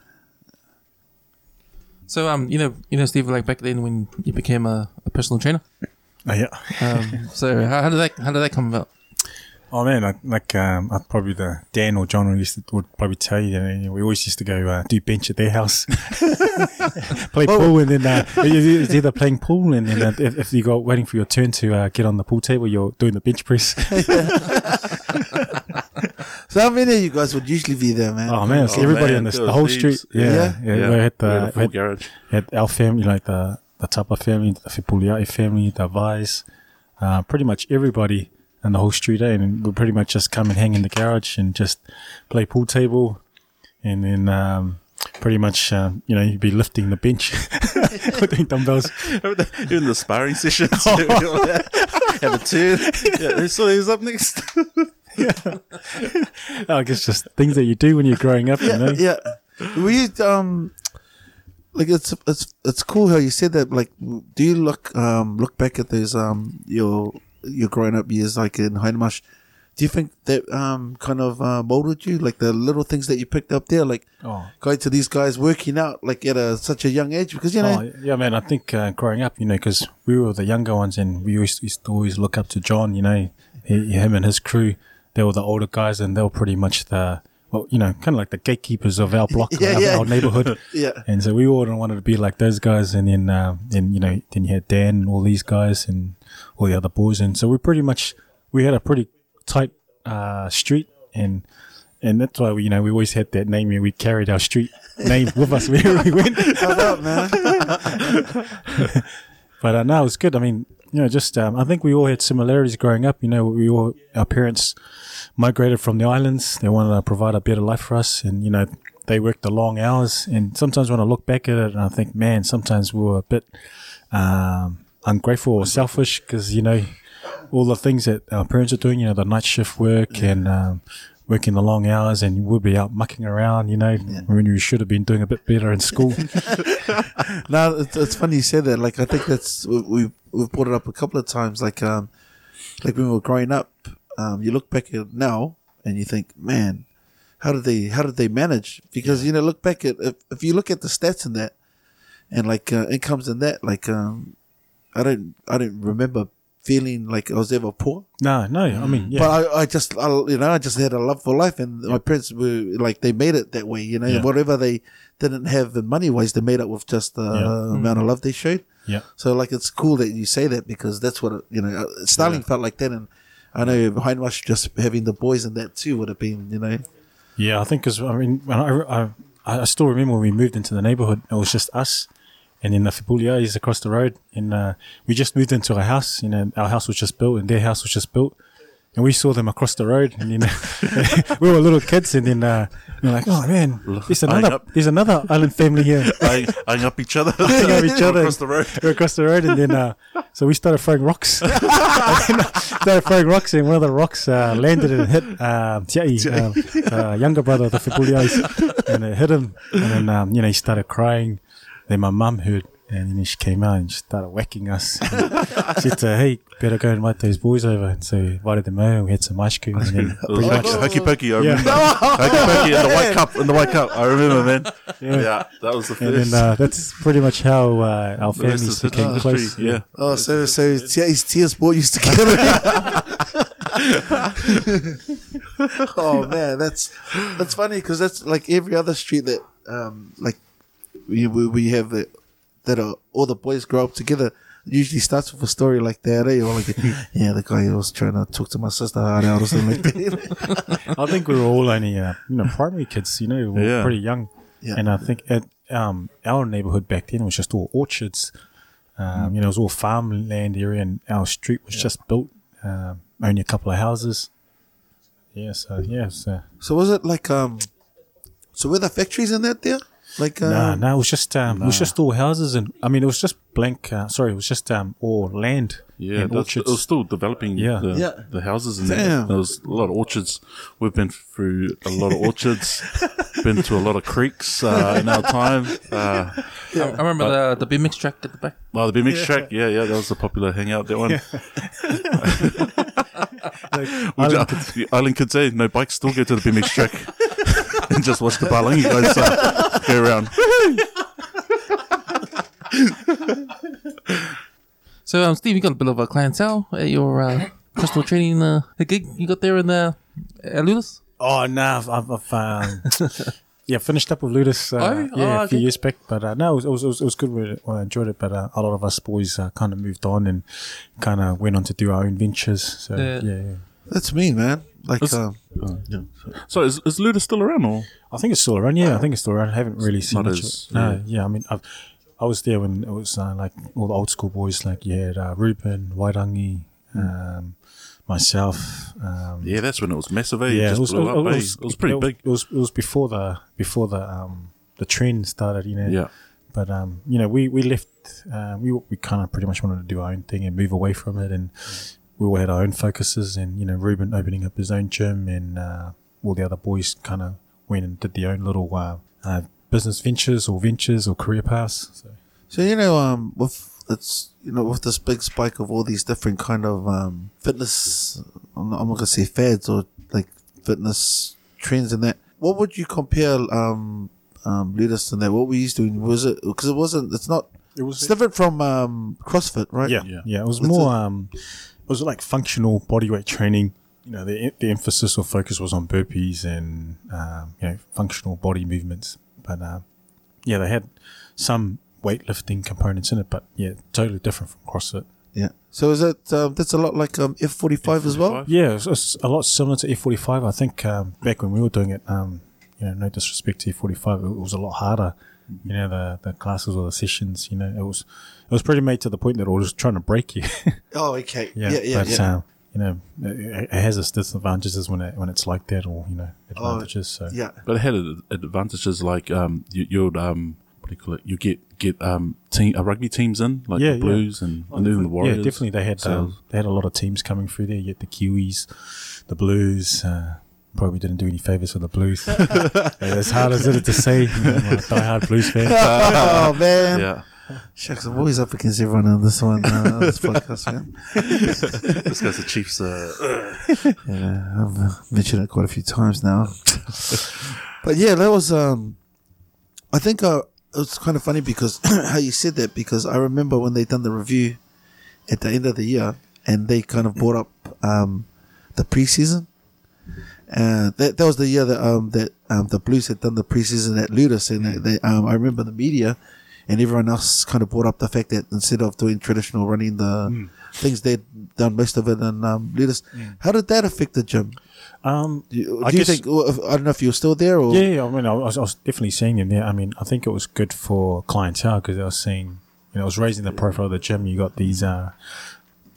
So um, you know, you know, Steve, like back then when you became a, a personal trainer. Oh, yeah. Um, so how, how did that how did that come about? Oh man, I, like um, I probably the Dan or John used to, would probably tell you. You know, we always used to go uh, do bench at their house, play pool, and then uh, it's either playing pool and then uh, if, if you got waiting for your turn to uh, get on the pool table, you're doing the bench press. So how many of you guys would usually be there, man? oh man, it's Oh, everybody man, on this, the whole heaps. street. Yeah, Yeah? yeah. Yeah. We had We had the a we full had, garage. had our family, like the the Tapa family, the Fipuliai family, the Vais, uh, pretty much everybody and the whole street. Eh? And we pretty much just come and hang in the garage and just play pool table, and then um, pretty much um, you know you'd be lifting the bench, doing dumbbells. Even the sparring sessions. Have a turn. Yeah, so who's up next? Yeah. I guess just things that you do when you're growing up. You know? yeah. Were you um like it's it's it's cool how you said that. Like, do you look um look back at those um your your growing up years like in Hindmarsh? Do you think that um kind of uh, molded you, like the little things that you picked up there, like Oh. going to these guys working out like at a, such a young age? Because you know, Oh, yeah, man. I think uh, growing up, you know, because we were the younger ones, and we used, used to always look up to John. You know, he, him and his crew. They were the older guys, and they were pretty much the well, you know, kind of like the gatekeepers of our block, Yeah, our, yeah. our neighborhood. yeah, And so we all wanted to be like those guys, and then, uh, then you know, then you had Dan and all these guys and all the other boys, and so we pretty much we had a pretty tight uh, street, and and that's why we, you know, we always had that name. and We carried our street name with us wherever we went. Hold up, man. But uh, no, it was good. I mean, you know, just um, I think we all had similarities growing up. You know, we all our parents migrated from the islands. They wanted to provide a better life for us, and you know, they worked the long hours. And sometimes when I look back at it, and I think, man, sometimes we were a bit um, ungrateful or selfish because you know all the things that our parents are doing. You know, the night shift work and um, working the long hours, and we'll be out mucking around. You know, when you should have been doing a bit better in school. no, it's, it's funny you said that. Like, I think that's we we- we've brought it up a couple of times. Like, um, like when we were growing up, um, you look back at it now and you think, man, how did they how did they manage? Because you know, look back at if, if you look at the stats in that and like uh, incomes in that, like um, I don't I don't remember feeling like I was ever poor. no, no, I mean, yeah. But I, I just, I, you know, I just had a love for life, and my parents were like they made it that way. You know, Yeah. whatever they didn't have in money wise, they made it with just the Yeah. amount of love they showed. yeah. So like, it's cool that you say that because that's what it, you know. uh, Starling felt like that, and I know behind Hindmarsh just having the boys and that too would have been, you know. Yeah, I think because I mean, when I, I I still remember when we moved into the neighborhood, it was just us, and then the Fipuliais across the road, and uh, we just moved into a house. You know, our house was just built, and their house was just built, and we saw them across the road, and you know, we were little kids, and then uh, we were like, oh man, there's another there's another island family here. eyeing up each other. Up each other. across the road. We're across the road, and then uh, so we started throwing rocks. then, started throwing rocks, and one of the rocks uh, landed and hit uh, Tiai, uh, uh, younger brother of the Fipuliais, and it hit him. And then um, you know he started crying. Then my mum heard, and then she came out and she started whacking us. She said, "Hey, better go and invite those boys over." And so we invited them over. We had some ice cream, and then pretty much, hokey, hokey pokey, I Yeah. remember. hokey pokey in the white cup, in the white cup. I remember, man. Yeah. Yeah, that was the first. and then uh, that's pretty much how uh, our the rest families is became history. close. Yeah. Oh, so so his tears brought you together. oh man, that's that's funny because that's like every other street that um like we we, we have the, that uh, all the boys grow up together. Usually starts with a story like that, eh? Or like, yeah, the guy was trying to talk to my sister hard out or something like that. I think we were all only, uh, you know, primary kids. You know, we were Yeah. pretty young. Yeah. And I think at um, our neighborhood back then was just all orchards. Um, You know, it was all farmland area, and our street was just built. Um, only a couple of houses. Yeah. So yeah. So so was it like, um, so were the factories in that there? Like, uh, no, no, it was just um, it was just all houses, and I mean, it was just blank. Uh, sorry, it was just um, all land Yeah, and orchards. it was still developing Yeah. the, Yeah. the houses and Damn. there. there was a lot of orchards. We've been through a lot of orchards, been to a lot of creeks uh, in our time. Uh, I, I remember the the BMX track at the back. well, the BMX track, yeah, yeah, that was a popular hangout, that one. Would you- the island kids say, no bikes, still go to the BMX track and just watch the Palangi guys uh, go around. So, um, Steve, you got a bit of a clientele at your uh, crystal training uh, gig you got there in uh, at Ludus. Oh no, I've, I've, I've um, yeah finished up with Ludus. Uh, Oh, yeah, oh, a few okay. years back, but uh, no, it was, it was it was it was good. We- I enjoyed it, but uh, a lot of us boys uh, kind of moved on and kind of went on to do our own ventures. So Yeah. yeah, yeah. That's me, man. Like, It's- um, yeah. So is, is Luda still around or? I think it's still around. Yeah, I think it's still around. I haven't really seen Not much. as- of, no, yeah. I mean, I've, I was there when it was uh, like all the old school boys. Like you had uh, Ruben, Wairangi, um, myself. Um, Yeah, that's when it was massive. Eh? yeah, it, just blew up, eh? it was pretty it big. It was it was before the before the um the trend started. You know. Yeah. But um, you know, we we left. Uh, we we kind of pretty much wanted to do our own thing and move away from it, and we all had our own focuses. And you know, Ruben opening up his own gym, and uh, all the other boys kind of went and did their own little uh, uh, business ventures or ventures or career paths. So. So you know, um, with it's you know with this big spike of all these different kind of um fitness, I'm not, I'm not gonna say fads or like fitness trends and that. What would you compare um um Ludus and that? What were you doing? Was it because it wasn't? It's not. It was It's different from um CrossFit, right? Yeah, Yeah. yeah, It was What's more. it? Um, it like functional bodyweight training. You know, the the emphasis or focus was on burpees and um, you know functional body movements. But um, yeah, they had some weightlifting components in it, but yeah, totally different from CrossFit. Yeah. So is that um, that's a lot like um F forty five as well? Yeah, it's, it's a lot similar to F forty five. I think um, back when we were doing it, um, you know, no disrespect to F forty five, it was a lot harder. You know, the the classes or the sessions. You know, it was it was pretty made to the point that it was trying to break you. Oh, okay. Yeah, Yeah, yeah, but yeah. Um, you know, it, it has its disadvantages when it when it's like that, or you know, advantages. so yeah. But it had advantages like um, you, you'd um, what do you call it? You get get um, team uh, rugby teams in like Yeah, the yeah. Blues and, and even the Warriors. yeah, definitely they had So- um, they had a lot of teams coming through there. You had the Kiwis, the Blues. Uh, probably didn't do any favors for the Blues. as hard as it is to say, you know, I'm a diehard Blues fan. oh man. Yeah, Shucks, I'm always up against everyone on this one, uh, this podcast, man. this guy's the Chiefs. Uh, Yeah, I've mentioned it quite a few times now. but yeah, that was. um I think uh, it was kind of funny because how you said that because I remember when they done the review at the end of the year and they kind of brought up um the preseason. Uh, that that was the year that um that um the Blues had done the preseason at Ludus and they, they um I remember the media and everyone else kind of brought up the fact that instead of doing traditional running the things they'd done most of it in um, Ludus. How did that affect the gym? Um, Do you, I do you guess- think? I don't know if you were still there or. Yeah, yeah, I mean, I was, I was definitely seeing them there. I mean, I think it was good for clientele because I was seeing, you know, it was raising the profile of the gym. You got these uh,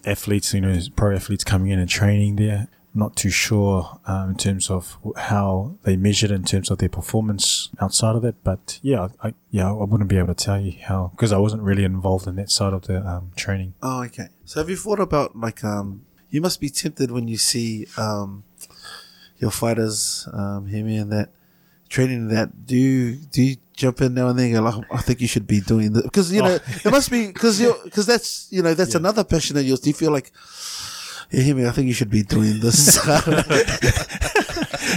athletes, you know, pro athletes coming in and training there. Not too sure um, in terms of how they measured in terms of their performance outside of that, but yeah, I, yeah, I wouldn't be able to tell you how because I wasn't really involved in that side of the um, training. Oh, okay. So have you thought about like um? You must be tempted when you see um, your fighters, um, Hemi and that training that. Do you do you jump in now and then? and Go like, I think you should be doing this because you know it must be because you because that's you know that's another passion of yours. Do you feel like? Hemi, I think you should be doing this.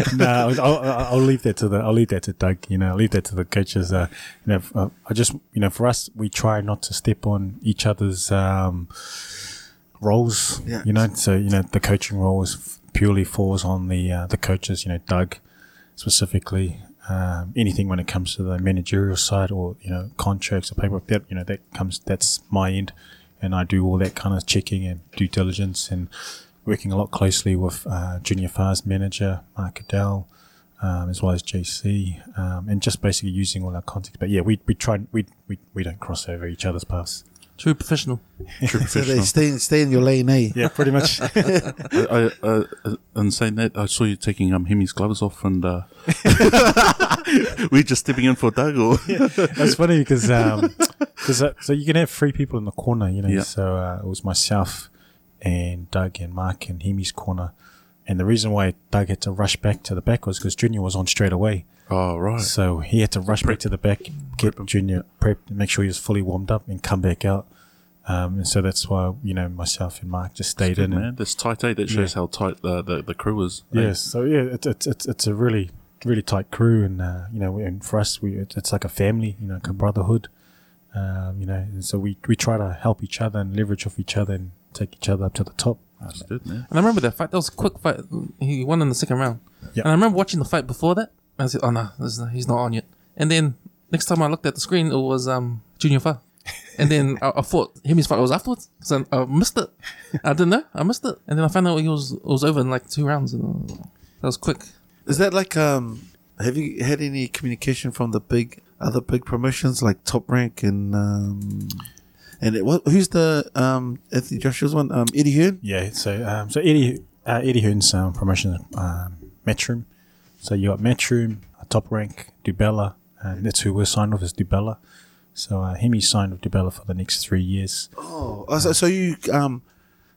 no, I'll, I'll, I'll leave that to the. I'll leave that to Doug. You know, I'll leave that to the coaches. Uh, you know, uh, I just you know, for us, we try not to step on each other's um, roles. Yeah. You know, so you know, the coaching role is purely falls on the uh, the coaches. You know, Doug specifically. Um, anything when it comes to the managerial side or you know contracts or paperwork that you know that comes that's my end, and I do all that kind of checking and due diligence and working a lot closely with uh, Junior Fa's manager Mark Keddell, um, as well as JC, um, and just basically using all our contacts. But yeah, we we try we we, we don't cross over each other's paths. True professional. True So professional. stay, stay in your lane, eh? Yeah, pretty much. I, I, uh, uh, and saying that, I saw you taking um, Hemi's gloves off, and uh, we just stepping in for Doug. Or That's funny because um, cause, uh, so you can have three people in the corner, you know. Yeah. So uh, it was myself and Doug and Mark and Hemi's corner, and the reason why Doug had to rush back to the back was because Junior was on straight away, oh right, so he had to rush back to the back, get Junior prepped, make sure he was fully warmed up, and come back out. Um, and so that's why you know myself and Mark just stayed Good, in. Man. That's tight. Eh? That shows how tight the, the, the crew is. eh? Yes. So yeah, it's it's it's, it's a really really tight crew, and uh, you know, and for us, we it- it's like a family, you know, like a brotherhood. Um, you know, and so we we try to help each other and leverage off each other and take each other up to the top. That's good, man. And I remember that fight. That was a quick fight. He won in the second round. Yeah. And I remember watching the fight before that. And I said, "Oh no, this is, he's not on yet." And then next time I looked at the screen, it was um Junior Fa. And then I, I thought Hemi's fight was afterwards, so I, I missed it. I didn't know, I missed it. And then I found out he was it was over in like two rounds, and that was quick. Is that like um? Have you had any communication from the big other big promotions like Top Rank and um? And it, what, who's the um Anthony Joshua's one? Um, Eddie Hearn. Yeah. So um, so Eddie uh, Eddie Hearn's um, promotion um, Matchroom. So you got Matchroom, uh, Top Rank, DiBella, and that's who we're signed with is DiBella. So uh, Hemi signed with DiBella for the next three years. Oh, oh, so, so you um,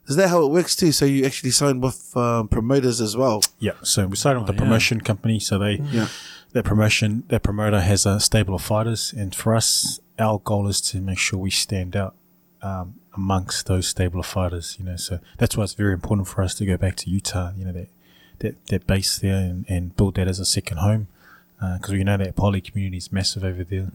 is that how it works too? So you actually sign with um, promoters as well. Yeah, so we started with Oh, the yeah. promotion company. So they, Yeah. That promotion, that promoter has a stable of fighters, and for us, our goal is to make sure we stand out um, amongst those stable of fighters. You know, so that's why it's very important for us to go back to Utah. You know, that that, that base there and, and build that as a second home, because we know that poly community is massive over there.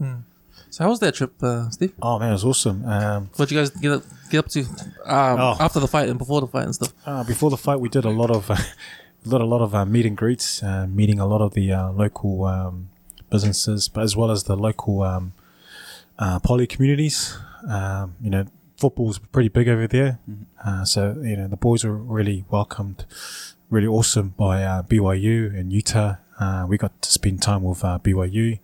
So how was that trip, uh, Steve? Oh man, it was awesome. Um, What you guys get up, get up to um, Oh. after the fight and before the fight and stuff? Uh, before the fight, we did a lot of a lot, a lot of uh, meet and greets, uh, meeting a lot of the uh, local um, businesses, but as well as the local um, uh, poly communities. Um, you know, football's pretty big over there, uh, so you know the boys were really welcomed, really awesome by uh, BYU and Utah. Uh, we got to spend time with uh, BYU.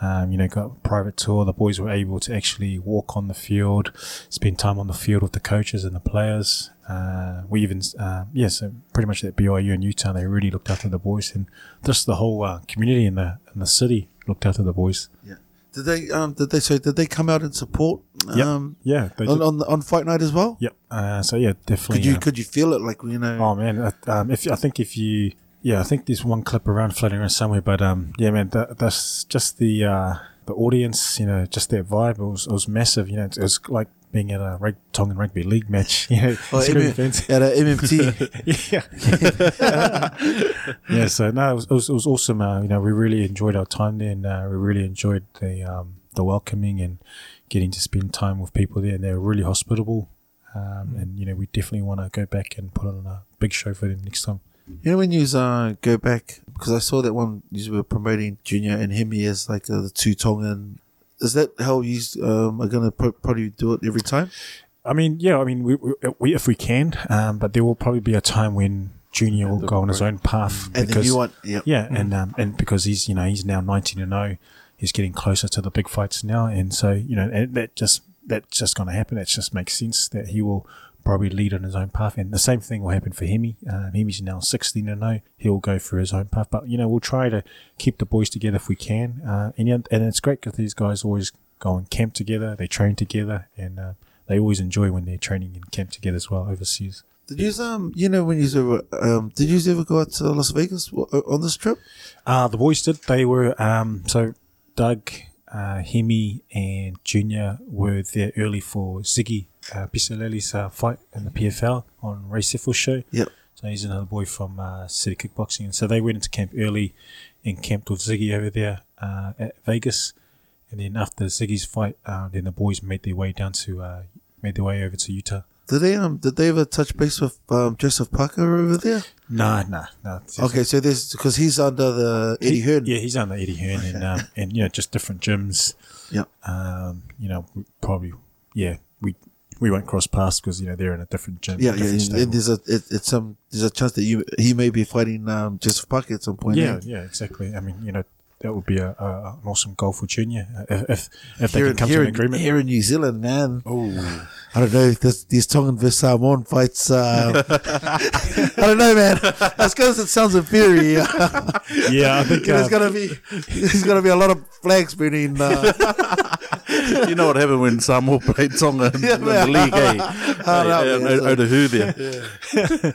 Um, you know, got a private tour. The boys were able to actually walk on the field, spend time on the field with the coaches and the players. Uh, we even, uh, yeah, so pretty much at BYU and Utah, they really looked after the boys, and just the whole uh, community in the in the city looked after the boys. Yeah. Did they um? Did they so? Did they come out and support Yep. um Yeah, they on on, on fight night as well? Yep. Uh, so yeah, definitely. Could you uh, could you feel it like you know? Oh man, uh, um, if I think if you, yeah, I think there's one clip around floating around somewhere, but um, yeah, man, that, that's just the uh, the audience, you know, just that vibe. It was it was massive. You know, it was like being at a rug, Tongan rugby league match. You know, Oh, M- at a MMT. yeah. yeah. So no, it was, it was, it was awesome. Uh, you know, we really enjoyed our time there, and uh, we really enjoyed the um, the welcoming and getting to spend time with people there. And they were really hospitable. Um, and you know, we definitely want to go back and put on a big show for them next time. You know when you uh, go back because I saw that one you were promoting Junior and him he as like uh, the two Tongan. Is that how you um, are gonna pro- probably do it every time? I mean, yeah, I mean, we, we, we if we can, um, but there will probably be a time when Junior will go on his own path And then because you want yeah. yeah, and um, and because he's you know he's now nineteen and zero, he's getting closer to the big fights now, and so you know and that just that's just going to happen. That just makes sense that he will probably lead on his own path, and the same thing will happen for Hemi. Um, Hemi's now sixteen and zero; he'll go through his own path. But you know we'll try to keep the boys together if we can, uh, and and it's great because these guys always go and camp together, they train together, and uh, they always enjoy when they're training and camp together as well overseas. Did you um you know when you ever um did you ever go out to Las Vegas uh, on this trip? Uh, the boys did. They were um, so Doug, uh, Hemi, and Junior were there early for Ziggy uh, Pisolelli's uh, fight in the PFL on Ray Sefo's show. Yep. So he's another boy from uh, City Kickboxing, and so they went into camp early and camped with Ziggy over there uh, at Vegas. And then after Ziggy's fight, uh, then the boys made their way down to uh, made their way over to Utah. Did they um did they ever touch base with um, Joseph Parker over there? Nah, nah, nah. Okay, so there's because he's under the Eddie He- Hearn. Yeah, he's under Eddie Hearn and um, and you know just different gyms. Yeah. Um, you know, probably yeah we won't cross paths because you know they're in a different gym. Yeah, yeah, different and there's a it, it's some there's a chance that you he may be fighting um, Joseph Parker at some point. yeah, eh? yeah, exactly. I mean, you know, that would be a, a an awesome goal for Junior uh, if if, if they Here, can come to an agreement. here in New Zealand, man. Oh, I don't know. This, these Tongan versus Samoan fights. Uh, I don't know, man. As good as it sounds in theory, yeah, I think there's uh, gonna be there's gonna be a lot of flags burning. Uh, you know what happened when Samoa played Tonga in, in the league, eh? I know, Hey, man. uh, Otahu there.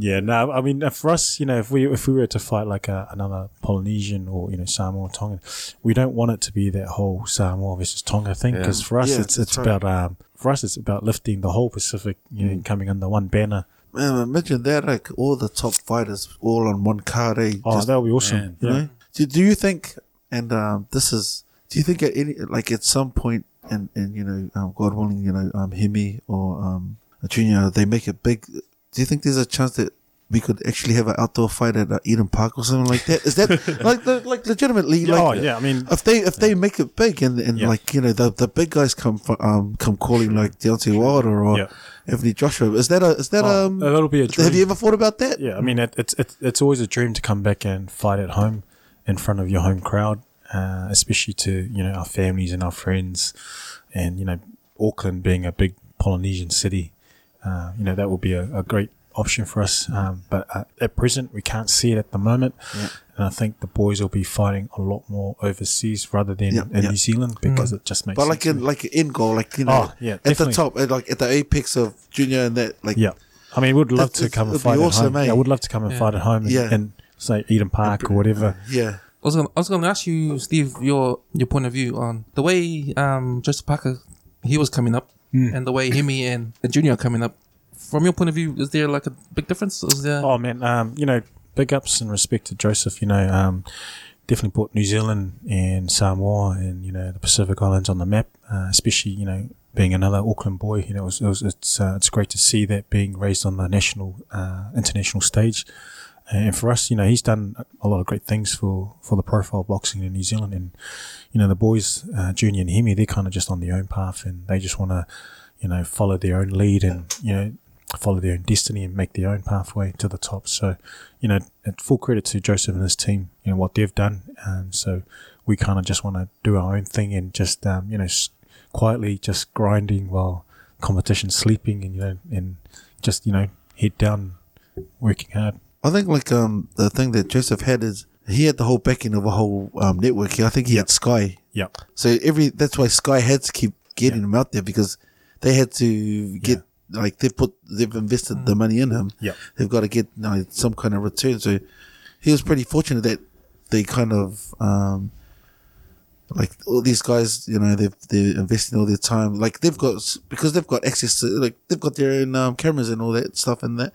Yeah, no, I mean, uh, for us, you know, if we if we were to fight like a, another Polynesian or you know Samoa or Tongan, we don't want it to be that whole Samoa versus Tonga thing Yeah. because for us, Yeah, it's it's right. about um for us it's about lifting the whole Pacific, you know, coming under one banner. man, imagine that! Like all the top fighters all on one card. Eh? Oh, Just, that would be awesome. man. you know? do, do you think? And um, this is. Do you think at any like at some point, and and you know, um, God willing, you know, um, Hemi or um, Junior, they make it big. Do you think there's a chance that we could actually have an outdoor fight at uh, Eden Park or something like that? Is that like the, like legitimately? Like, oh, yeah. I mean, If they if they make it big and, and Yeah. like you know the the big guys come um come calling like Deontay Wilder or Yeah. Anthony Joshua, is that a is that oh, um that'll be a dream. have you ever thought about that? Yeah, I mean, it, it's it's it's always a dream to come back and fight at home in front of your home crowd, uh, especially to you know our families and our friends, and you know Auckland being a big Polynesian city, uh, you know that will be a, a great option for us. Um, but uh, at present, we can't see it at the moment, and I think the boys will be fighting a lot more overseas rather than in. New Zealand because it just makes. But like in like in goal, like you know, Oh, yeah, at the top, at, like at the apex of junior and that, like yeah, I mean, we'd love It's- to come and fight awesome, at home. eh? Yeah, I would love to come and Yeah. fight at home, and, Yeah. and say Eden Park or whatever. yeah, I was gonna, I was gonna ask you, Steve, your your point of view on the way um, Joseph Parker he was coming up, Hmm. and the way Hemi and, and Junior are coming up. From your point of view, is there like a big difference? Is there? Oh man, um, you know, big ups and respect to Joseph. You know, um, definitely put New Zealand and Samoa and you know the Pacific Islands on the map. Uh, especially you know being another Auckland boy. You know, it was, it was, it's uh, it's great to see that being raised on the national, uh, international stage. And for us, you know, he's done a lot of great things for, for the profile boxing in New Zealand. And, you know, the boys, uh, Junior and Hemi, they're kind of just on their own path and they just want to, you know, follow their own lead and, you know, follow their own destiny and make their own pathway to the top. So, you know, full credit to Joseph and his team, you know, what they've done. Um, so we kind of just want to do our own thing and just, um, you know, s- quietly just grinding while competition's sleeping and, you know, and just, you know, head down, working hard. I think like um the thing that Joseph had is he had the whole backing of a whole um network. I think he had Sky, Yeah. so every that's why Sky had to keep getting him out there because they had to get like they've put they've invested the money in him. Yeah. they've got to get you know, some kind of return. So he was pretty fortunate that they kind of um like all these guys, you know, they've they're investing all their time. Like they've got because they've got access to like they've got their own um, cameras and all that stuff and that.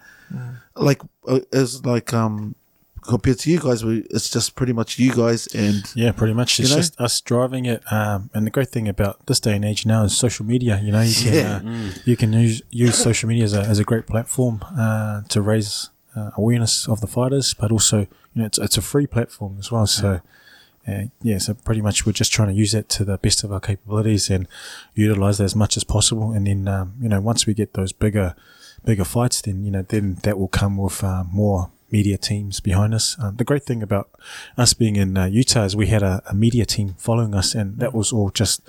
Like uh, as like um compared to you guys, we, it's just pretty much you guys and Yeah, pretty much. It's know? just us driving it. Um, and the great thing about this day and age now is social media. You know, you can Yeah. uh, you can use use social media as a, as a great platform uh, to raise uh, awareness of the fighters, but also you know it's it's a free platform as well. So. Yeah, so pretty much we're just trying to use that to the best of our capabilities and utilize that as much as possible. And then, um, you know, once we get those bigger, bigger fights, then you know, then that will come with uh, more media teams behind us. Um, the great thing about us being in uh, Utah is we had a, a media team following us, and that was all just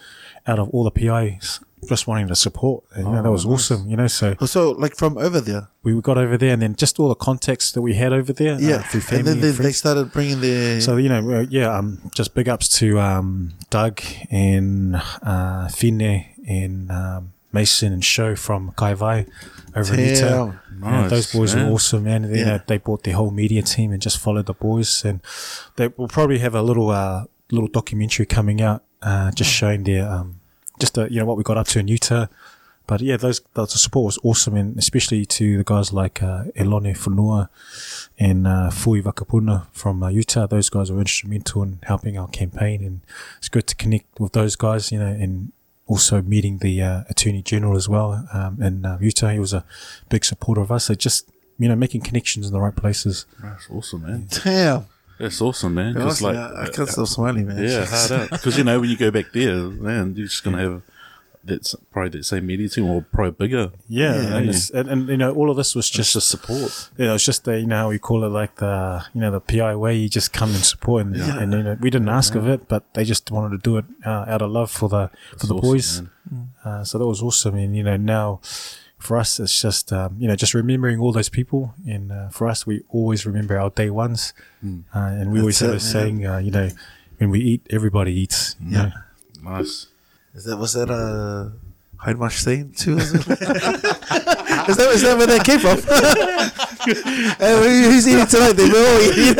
out of all the PIs just wanting to support. And, you know, that was awesome. You know, so also like from over there. we got over there, and then just all the contacts that we had over there, uh, Yeah, through and family then and they, they started bringing their So you know, uh, yeah, um, just big ups to um, Doug and uh, Fine and um, Mason and Show from Kaivai over in Damn. Utah. Yeah, Nice, those boys man. are awesome, man. They, you Yeah. know, they brought their whole media team and just followed the boys, and they will probably have a little uh, little documentary coming out, uh, just showing their um, just uh, you know what we got up to in Utah. But yeah, those the support was awesome, and especially to the guys like uh, Elone Funua and uh, Fui Vakapuna from uh, Utah. Those guys were instrumental in helping our campaign, and it's good to connect with those guys, you know, and also meeting the uh, Attorney General as well um, in uh, Utah. He was a big supporter of us. So just you know making connections in the right places. That's awesome, man. Damn. That's awesome, man. 'Cause, Honestly, like, I, I can't stop smiling, man. yeah, hard out. Because you know when you go back there, man, you're just gonna have that's probably that same media team or probably bigger. Yeah, Yeah. and, it's, and and you know all of this was Just just support. you know, it's just the you know how we call it like the you know the PI way. You just come and support, and, Yeah. and you know we didn't ask of it, but they just wanted to do it uh, out of love for the for the awesome, boys. Uh, so that was awesome, and you know now for us it's just um, you know just remembering all those people, and uh, for us we always remember our day ones, Mm. uh, and we always have it, a saying, uh, you know, when we eat, everybody eats. Yeah. know. Nice. Is that was that a Hindmarsh saying too? Is, it? is that is that where that came from? hey, who's eating tonight? They were all eating.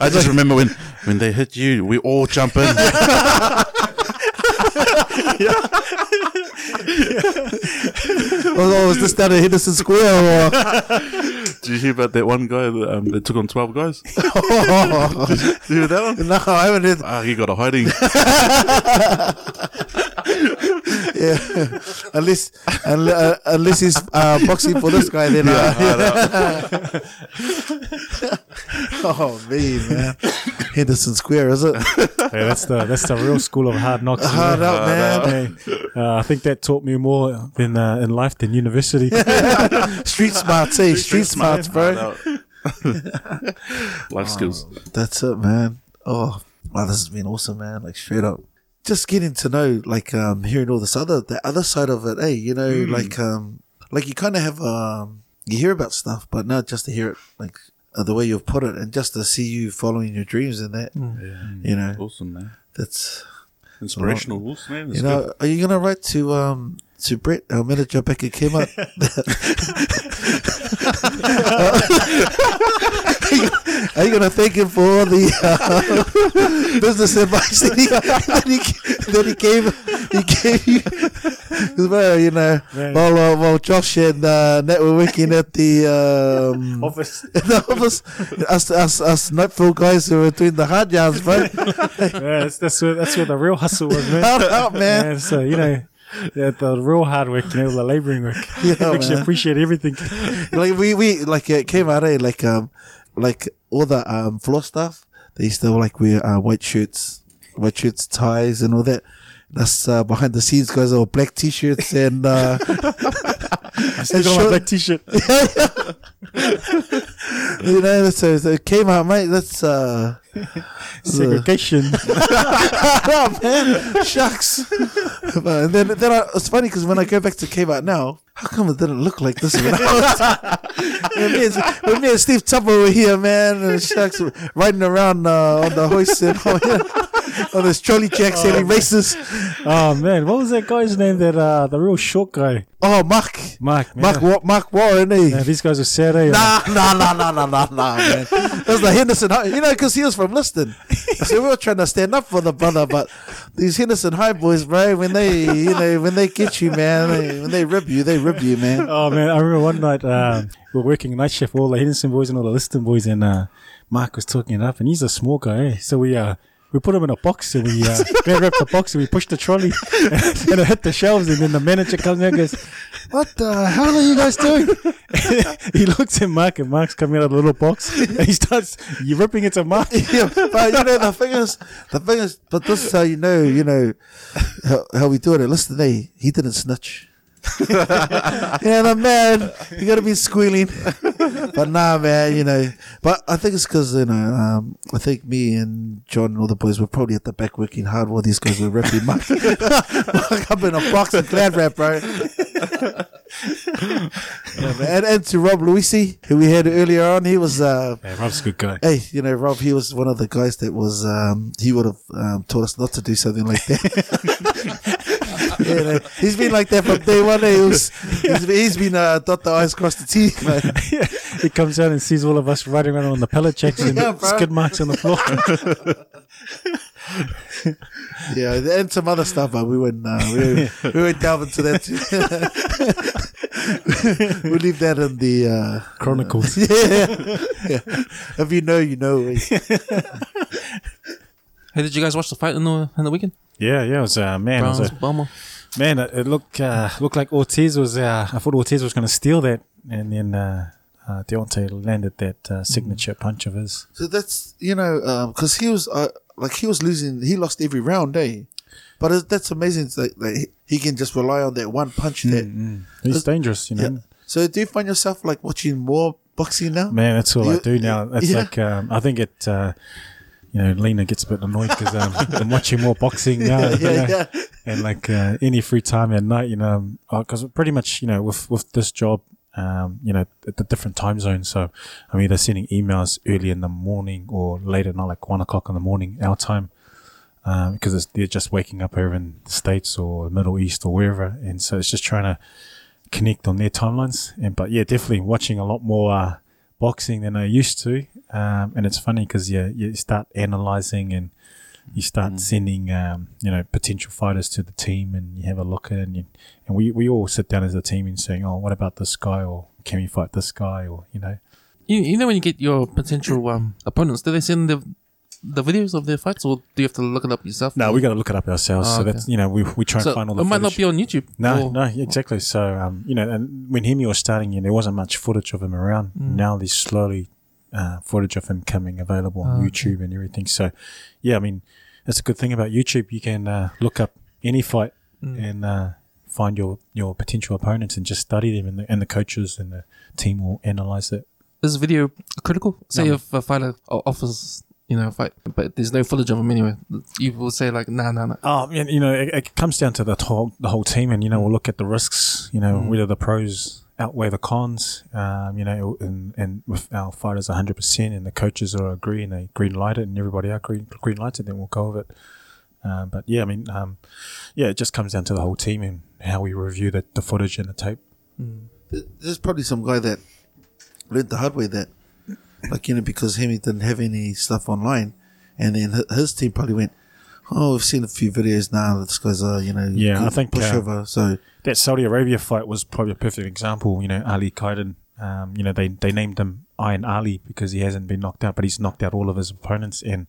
I just remember when when they hit you, we all jump in. Oh, was this down at Henderson Square? Or? Did you hear about that one guy that, um, that took on twelve guys? Did you hear that one? no, I haven't heard. Ah, he got a hiding. Yeah, unless unless, uh, unless he's uh, boxing for this guy, then. Uh, oh me, man, Henderson Square, is it? Hey, that's the that's the real school of hard knocks. Hard know. out, man. Hey, uh, I think that taught me more than uh, in life than university. Street smarts, hey, street smarts, bro. Life skills. That's it, man. Oh, wow, this has been awesome, man. Like straight up, just getting to know, like, um, hearing all this other, the other side of it. Hey, you know, like, um, like you kind of have, um, you hear about stuff, but not just to hear it, like the way you've put it, and just to see you following your dreams and that. Yeah. You know, Awesome, man. that's Inspirational, awesome, man. It's you know. Are you gonna write to um to Brett, our manager back came up. Are you gonna thank him for all the uh, business advice that he, that he that he gave he gave you? well, you know, Right. while uh, while Josh and uh, Nat were working at the um, Office. the office, us us us Nightfield guys who were doing the hard yards, bro. yeah, that's, that's where that's where the real hustle was, man. Hard out, man. Yeah, so you know, the, the real hard work, you know, the labouring work. Yeah, makes you appreciate everything. like we we like it came out eh, like um like all the um floor stuff they used to like wear uh, white shirts white shirts ties and all that that's uh, behind the scenes guys all black t-shirts and uh I still got my black t-shirt. you know so, so it came out mate that's uh Segregation. oh man shucks but and then then I, it's funny because when I go back to out now how come it didn't look like this when I was when, me and, when me and Steve Tupper were here man and shucks riding around uh, on the hoist and on this trolley jack selling races oh man, what was that guy's name? That uh, the real short guy, oh Mark Mark. Man. Mark Wa- Mark Warren eh? Yeah, these guys were sad. Eh? Nah, nah, nah, nah, nah, nah, nah, man. That's the Henderson You know, because he was from Liston. So we were trying to stand up for the brother, but these Henderson High boys, bro, when they, you know, when they get you, man, they, when they rip you, they rip you, man. Oh man, I remember one night um, we were working night shift, all the Henderson boys and all the Liston boys, and uh, Mark was talking it up, and he's a small guy, eh? so we uh, we put him in a box and we uh, we wrapped the box and we pushed the trolley, and it hit the shelves, and then the manager comes in and goes, "What the hell are you guys doing?" he looks at Mark, and Mark's coming out of the little box, and he starts you ripping it to Mark. yeah, but you know the thing is, the thing is, but this is how you know, you know, how, how we do it. Listen, hey, he didn't snitch. yeah, the man, you gotta be squealing. but nah, man, you know. But I think it's because you know, um, I think me and John and all the boys were probably at the back working hard while these guys were wrapping Mark, Mark up in a box of glad wrap, bro. Yeah, and, and to Rob Luisi, who we had earlier on, he was uh, Yeah, Rob's a good guy. Hey, you know, Rob, he was one of the guys that was, um, he would have um, taught us not to do something like that. You know, he's been like that from day one. eh? He was, he's, he's been uh, dot the eyes, cross the teeth. man. he comes out and sees all of us riding around on the pallet jacks and Yeah, bro. skid marks on the floor. Yeah, and some other stuff, but we went, uh, we, we went delve into that too. we'll leave that in the, uh, Chronicles. yeah, yeah. If you know, you know. eh? Hey, did you guys watch the fight in the in the weekend? Yeah, yeah, it was uh, man, it was a Balmer. Man, it, it looked uh, looked like Ortiz was. Uh, I thought Ortiz was going to steal that, and then uh, uh, Deontay landed that uh, signature punch of his. So that's you know because he was uh, like he was losing. He lost every round, eh? But it, that's amazing. Like, like he- can just rely on that one punch. That He's dangerous, you know. yeah. So do you find yourself like watching more boxing now? Man, that's all I do now. It's yeah. like um, I think it. Uh, you know, Lena gets a bit annoyed because um, I'm watching more boxing now. you yeah, know. yeah. and like uh, any free time at night, you know, because pretty much, you know, with with this job, um, you know, at the different time zones. So I'm either sending emails early in the morning or late at night, like one o'clock in the morning, our time, um, because it's, they're just waking up over in the states or the Middle East or wherever, and so it's just trying to connect on their timelines. And but yeah, definitely watching a lot more uh, boxing than I used to. Um, and it's funny because yeah, you start analyzing and you start sending um, you know potential fighters to the team and you have a look at it and, you, and we, we all sit down as a team and saying oh what about this guy or can we fight this guy or you know You, you know when you get your potential um, opponents, do they send the the videos of their fights, or do you have to look it up yourself? no we got to look it up ourselves Oh, so okay. that's you know we, we try So and find all the it might not be on YouTube. No, or- no, exactly. So, um, you know, and when Hemi was starting, you know, there wasn't much footage of him around. Mm. Now there's slowly uh, footage of him coming available on Oh, okay. YouTube and everything. So, yeah, I mean, that's a good thing about YouTube. You can uh, look up any fight Mm. and uh, find your, your potential opponents and just study them, and the, and the coaches and the team will analyze it. Is video critical? Say No. if a fighter offers, you know, a fight, but there's no footage of him anyway. You will say like, nah, nah, nah. Oh, you know, it, it comes down to the whole the whole team, and you know, we'll look at the risks. You know, Mm. whether the pros outweigh the cons. Um, you know, and and with our fighters 100, percent and the coaches are agree and they green light it, and everybody else green green lights it, then we'll go with it. Um, but yeah, I mean, um, yeah, it just comes down to the whole team and how we review the, the footage and the tape. Mm. There's probably some guy that learned the hard way that, like you know, because Hemi didn't have any stuff online, and then his team probably went, "Oh, we've seen a few videos now. This guy's a you know, Yeah, I good think, uh, pushover." so that Saudi Arabia fight was probably a perfect example. You know, Ali Kaidan. Um, you know, they they named him Iron Ali because he hasn't been knocked out, but he's knocked out all of his opponents, and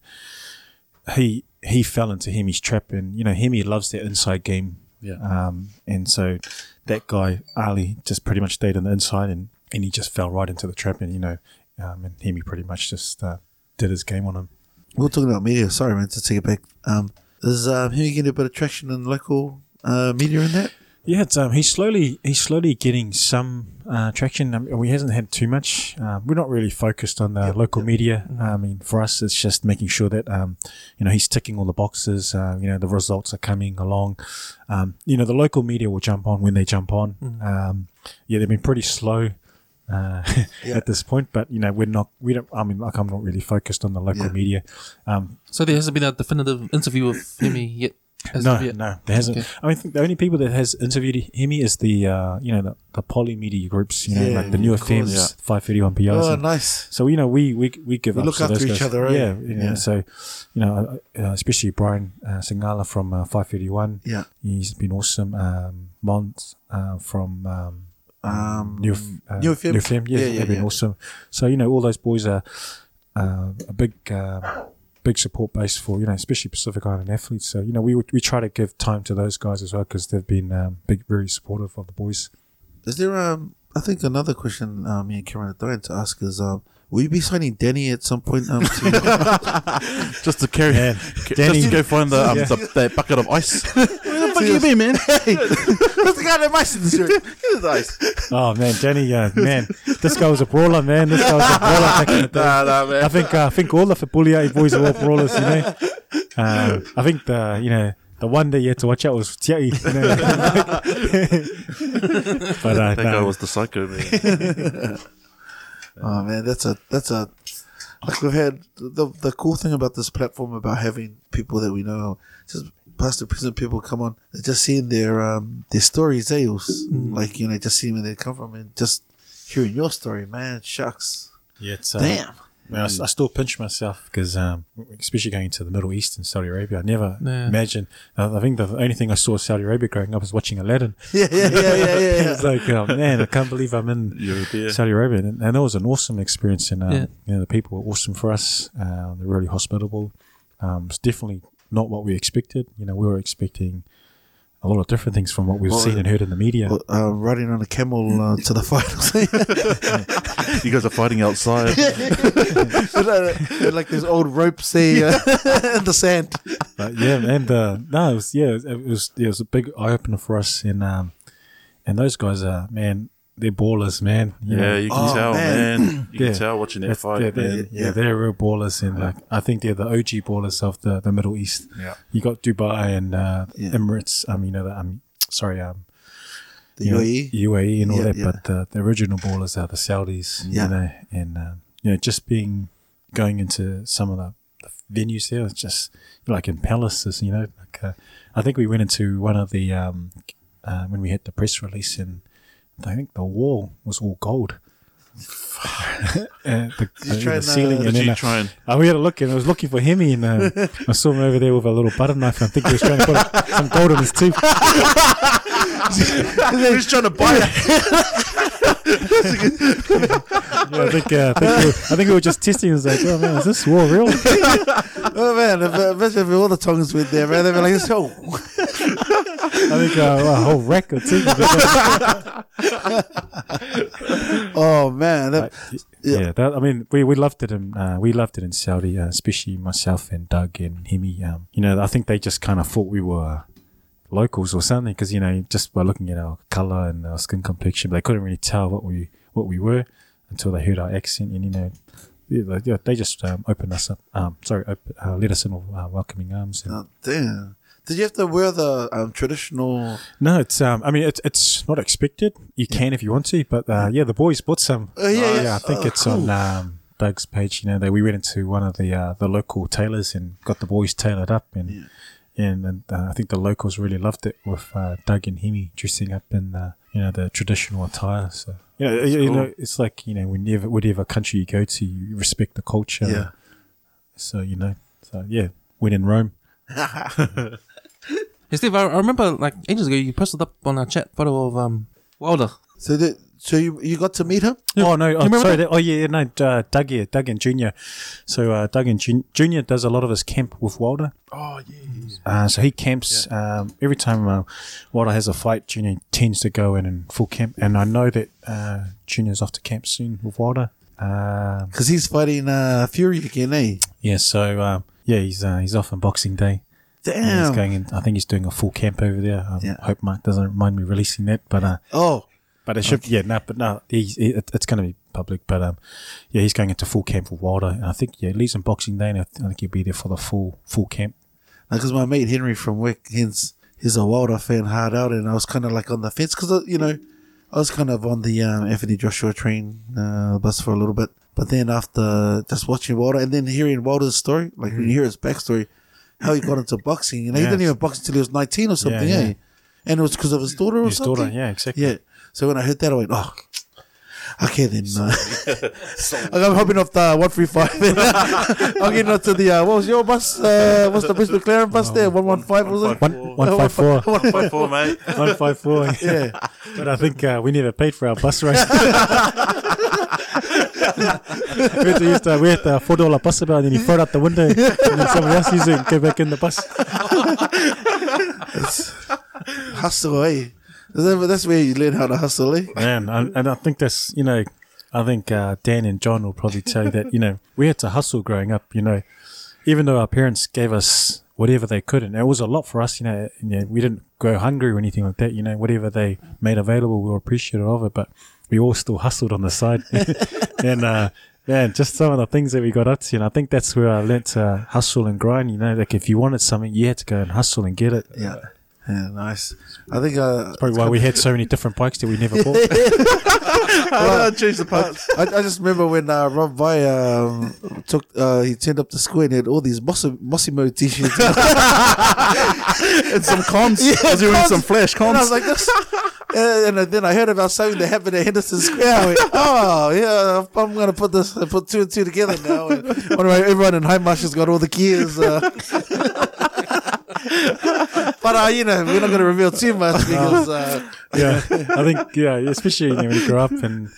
he he fell into Hemi's trap. And you know, Hemi loves that inside game, Yeah. um, and so that guy Ali just pretty much stayed on the inside, and and he just fell right into the trap, and you know, um, and Hemi pretty much just uh, did his game on him. We're talking about media. Sorry, man, to take it back. Um, is um, getting a bit of traction in local uh, media in that? Yeah, it's, um, he's slowly he's slowly getting some uh, traction. Um, we hasn't had too much. Um, we're not really focused on the local media. I mean, for us, it's just making sure that um, you know he's ticking all the boxes. Uh, you know, the results are coming along. Um, you know, the local media will jump on when they jump on. Um, yeah, they've been pretty slow. Uh, Yeah. at this point, but you know we're not. We don't. I mean, like I'm not really focused on the local Yeah. media. Um, So there hasn't been a definitive interview with Hemi yet. As no, yet. no, there hasn't. Okay. I mean, I the only people that has interviewed him is the uh, you know the, the poly media groups, you know, Yeah, like the Niu of course. FMs, Yeah. five thirty one PRs. Oh, and- nice. so you know we we we give We up look to after each guys. other, eh? Yeah, you know, Yeah. so you know, uh, uh, especially Brian uh, Singala from uh, five thirty one. Yeah. He's been awesome. Um, Mont uh, from um, Um, Niu F- uh, Niu FM? Niu FM, yeah, Yeah, yeah, they've been yeah. awesome. So you know, all those boys are uh, a big, um, big support base for you know, especially Pacific Island athletes. So you know, we we try to give time to those guys as well because they've been um, big, very supportive of the boys. Is there um? I think another question um, me and Cameron are dying to ask is um, will you be signing Danny at some point? Um, to, Just to carry, Man, just Danny- to go find the, um, Yeah. the, the bucket of ice. Where the fuck you been, man? Hey, that's the guy that mice in the shirt. Get his ice. Oh man, Danny, uh, man, this guy was a brawler, man. This guy was a brawler back in the day. nah, nah, man. I think uh, I think all the Fipuliai boys are all brawlers, you know. Uh, I think the you know the one that you had to watch out was Tiai, you know. but uh, that guy was the psycho man. Oh man, that's a that's a like we've had the the cool thing about this platform about having people that we know, just past the present people come on, they're just seeing their um their stories, eh? was Like you know, just seeing where they come from and just hearing your story, man. Shucks, yeah, it's, uh, damn. man, I, s- I still pinch myself because, um, especially going to the Middle East and Saudi Arabia, I never Yeah. imagined. Uh, I think the only thing I saw Saudi Arabia growing up was watching Aladdin. Yeah, yeah, yeah, yeah, yeah. yeah. it's like, oh, man, I can't believe I'm in You're. Saudi Arabia, and, and that was an awesome experience. And um, Yeah. you know, the people were awesome for us. Uh, they're really hospitable. Um, it's definitely not what we expected. You know, we were expecting a lot of different things from what we've Well, seen and heard in the media. Well, uh, riding on a camel uh, to the finals. You guys are fighting outside. like there's old ropes there uh, in the sand. But yeah, and uh, no, it was yeah, it was it was a big eye opener for us, and um, and those guys are man, they're ballers, man. You yeah, know, you can Oh, tell, man. man. You Yeah. can tell watching that that's- fight, yeah, they're, man. yeah, they're real ballers, and like I think they're the OG ballers of the, the Middle East. Yeah. You got Dubai and uh, Yeah. Emirates. Um, you know, the, um, sorry, um, The you know, UAE. UAE and all that, yeah. but the, the original ballers are the Saudis. Yeah. You know, and uh, you know, just being going into some of the, the venues there, it's just like in palaces. You know, like uh, I think we went into one of the um, uh, when we had the press release, and I think the wall was all gold. and the, the- try the and, uh, ceiling, Did and then uh, and uh, we had a look, and I was looking for Hemi, and uh, I saw him over there with a little butter knife. And I think he was trying to put some gold in his tooth. Who's trying to buy it? Yeah, I think uh, I think we were, I think we were just testing. It was like, oh man, is this war real? Oh man, uh, imagine if all the tongues went there, man. They'd be like, "So, I think uh, a whole rack of oh man, that, yeah, Yeah. that, I mean, we, we loved it in uh, we loved it in Saudi, uh, especially myself and Doug and Hemi. Um, you know, I think they just kind of thought we were locals or something because you know just by looking at our color and our skin complexion, they couldn't really tell what we what we were until they heard our accent and you know. Yeah, they- yeah, they just um, opened us up. Um, sorry, op- uh, let us in with uh, welcoming arms. And, oh, damn." Did you have to wear the um, traditional? No, it's um. I mean, it's it's not expected. You can if you want to, but uh, yeah, the boys bought some. Oh, yeah, yeah. I think Oh, it's cool. on um, Doug's page. You know, that we went into one of the uh, the local tailors and got the boys tailored up, and and, and uh, I think the locals really loved it with uh, Doug and Hemi dressing up in uh, you know the traditional attire. So you know, you, you cool. know, it's like you know, whenever whatever country you go to, you respect the culture. Yeah. So you know, so yeah, when in Rome. Hey Steve, I, I remember like ages ago you posted up on our chat photo of um Wilder. So, that, so you you got to meet him? Oh no! Oh, remember sorry. that? that- oh yeah, yeah, no. Uh, Doug here, Doug and Junior. So uh, Doug and Jun- Junior does a lot of his camp with Wilder. Oh yeah. Uh, so he camps um, every time uh, Wilder has a fight. Junior tends to go in and full camp, and I know that uh, Junior's off to camp soon with Wilder. Um, Because he's fighting uh, Fury again, eh? yeah, so um, yeah, he's uh, he's off on Boxing Day. And He's going in. I think he's doing a full camp over there. I Yeah. hope Mark doesn't mind me releasing that, but uh, Oh, But it should, yeah, no, but no, he's, it, it's going to be public. But um, yeah, he's going into full camp with Wilder, and I think yeah, he leaves on Boxing Day, and I, th- I think he'll be there for the full full camp. because my mate Henry from work, he's he's a Wilder fan, hard out, and I was kind of like on the fence because you know I was kind of on the um, Anthony Joshua train uh, bus for a little bit, but then after just watching Wilder and then hearing Wilder's story, like when you hear his backstory, how he got into boxing, you know, he didn't even box until he was nineteen or something, yeah. eh? And it was because of his daughter or His something. daughter, yeah, exactly. Yeah. So when I heard that, I went, oh, okay then. Uh, I'm hopping off the 135. I'm getting onto the, uh, what was your bus? Uh, what's the Bruce McLaren bus there? 115, was it? One one five four, Five four, mate. one five four. Yeah. But I think uh, we never paid for our bus ride. We had to we had the four dollar bus about, and then you throw it out the window, and then somebody else uses it and go back in the bus. Hustle, eh? That's where you learn how to hustle, eh? Man, and, and I think that's you know, I think uh, Dan and John will probably tell you that you know we had to hustle growing up. You know, even though our parents gave us whatever they could, and it was a lot for us. You know, you know we didn't go hungry or anything like that. You know, whatever they made available, we were appreciative of it. But we all still hustled on the side, and uh, man, just some of the things that we got up to. And I think that's where I learnt to hustle and grind. You know, like if you wanted something, you had to go and hustle and get it. Yeah. Yeah, nice. I think, uh, Probably why we had so many different bikes that we never bought. I'll change the parts. I, I just remember when uh, Rob Vai um, took uh, he turned up to school and he had all these Mossi- Mossimo t-shirts. and some cons. Yeah, was he wearing cons. some flash And I was like, this. And then I heard about something that happened at Henderson Square. I went, oh, yeah, I'm going to put this, put two and two together now. And one of my, everyone in Hindmarsh has got all the gears. Uh. but, uh, you know, we're not going to reveal too much because, uh, yeah, I think yeah, especially you know, when you grow up and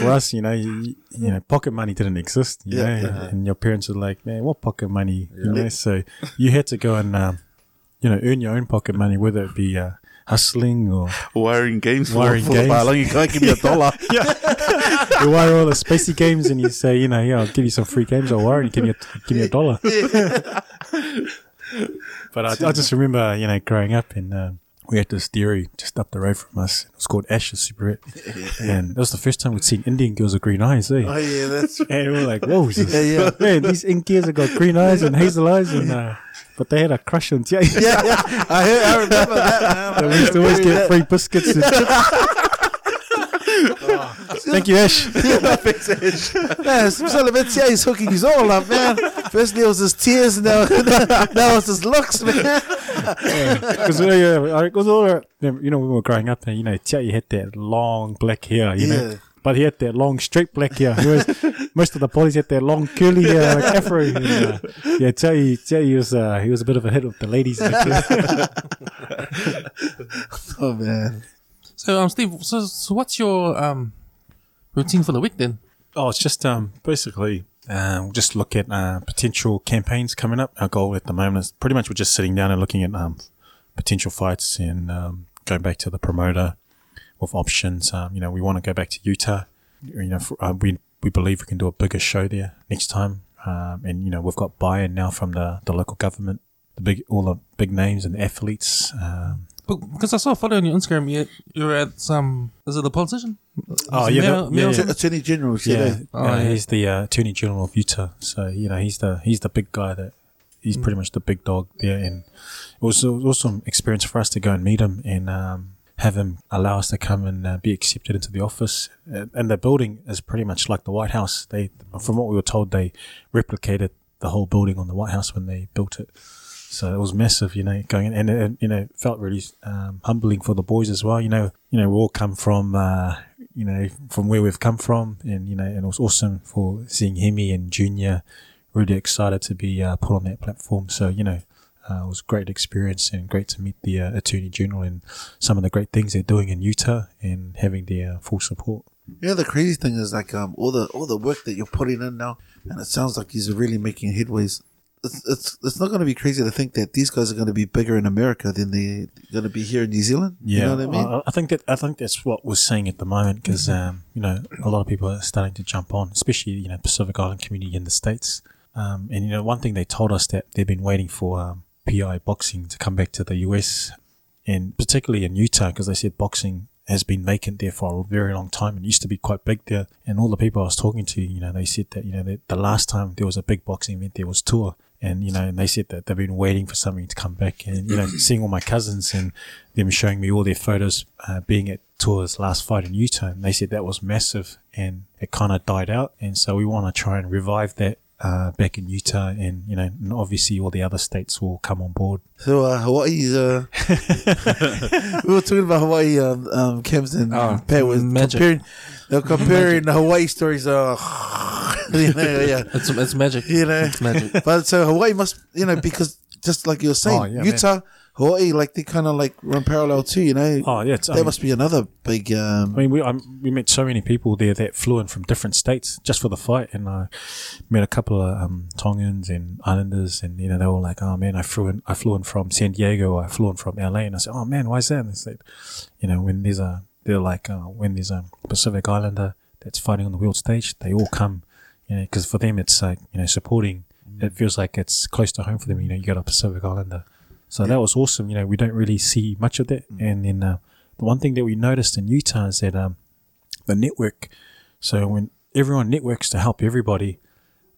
for us, you know, you, you know, pocket money didn't exist, you Yeah, know, yeah. and your parents were like, man, what pocket money, you know? So you had to go and um, you know earn your own pocket money, whether it be uh, hustling or Wiring games for, Wiring for games. how long you can't give me a dollar. you wire all the spacey games and you say, you know, yeah, I'll give you some free games. I'll wire and give me a, give me a dollar. but I, I just remember, you know, growing up and um, we had this dairy just up the road from us. It was called Ashes Superette. And that was the first time we'd seen Indian girls with green eyes, eh? Oh yeah, that's right. And we were like, whoa, yeah, yeah. man, these Indians have got green eyes and hazel eyes and, uh, but they had a crush on Tia. yeah, yeah. I, heard, I remember that. Man. We used to always get free biscuits and chips. Oh, thank you, Ash. yeah, Man, Sullivan Tia is hooking his all up, man. Firstly it was his tears, now now it was his looks, man. Because yeah, all you know, when we were growing up, and you know, Tia had that long black hair, you know, Yeah. But he had that long straight black hair. Whereas most of the polys had that long curly hair, like afro. And, uh, yeah, Tia, Tia was uh, he was a bit of a hit with the ladies. Oh man. So, um, Steve, so, so what's your um routine for the week then? oh, it's just um basically. Uh, we'll just look at uh, potential campaigns coming up. Our goal at the moment is pretty much we're just sitting down and looking at um, potential fights and um, going back to the promoter with options. Um, you know, we want to go back to Utah. You know, for, uh, we we believe we can do a bigger show there next time. Um, and you know, we've got buy-in now from the, the local government, the big all the big names and athletes. Um, But- Because I saw a photo on your Instagram, you you're at some. Is it the politician? Oh, Is it yeah, Mayor- that- Mayor- yeah. Attorney General, she yeah. Oh, uh, yeah. he's the uh, attorney general of Utah. So you know, he's the he's the big guy that he's pretty much the big dog there. And it was, it was awesome experience for us to go and meet him and um, have him allow us to come and uh, be accepted into the office. Uh, And the building is pretty much like the White House. They, from what we were told, they replicated the whole building on the White House when they built it. So it was massive, you know, going in, and it, you know, felt really um, humbling for the boys as well. You know, you know, we all come from, uh, you know, from where we've come from, and you know, and it was awesome for seeing Hemi and Junior really excited to be uh, put on that platform. So you know, uh, it was a great experience and great to meet the uh, Attorney General and some of the great things they're doing in Utah and having their full support. Yeah, the crazy thing is like um all the all the work that you're putting in now, and it sounds like he's really making headways. It's it's, it's not going to be crazy to think that these guys are going to be bigger in America than they're going to be here in New Zealand. you know what I mean? I, I think that I think that's what we're seeing at the moment because um, you know a lot of people are starting to jump on, especially you know Pacific Island community in the states. Um, and you know one thing they told us that they've been waiting for um, PI boxing to come back to the US, and particularly in Utah because they said boxing has been vacant there for a very long time and used to be quite big there. And all the people I was talking to, you know, they said that you know that the last time there was a big boxing event there was Tua. And you know, and they said that they've been waiting for something to come back. And you know, seeing all my cousins and them showing me all their photos uh, being at Tua's last fight in Utah, and they said that was massive, and it kind of died out. And so we want to try and revive that uh, back in Utah, and you know, and obviously all the other states will come on board. So uh, Hawaii, uh, we were talking about Hawaii. Um, um, Kim's and Oh, Pat was magic. comparing. They're comparing the Hawaii stories. Uh, you know, yeah, It's it's magic. you know. It's magic. But so Hawaii must, you know, because just like you were saying, Oh, yeah, Utah, Hawaii, like they kind of like run parallel too. You know, Oh yeah, it's, I mean, must be another big. Um, I mean, we um, we met so many people there that flew in from different states just for the fight, and I met a couple of um, Tongans and Islanders, and you know they were like, "Oh man, I flew in, I flew in from San Diego, I flew in from LA," and I said, "Oh man, why is that?" And they said, "You know, when there's a they're like uh, when there's a Pacific Islander that's fighting on the world stage, they all come, you know, because for them it's like you know supporting. It feels like it's close to home for them. You know, you got a Pacific Islander." So that was awesome. You know, we don't really see much of that. And then uh, the one thing that we noticed in Utah is that um, the network. So when everyone networks to help everybody.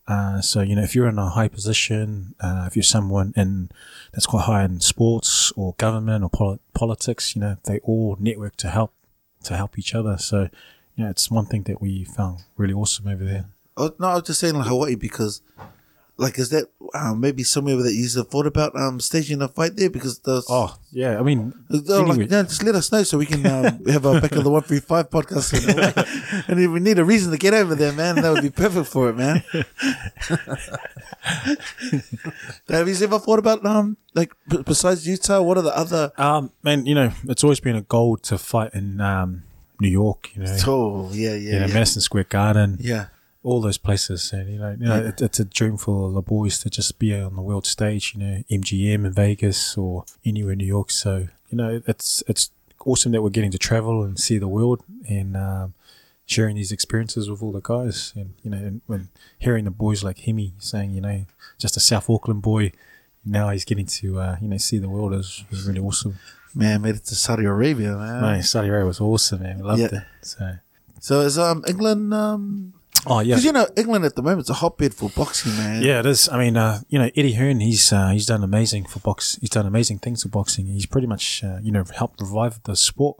Uh, so you know, if you're in a high position, uh, if you're someone in that's quite high in sports or government or poli- politics, you know, they all network to help to help each other. So you know, it's one thing that we found really awesome over there. oh, no, I was just saying like Hawaii because, like, is that uh, maybe somewhere that you thought about um, staging a fight there? Because those. Oh yeah, I mean, They're like, just let us know so we can um, have a back of the one three five podcast. And if we need a reason to get over there, man, that would be perfect for it, man. have you ever thought about um like b- besides Utah, what are the other? um, man, you know, it's always been a goal to fight in um, New York. You know, Oh yeah, yeah, you know, yeah. Madison Square Garden. yeah. All those places, and you know, you know, it, it's a dream for the boys to just be on the world stage. You know, MGM in Vegas or anywhere in New York. So you know, it's it's awesome that we're getting to travel and see the world and um, sharing these experiences with all the guys. And you know, and when hearing the boys like Hemi saying, you know, just a South Auckland boy, now he's getting to uh, you know see the world is, is really awesome. Man, made it to Saudi Arabia, man. Man, Saudi Arabia was awesome, man. We loved Yeah. it. So, So is um England um oh yeah, because you know England at the moment is a hotbed for boxing, man. Yeah, it is. I mean, uh, you know, Eddie Hearn, he's uh, he's done amazing for box. He's done amazing things for boxing. He's pretty much, uh, you know, helped revive the sport.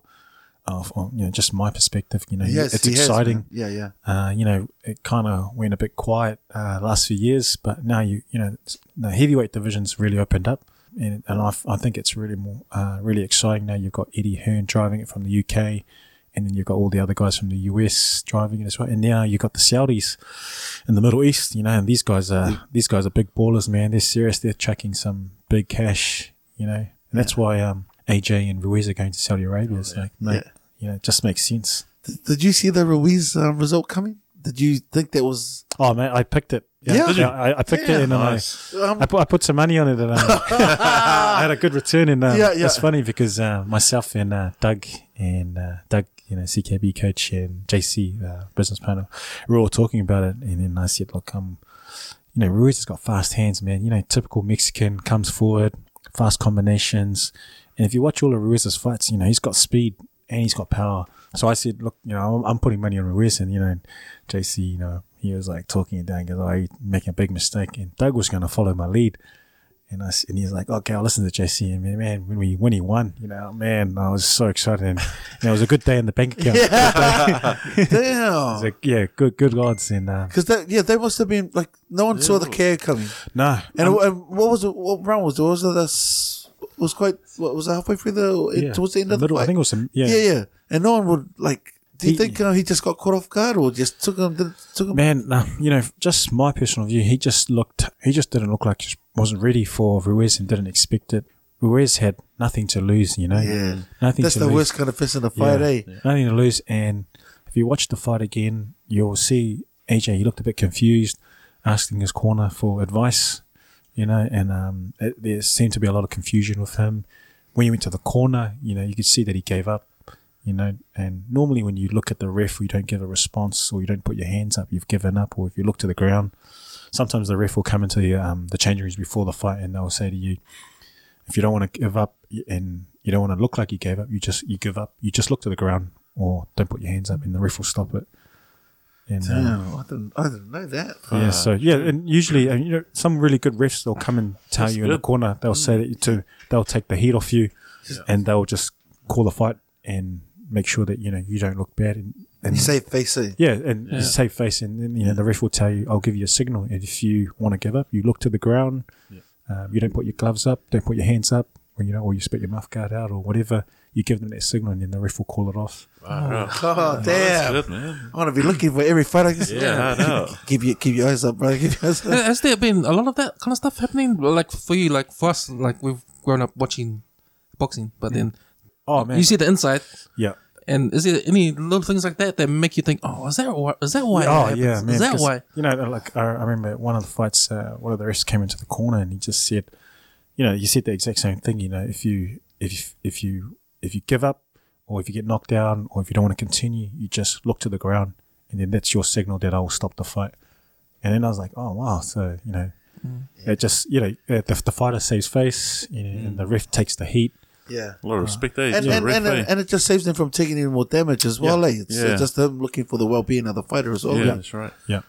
Uh, from, you know, just my perspective, you know, Yes, it's he has, exciting. yeah, yeah. uh, you know, it kind of went a bit quiet uh, last few years, but now you, you know, the heavyweight division's really opened up, and, and I, I think it's really more, uh, really exciting now. You've got Eddie Hearn driving it from the UK, and then you've got all the other guys from the US driving it as well, and now you've got the Saudis in the Middle East, you know, and these guys are these guys are big ballers, man. They're serious. They're tracking some big cash, you know, and that's why um, AJ and Ruiz are going to Saudi Arabia. It's like, mate, Yeah. you know, it just makes sense. Did, did you see the Ruiz um, result coming? Did you think that was Oh man, I picked it. Yeah? You? I, I picked Yeah, it and then I, um, I put I put some money on it and um, I had a good return. And um, Yeah, yeah. it's funny because uh, myself and uh, Doug and uh, Doug, you know, CKB coach and JC, uh, business partner, we were all talking about it. And then I said, look, um, you know, Ruiz has got fast hands, man. You know, typical Mexican comes forward, fast combinations. And if you watch all of Ruiz's fights, you know, he's got speed and he's got power. So I said, look, you know, I'm, I'm putting money on Ruiz. And, you know, JC, you know, he was like talking it down, goes, oh, you're making a big mistake. And Doug was going to follow my lead. And I, s- and he's like, okay, I'll listen to JC. And man, man, when we when he won, you know, man, I was so excited. And, and it was a good day in the bank account. It damn? was like, yeah, good good odds. And uh, Because that yeah, they must have been like no one saw the care coming. no, And, um, and what was it? What round was it? Was it this? Was quite what was it halfway through the yeah, towards the end of middle, the fight? I think it was some, yeah, yeah, yeah. And no one would like. Do you He- think uh, he just got caught off guard, or just took him? Did, took him? Man, you know, just my personal view, he just looked, he just didn't look like he wasn't ready for Ruiz and didn't expect it. Ruiz had nothing to lose, you know, Yeah, nothing that's the lose. worst kind of fist in the fight, Yeah. eh? Nothing to lose. And if you watch the fight again, you'll see AJ. He looked a bit confused, asking his corner for advice. You know, and um, it, there seemed to be a lot of confusion with him. When he went to the corner, you know, you could see that he gave up. You know, and normally when you look at the ref, you don't give a response or you don't put your hands up, you've given up. Or if you look to the ground, sometimes the ref will come into the, um, the change rooms before the fight and they'll say to you, if you don't want to give up and you don't want to look like you gave up, you just you give up. You just look to the ground or don't put your hands up, and the ref will stop it. And um, Damn, I didn't, I didn't know that. yeah, so yeah, and usually, and, you know, some really good refs they'll come and tell That's you in the corner. They'll say that you to they'll take the heat off you, and they'll just call the fight and make sure that you know you don't look bad. And, and You say face, eh? yeah, and you save face, and then you know the ref will tell you, "I'll give you a signal." And if you want to give up, you look to the ground. Um, you don't put your gloves up, don't put your hands up, or you know, or you spit your mouth guard out, or whatever. You give them that signal, and then the ref will call it off. Wow. Oh, That's damn! good, man. I want to be looking for every fight I can. Yeah, I know. Keep your keep your eyes up, bro. Keep your eyes up. Has there been a lot of that kind of stuff happening? Like for you, like for us, like we've grown up watching boxing, but then Oh man, you see the inside, yeah. and is there any little things like that that make you think, oh, is that why? Is that why? Oh yeah, man. Is that why? You know, like I, I remember one of the fights. Uh, one of the refs came into the corner and he just said, "You know, you said the exact same thing. You know, if you if you, if you if you give up, or if you get knocked down, or if you don't want to continue, you just look to the ground, and then that's your signal that I will stop the fight." And then I was like, "Oh wow!" So you know, it just you know uh, the, the fighter saves face, you know, and the ref takes the heat. Yeah. A lot of respect there. And, yeah, and, and, and it just saves them from taking any more damage as well, eh? It's Yeah. just them looking for the well being of the fighter as well. yeah, that's right. Yeah,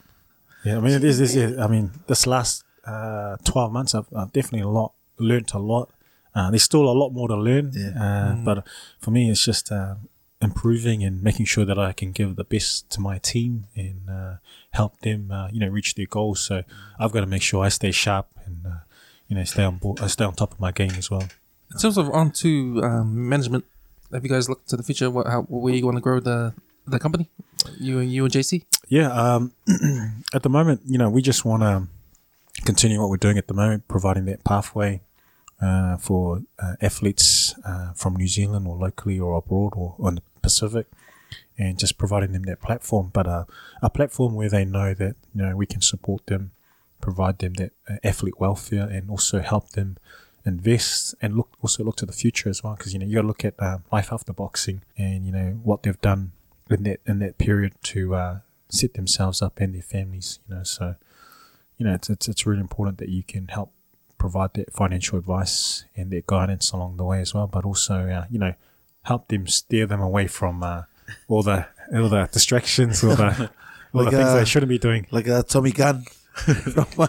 yeah. I mean, it is. This, is- I mean, this last uh, twelve months, I've, I've definitely a lot learnt a lot. Uh, there's still a lot more to learn, Yeah. uh, but for me, it's just uh, improving and making sure that I can give the best to my team and uh, help them, uh, you know, reach their goals. So I've got to make sure I stay sharp and uh, you know stay on board, I stay on top of my game as well. In terms of on to um, management, have you guys looked to the future? What, how, where you want to grow the the company? You and you and JC. Yeah, um, at the moment, you know, we just want to continue what we're doing at the moment, providing that pathway uh, for uh, athletes uh, from New Zealand or locally or abroad or, or in the Pacific. and just providing them that platform, but uh, a platform where they know that you know we can support them, provide them that uh, athlete welfare, and also help them invest and look also look to the future as well. Because you know you got to look at um, life after boxing and you know what they've done in that in that period to uh, set themselves up and their families. You know, so you know it's it's, it's really important that you can help provide that financial advice and that guidance along the way as well, but also uh, you know help them steer them away from uh, all the all the distractions or the all Like, the things uh, they shouldn't be doing. like uh, Tommy Gunn from, uh,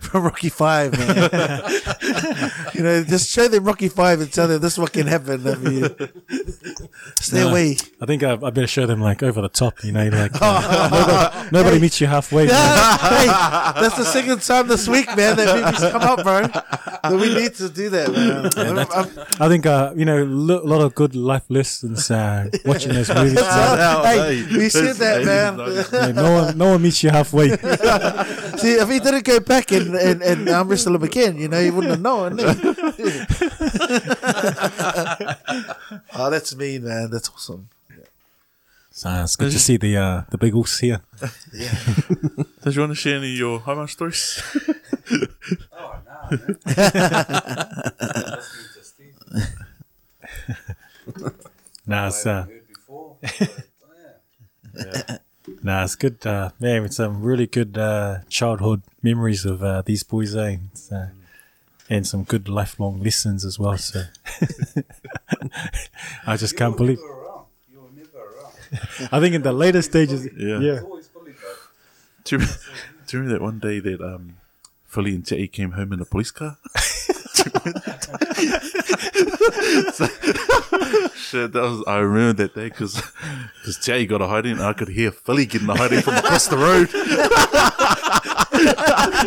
from Rocky Five, man. you know, just show them Rocky Five and tell them this is what can happen. I mean, stay No. away. I think I, I better show them like over the top, you know, like uh, nobody, nobody meets you halfway. man. hey, that's the second time this week, man, that movie's come up, bro. That we need to do that, man. I'm- I'm- I think uh, you know a lot of good life lessons uh, watching those movies. That's Hey, hey, we said that, man. Yeah, no one, no one meets you halfway. See, if he didn't go back and, and, and arm wrestle him again, you know, he wouldn't have known. oh, that's me, man. That's awesome. So uh, it's good to see the uh, the big horse here. Did you want to share any of your home stories? Oh no. no, nah, it's uh, nah, it's good. Uh, man, it's some really good uh, childhood memories of uh, these boys, eh? It's, uh, and some good lifelong lessons as well. So I just can't believe. I think in the later stages, Yeah. yeah. Do you, do you remember that one day that um, Philly and Jay came home in a police car? Shit, that was I remember that day because Jay got a hiding and I could hear Philly getting a hiding from across the road.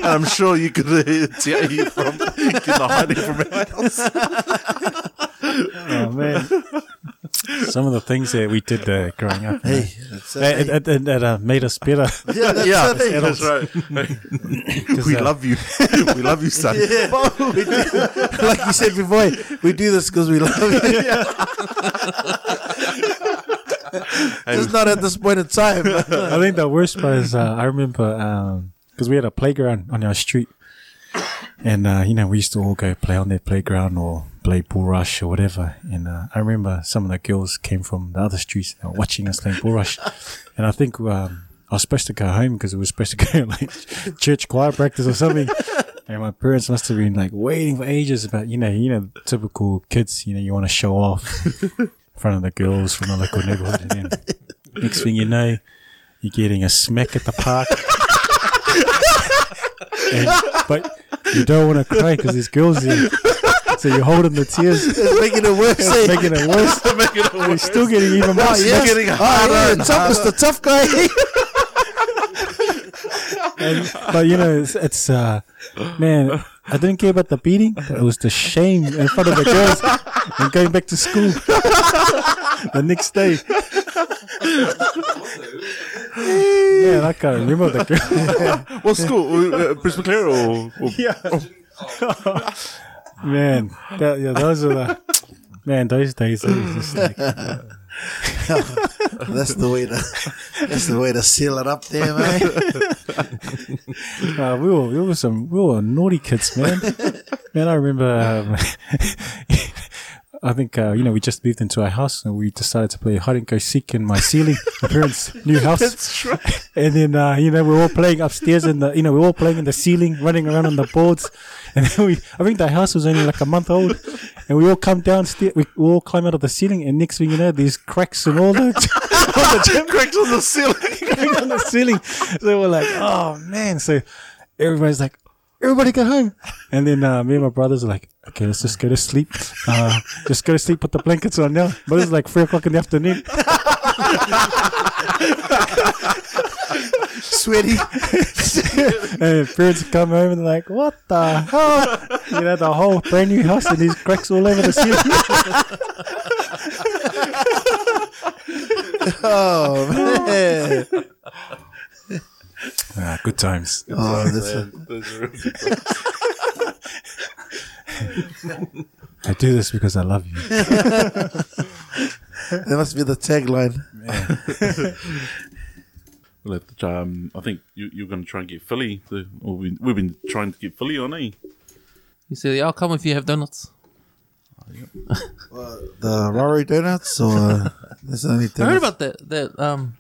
I'm sure you could hear Jay from getting a hiding from our house. Oh man, some of the things that we did uh, growing up, Hey, that's, uh, it, it, it, it, uh, made us better. yeah, that's Yeah, thing. that's right. we uh, love you. we love you, son. Yeah. We like you said before, we do this because we love you. Just not at this point in time. I think the worst part is uh, I remember because we had a playground on our street, and uh, you know we used to all go play on that playground or play bull rush or whatever. And uh, I remember some of the girls came from the other streets watching us playing bull rush, and I think um, I was supposed to go home because we were supposed to go like church choir practice or something. And my parents must have been like waiting for ages about, you know, you know, typical kids, you know, you want to show off in front of the girls from the local neighborhood. And then next thing you know, you're getting a smack at the park. And- but you don't want to cry because there's girls there. So you're holding the tears, It's making it worse. eh? making it worse. And You're still getting even more Oh, yeah. smacks. Getting harder oh, yeah. Tough is the tough guy. And, but you know, it's, it's uh, man, I didn't care about the beating. It was the shame in front of the girls and going back to school the next day. Man, I can't remember the girl. What school? Uh, Bruce McLaren or, or Yeah. man, that, yeah, those are the man. Those days, just like, that's the way to. That's the way to seal it up there, man. uh, we were we were some we were naughty kids, man. man, I remember. Um, I think uh, you know we just moved into our house and we decided to play hide and go seek in my ceiling, my parents' new house. That's right. And then uh, you know we we're all playing upstairs in the you know we we're all playing in the ceiling, running around on the boards. And then we I think the house was only like a month old, and we all come downstairs. We, we all climb out of the ceiling, and next thing you know, there's cracks and all the all the gym Cracks on the ceiling. on the ceiling. So we're like, oh man. So everybody's like, everybody go home. And then uh, me and my brothers are like, okay, let's just go to sleep. Uh, just go to sleep, put the blankets on now. But it's like three o'clock in the afternoon. Sweaty. and parents come home and they're like, what the hell? You know, the whole brand new house and these cracks all over the ceiling. Oh man. ah, good times. Oh, that's a, Those are really good. I do this because I love you. that must be the tagline. We'll have to try, um, I think you, you're going to try and get Philly. To, or we, we've been trying to get Philly on, eh? You said, "I'll come if you have donuts." The Rory donuts, or there's only I heard about that. That um,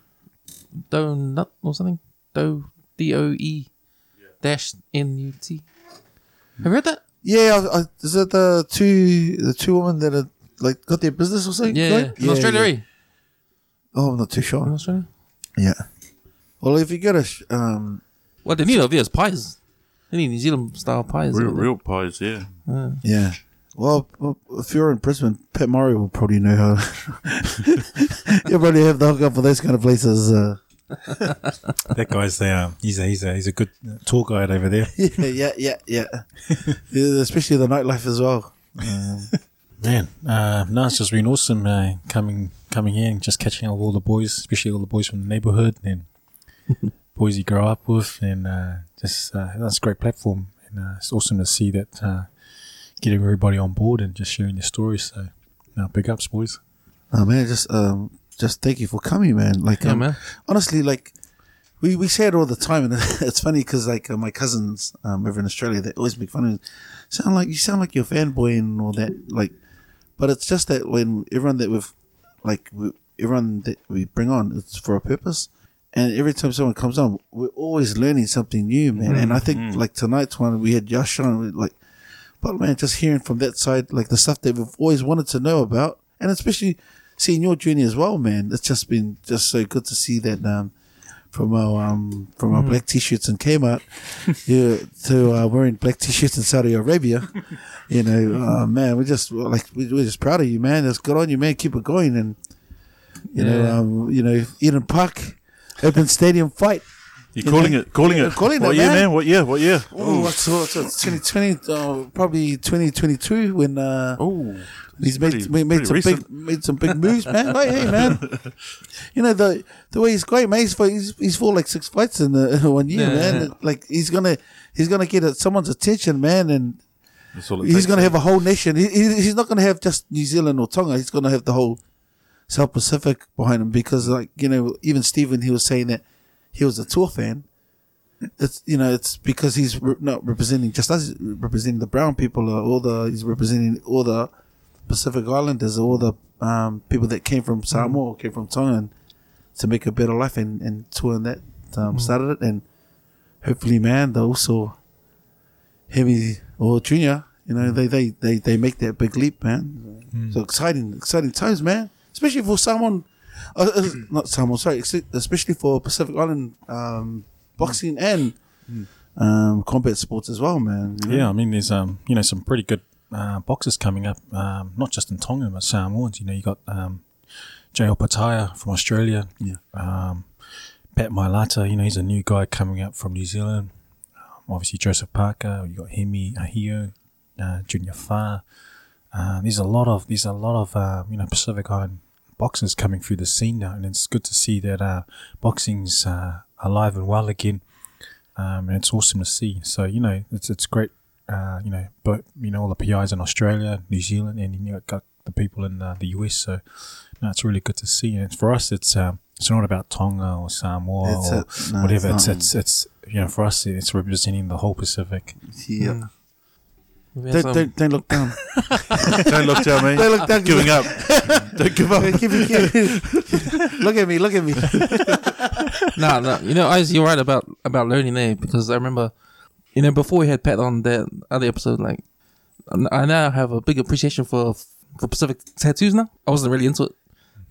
donut or something. Do D O E dash N U T. Have you heard that? Yeah, I, I, is it the two the two women that are like got their business or something? Yeah, going? in Australia. yeah. eh? Oh, I'm not too sure. In. Australia. Yeah. Well, if you get a sh- um, What they need over there is pies. They need New Zealand style pies. Real, real pies, yeah. yeah. Well, well, if you're in Brisbane, Pat Murray will probably know how. He'll probably have the hookup for those kind of places. Uh, That guy's there. He's a he's a he's a good tour guide over there. yeah, yeah, yeah, yeah. Especially the nightlife as well. Um, Man, uh, no, it's just been awesome uh, coming coming here and just catching up with all the boys, especially all the boys from the neighborhood and boys you grow up with, and uh, just uh, that's a great platform. And uh, it's awesome to see that uh, getting everybody on board and just sharing their stories. So, no, big ups, boys. oh man, just um, just thank you for coming, man. Like, Yeah, um, man. honestly, like we, we say it all the time, and it's funny because like uh, my cousins um, over in Australia, they always make fun of me. Sound like you sound like you're fanboy and all that, like. But it's just that when everyone that we've, like, we, everyone that we bring on, it's for a purpose. And every time someone comes on, we're always learning something new, man. And I think like tonight's one, we had Josh on, like, but man, just hearing from that side, like the stuff that we've always wanted to know about, and especially seeing your journey as well, man. It's just been just so good to see that um, from our um, from our black t-shirts in Kmart, yeah, to uh, wearing black t-shirts in Saudi Arabia. You know, uh, man, we're just like we- we're just proud of you, man. It's good on you, man. Keep it going, and you know, Yeah. um, you know, Eden Park, open stadium fight. You're calling it, calling Yeah, it. calling what it, year, man. man? What year? What year? Oh, what's, what's, what's 2020? Uh, probably 2022 when uh, Oh, he's made pretty- made, made some recent. big made some big moves, man. Like, hey, man, you know the the way he's great, man. He's for, he's, he's for like six fights in the, one year, Yeah, man. yeah. Like he's gonna he's gonna get uh, someone's attention, man, and That's all it he's takes. gonna have a whole nation. He, he, he's not gonna have just New Zealand or Tonga. He's gonna have the whole South Pacific behind him because, like you know, even Stephen he was saying that he was a Tua fan. It's you know it's because he's re- not representing just us, representing the brown people or all the he's representing all the Pacific Islanders, all the um, people that came from Samoa or came from Tonga and to make a better life and and Tua and that um, started it and hopefully man they also Hemi or Junior you know they, they they they make that big leap man. So exciting exciting times man. Especially for someone uh, uh, not someone sorry especially for Pacific Island um, boxing and um, combat sports as well man you know? Yeah, I mean, there's um, you know, some pretty good uh, boxers coming up, um, not just in Tonga but Samoans. You know, you got um, Jai Opetaia from Australia. Yeah. Um, Pat Mailata, you know, he's a new guy coming up from New Zealand. Um, obviously, Joseph Parker. You got Hemi Ahio, uh, Junior Fa. Uh, there's a lot of there's a lot of uh, you know Pacific Island boxers coming through the scene now, and it's good to see that uh, boxing's uh, alive and well again um, and it's awesome to see. So you know, it's it's great. Uh, you know, but you know all the PIs in Australia, New Zealand, and you know got the people in uh, the US. So no, it's really good to see. And for us, it's um, it's not about Tonga or Samoa It's or a- no, whatever. it's It's, it's it's you know for us, it's representing the whole Pacific. yeah We had don't, don't, don't look down Don't look down, man. don't look down Giving up. don't give up Keep it- keep it- look at me look at me no, no, you know, Iz, you're right about about learning there because I remember, you know, before we had Pat on that other episode, like, I now have a big appreciation for for Pacific tattoos now. I wasn't really into it,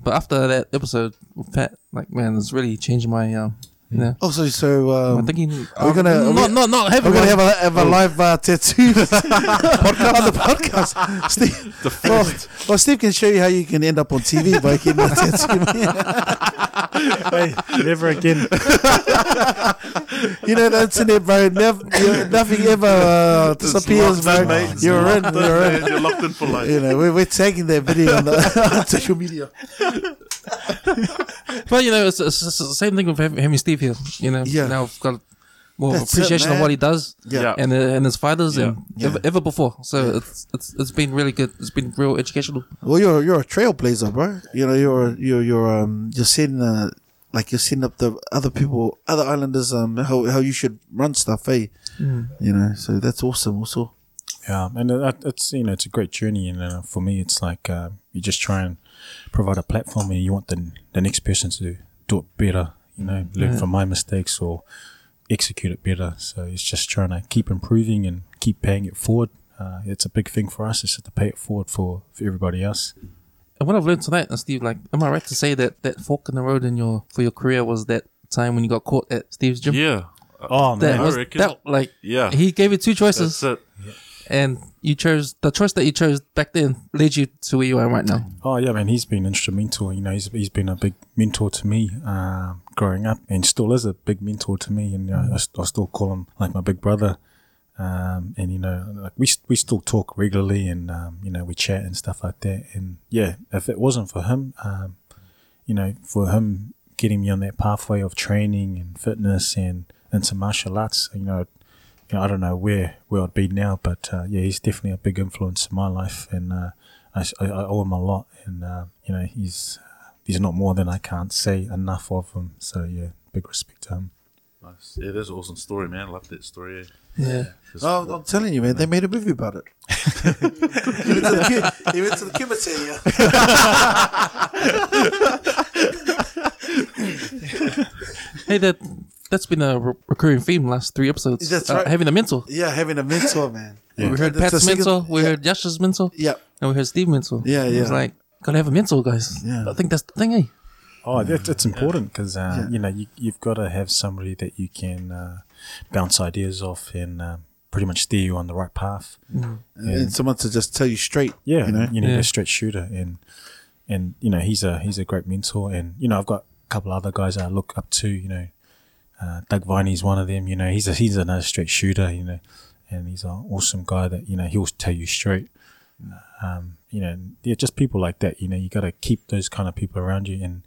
but after that episode with Pat, like, man, it's really changed my, um, you know, also so my um, thinking. are we gonna- are not we- not not heavy. We're gonna have a have a live uh, tattoo podcast on the podcast. Steve, well, well, Steve can show you how you can end up on TV by getting a tattoo. hey, never again. you know the internet, bro. Never, you, nothing ever uh, disappears, locked in, bro. mate. You're in. You're in. You're locked in for life. You know, we're, we're taking that video on, the, on social media. But you know, it's, it's, it's the same thing with having having Steve here. You know, Yeah. now I've got more That's it, appreciation of what he does Yeah. and uh, and his fighters Yeah. and Yeah. ever, ever before. So it's it's it's been really good. It's been real educational. Well, you're you're a trailblazer, bro. You know, you're you're you're um you're setting uh like you're setting up the other people, other islanders, um how how you should run stuff, eh? You know, so that's awesome. Also, Yeah, and it, it's you know it's a great journey, and uh, for me it's like uh, you just try and provide a platform, and you want the the next person to do it better. You know, learn Yeah. from my mistakes or execute it better. So it's just trying to keep improving and keep paying it forward. Uh, it's a big thing for us. It's just to pay it forward for, for everybody else. And what I've learned tonight, uh, Steve, like, am I right to say that that fork in the road in your for your career was that time when you got caught at Steve's gym? Yeah. Oh That man, I was reckon. that like Yeah. he gave you two choices That's it. and you chose the choice that you chose back then led you to where you are right now. Oh yeah, man, he's been instrumental. You know, he's he's been a big mentor to me um, growing up, and still is a big mentor to me. And you know, I, I still call him like my big brother. Um, and you know, like we we still talk regularly, and um, you know, we chat and stuff like that. And yeah, if it wasn't for him, um, you know, for him getting me on that pathway of training and fitness and into martial arts, you know, you know, I don't know where where I'd be now, but uh, yeah, he's definitely a big influence in my life, and uh, I, I, I owe him a lot, and uh, you know, he's he's not more than I can't say enough of him. So yeah, big respect to him. Nice. Yeah, that's an awesome story, man. I love that story. Yeah. Yeah. Just- oh, I'm telling you, man, they made a movie about it. he went to the, Cu- he went to the Cuba Hey, that that's been a re- recurring theme last three episodes. That's uh, right. Having a mentor. Yeah, having a mentor, man. We heard That's Pat's a single- mentor. We yeah. heard Yasha's mentor. Yeah, And we heard Steve mentor. Yeah, It was like gotta have a mentor, guys. Yeah. I think that's the thing, eh? Oh, that, that's important because uh, Yeah. you know you, you've got to have somebody that you can uh, bounce ideas off and uh, pretty much steer you on the right path. and, and someone to just tell you straight. Yeah, you know. you need Yeah. a straight shooter, and and you know he's a he's a great mentor, and you know I've got a couple other guys I look up to. You know, uh, Doug Viney's one of them. You know, he's a he's another straight shooter. You know, and he's an awesome guy that you know he'll tell you straight. Um, you know, yeah, just people like that. You know, you got to keep those kind of people around you. And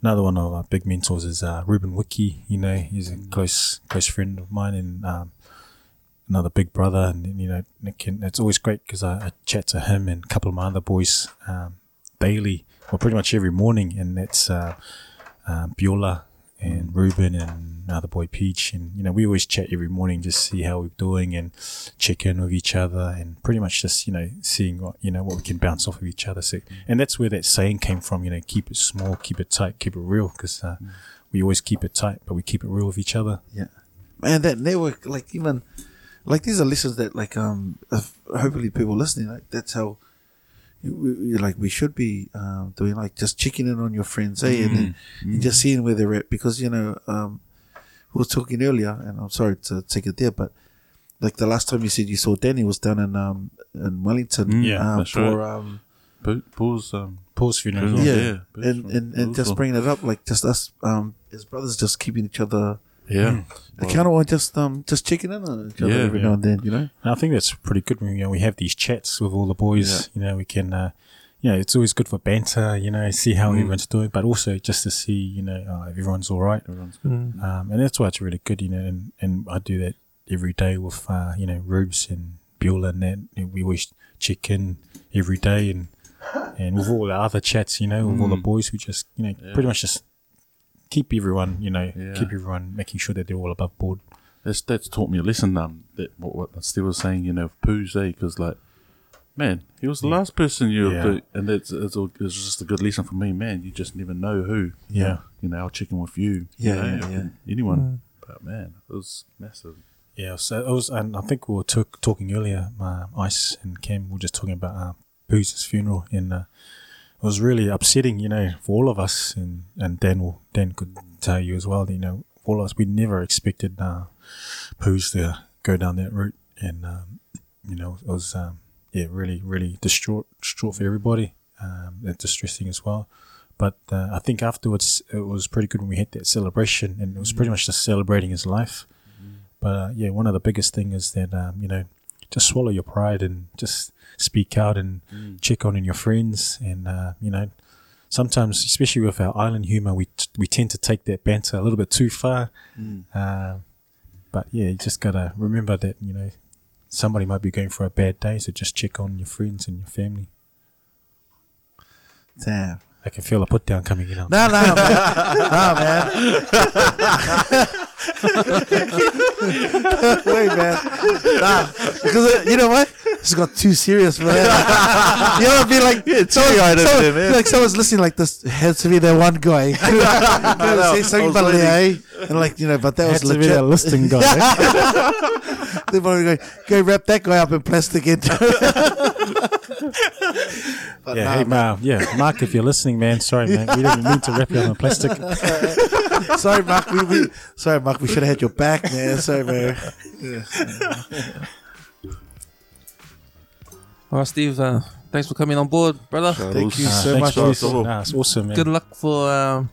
another one of our big mentors is uh, Ruben Wiki. You know, he's a close close friend of mine, and um, another big brother, and you know, Nick. And it's always great because I, I chat to him and a couple of my other boys um, daily, or pretty much every morning, and that's uh, uh, Biola and Ruben and another boy Peach, and you know, we always chat every morning, just see how we're doing and check in with each other, and pretty much just you know seeing what you know what we can bounce off of each other. So, and that's where that saying came from. You know, keep it small, keep it tight, keep it real, because uh, we always keep it tight, but we keep it real with each other. Yeah, man, that network, like even, like these are lessons that, like, um, hopefully people listening, like that's how, you, we, you- like, we should be um, doing, like, just checking in on your friends, eh, and, then, and just seeing where they're at, because you know, um, we were talking earlier, and I'm sorry to take it there, but like the last time you said you saw Danny was down in um in Wellington, Mm, yeah, um, for right. um Pa- Paul's um, Paul's funeral. Yeah, yeah, and and, and just bringing it up, like just us um as brothers, just keeping each other yeah. accountable, and just um just checking in on each other Yeah, every yeah. now and then, you know. And I think that's pretty good. when You know, we have these chats with all the boys. You know, we can, uh, you know, it's always good for banter. You know, see how everyone's doing, but also just to see, you know, uh, if everyone's all right. Everyone's good. Mm. Um, and that's why it's really good. You know, and, and I do that every day with, uh, you know, Rubes and Beulah and that. You know, We always check in every day, and and with all the other chats, you know, with all the boys, we just, you know, pretty much just keep everyone, you know, Yeah. keep everyone making sure that they're all above board. That's that's taught me a lesson. Um, that what what Steve was saying, you know, Pooh's, eh? Because like, man, he was the last person you, Yeah. and that's it's, all, it's just a good lesson for me, man. You just never know who. Yeah. You know, I'll check in with you. Yeah, you know, yeah, yeah. Anyone, but man, it was massive. Yeah, so it was, and I think we were talk, talking earlier. Uh, Ice and Cam were just talking about uh, funeral, and uh, was really upsetting, you know, for all of us. And and Dan will Dan could tell you as well. You know, all of us we never expected uh, Pooh's to go down that route, and um, you know, it was um, yeah, really, really distraught, distraught for everybody. Um, and distressing as well. But uh, I think afterwards it was pretty good when we had that celebration, and it was pretty much just celebrating his life. But uh, yeah, one of the biggest thing is that um, you know, just swallow your pride and just speak out and check on in your friends, and uh, you know, sometimes, especially with our island humor, we t- we tend to take that banter a little bit too far. Uh, but yeah, you just gotta remember that you know somebody might be going for a bad day, so just check on your friends and your family. Damn. I can feel a put down coming in. No, no, man. no, man. Wait, man. Nah, because uh, you know what? This got too serious, man. you know, be like, yeah, teary-eyed over there, man. like someone's listening, like this has to be that one guy. say something about eh? And like, you know, but that was to be legit. that listing guy. They probably go, go wrap that guy up in plastic. But yeah, nah, hey, man. Ma, yeah, Mark, if you're listening, man, sorry, man, we didn't mean to wrap you up in plastic. sorry, Mark. We, we, sorry, Mark. We should have had your back, man. Sorry, man. All right, Steve. Uh, thanks for coming on board, brother. Thank you so thanks, much. boys. Awesome. Nah, it's awesome, man. Good luck for um,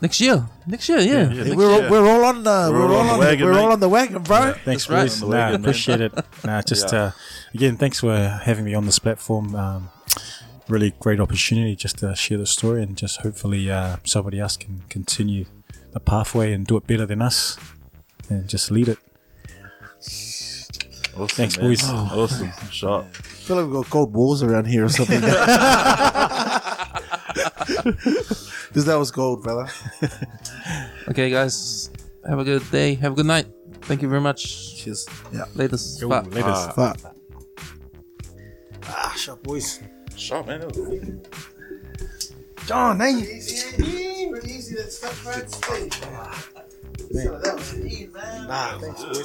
next year. Next year, yeah. Yeah, Hey, next we're, all, year. we're all on the we're, all on, the wagon, we're all on the wagon, bro. Thanks, That's right. boys. On the Nah, wagon, man. appreciate it. Nah, just Yeah. uh, again, thanks for having me on this platform. Um, really great opportunity just to share the story and just hopefully uh, somebody else can continue the pathway and do it better than us and just lead it. Awesome, Thanks, man. boys. Awesome. Shot. I feel like we've got cold walls around here or something. Because that was gold, brother. okay, guys. Have a good day. Have a good night. Thank you very much. Cheers. Yeah. Latest. Yo, Later. Uh, Fuck. Ah, ah sharp boys. Sharp, man. John, hey. Easy, easy, easy. That stuff right stage. So that was me, man. Nah, thanks, boys.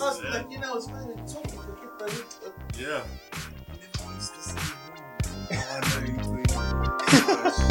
Yeah.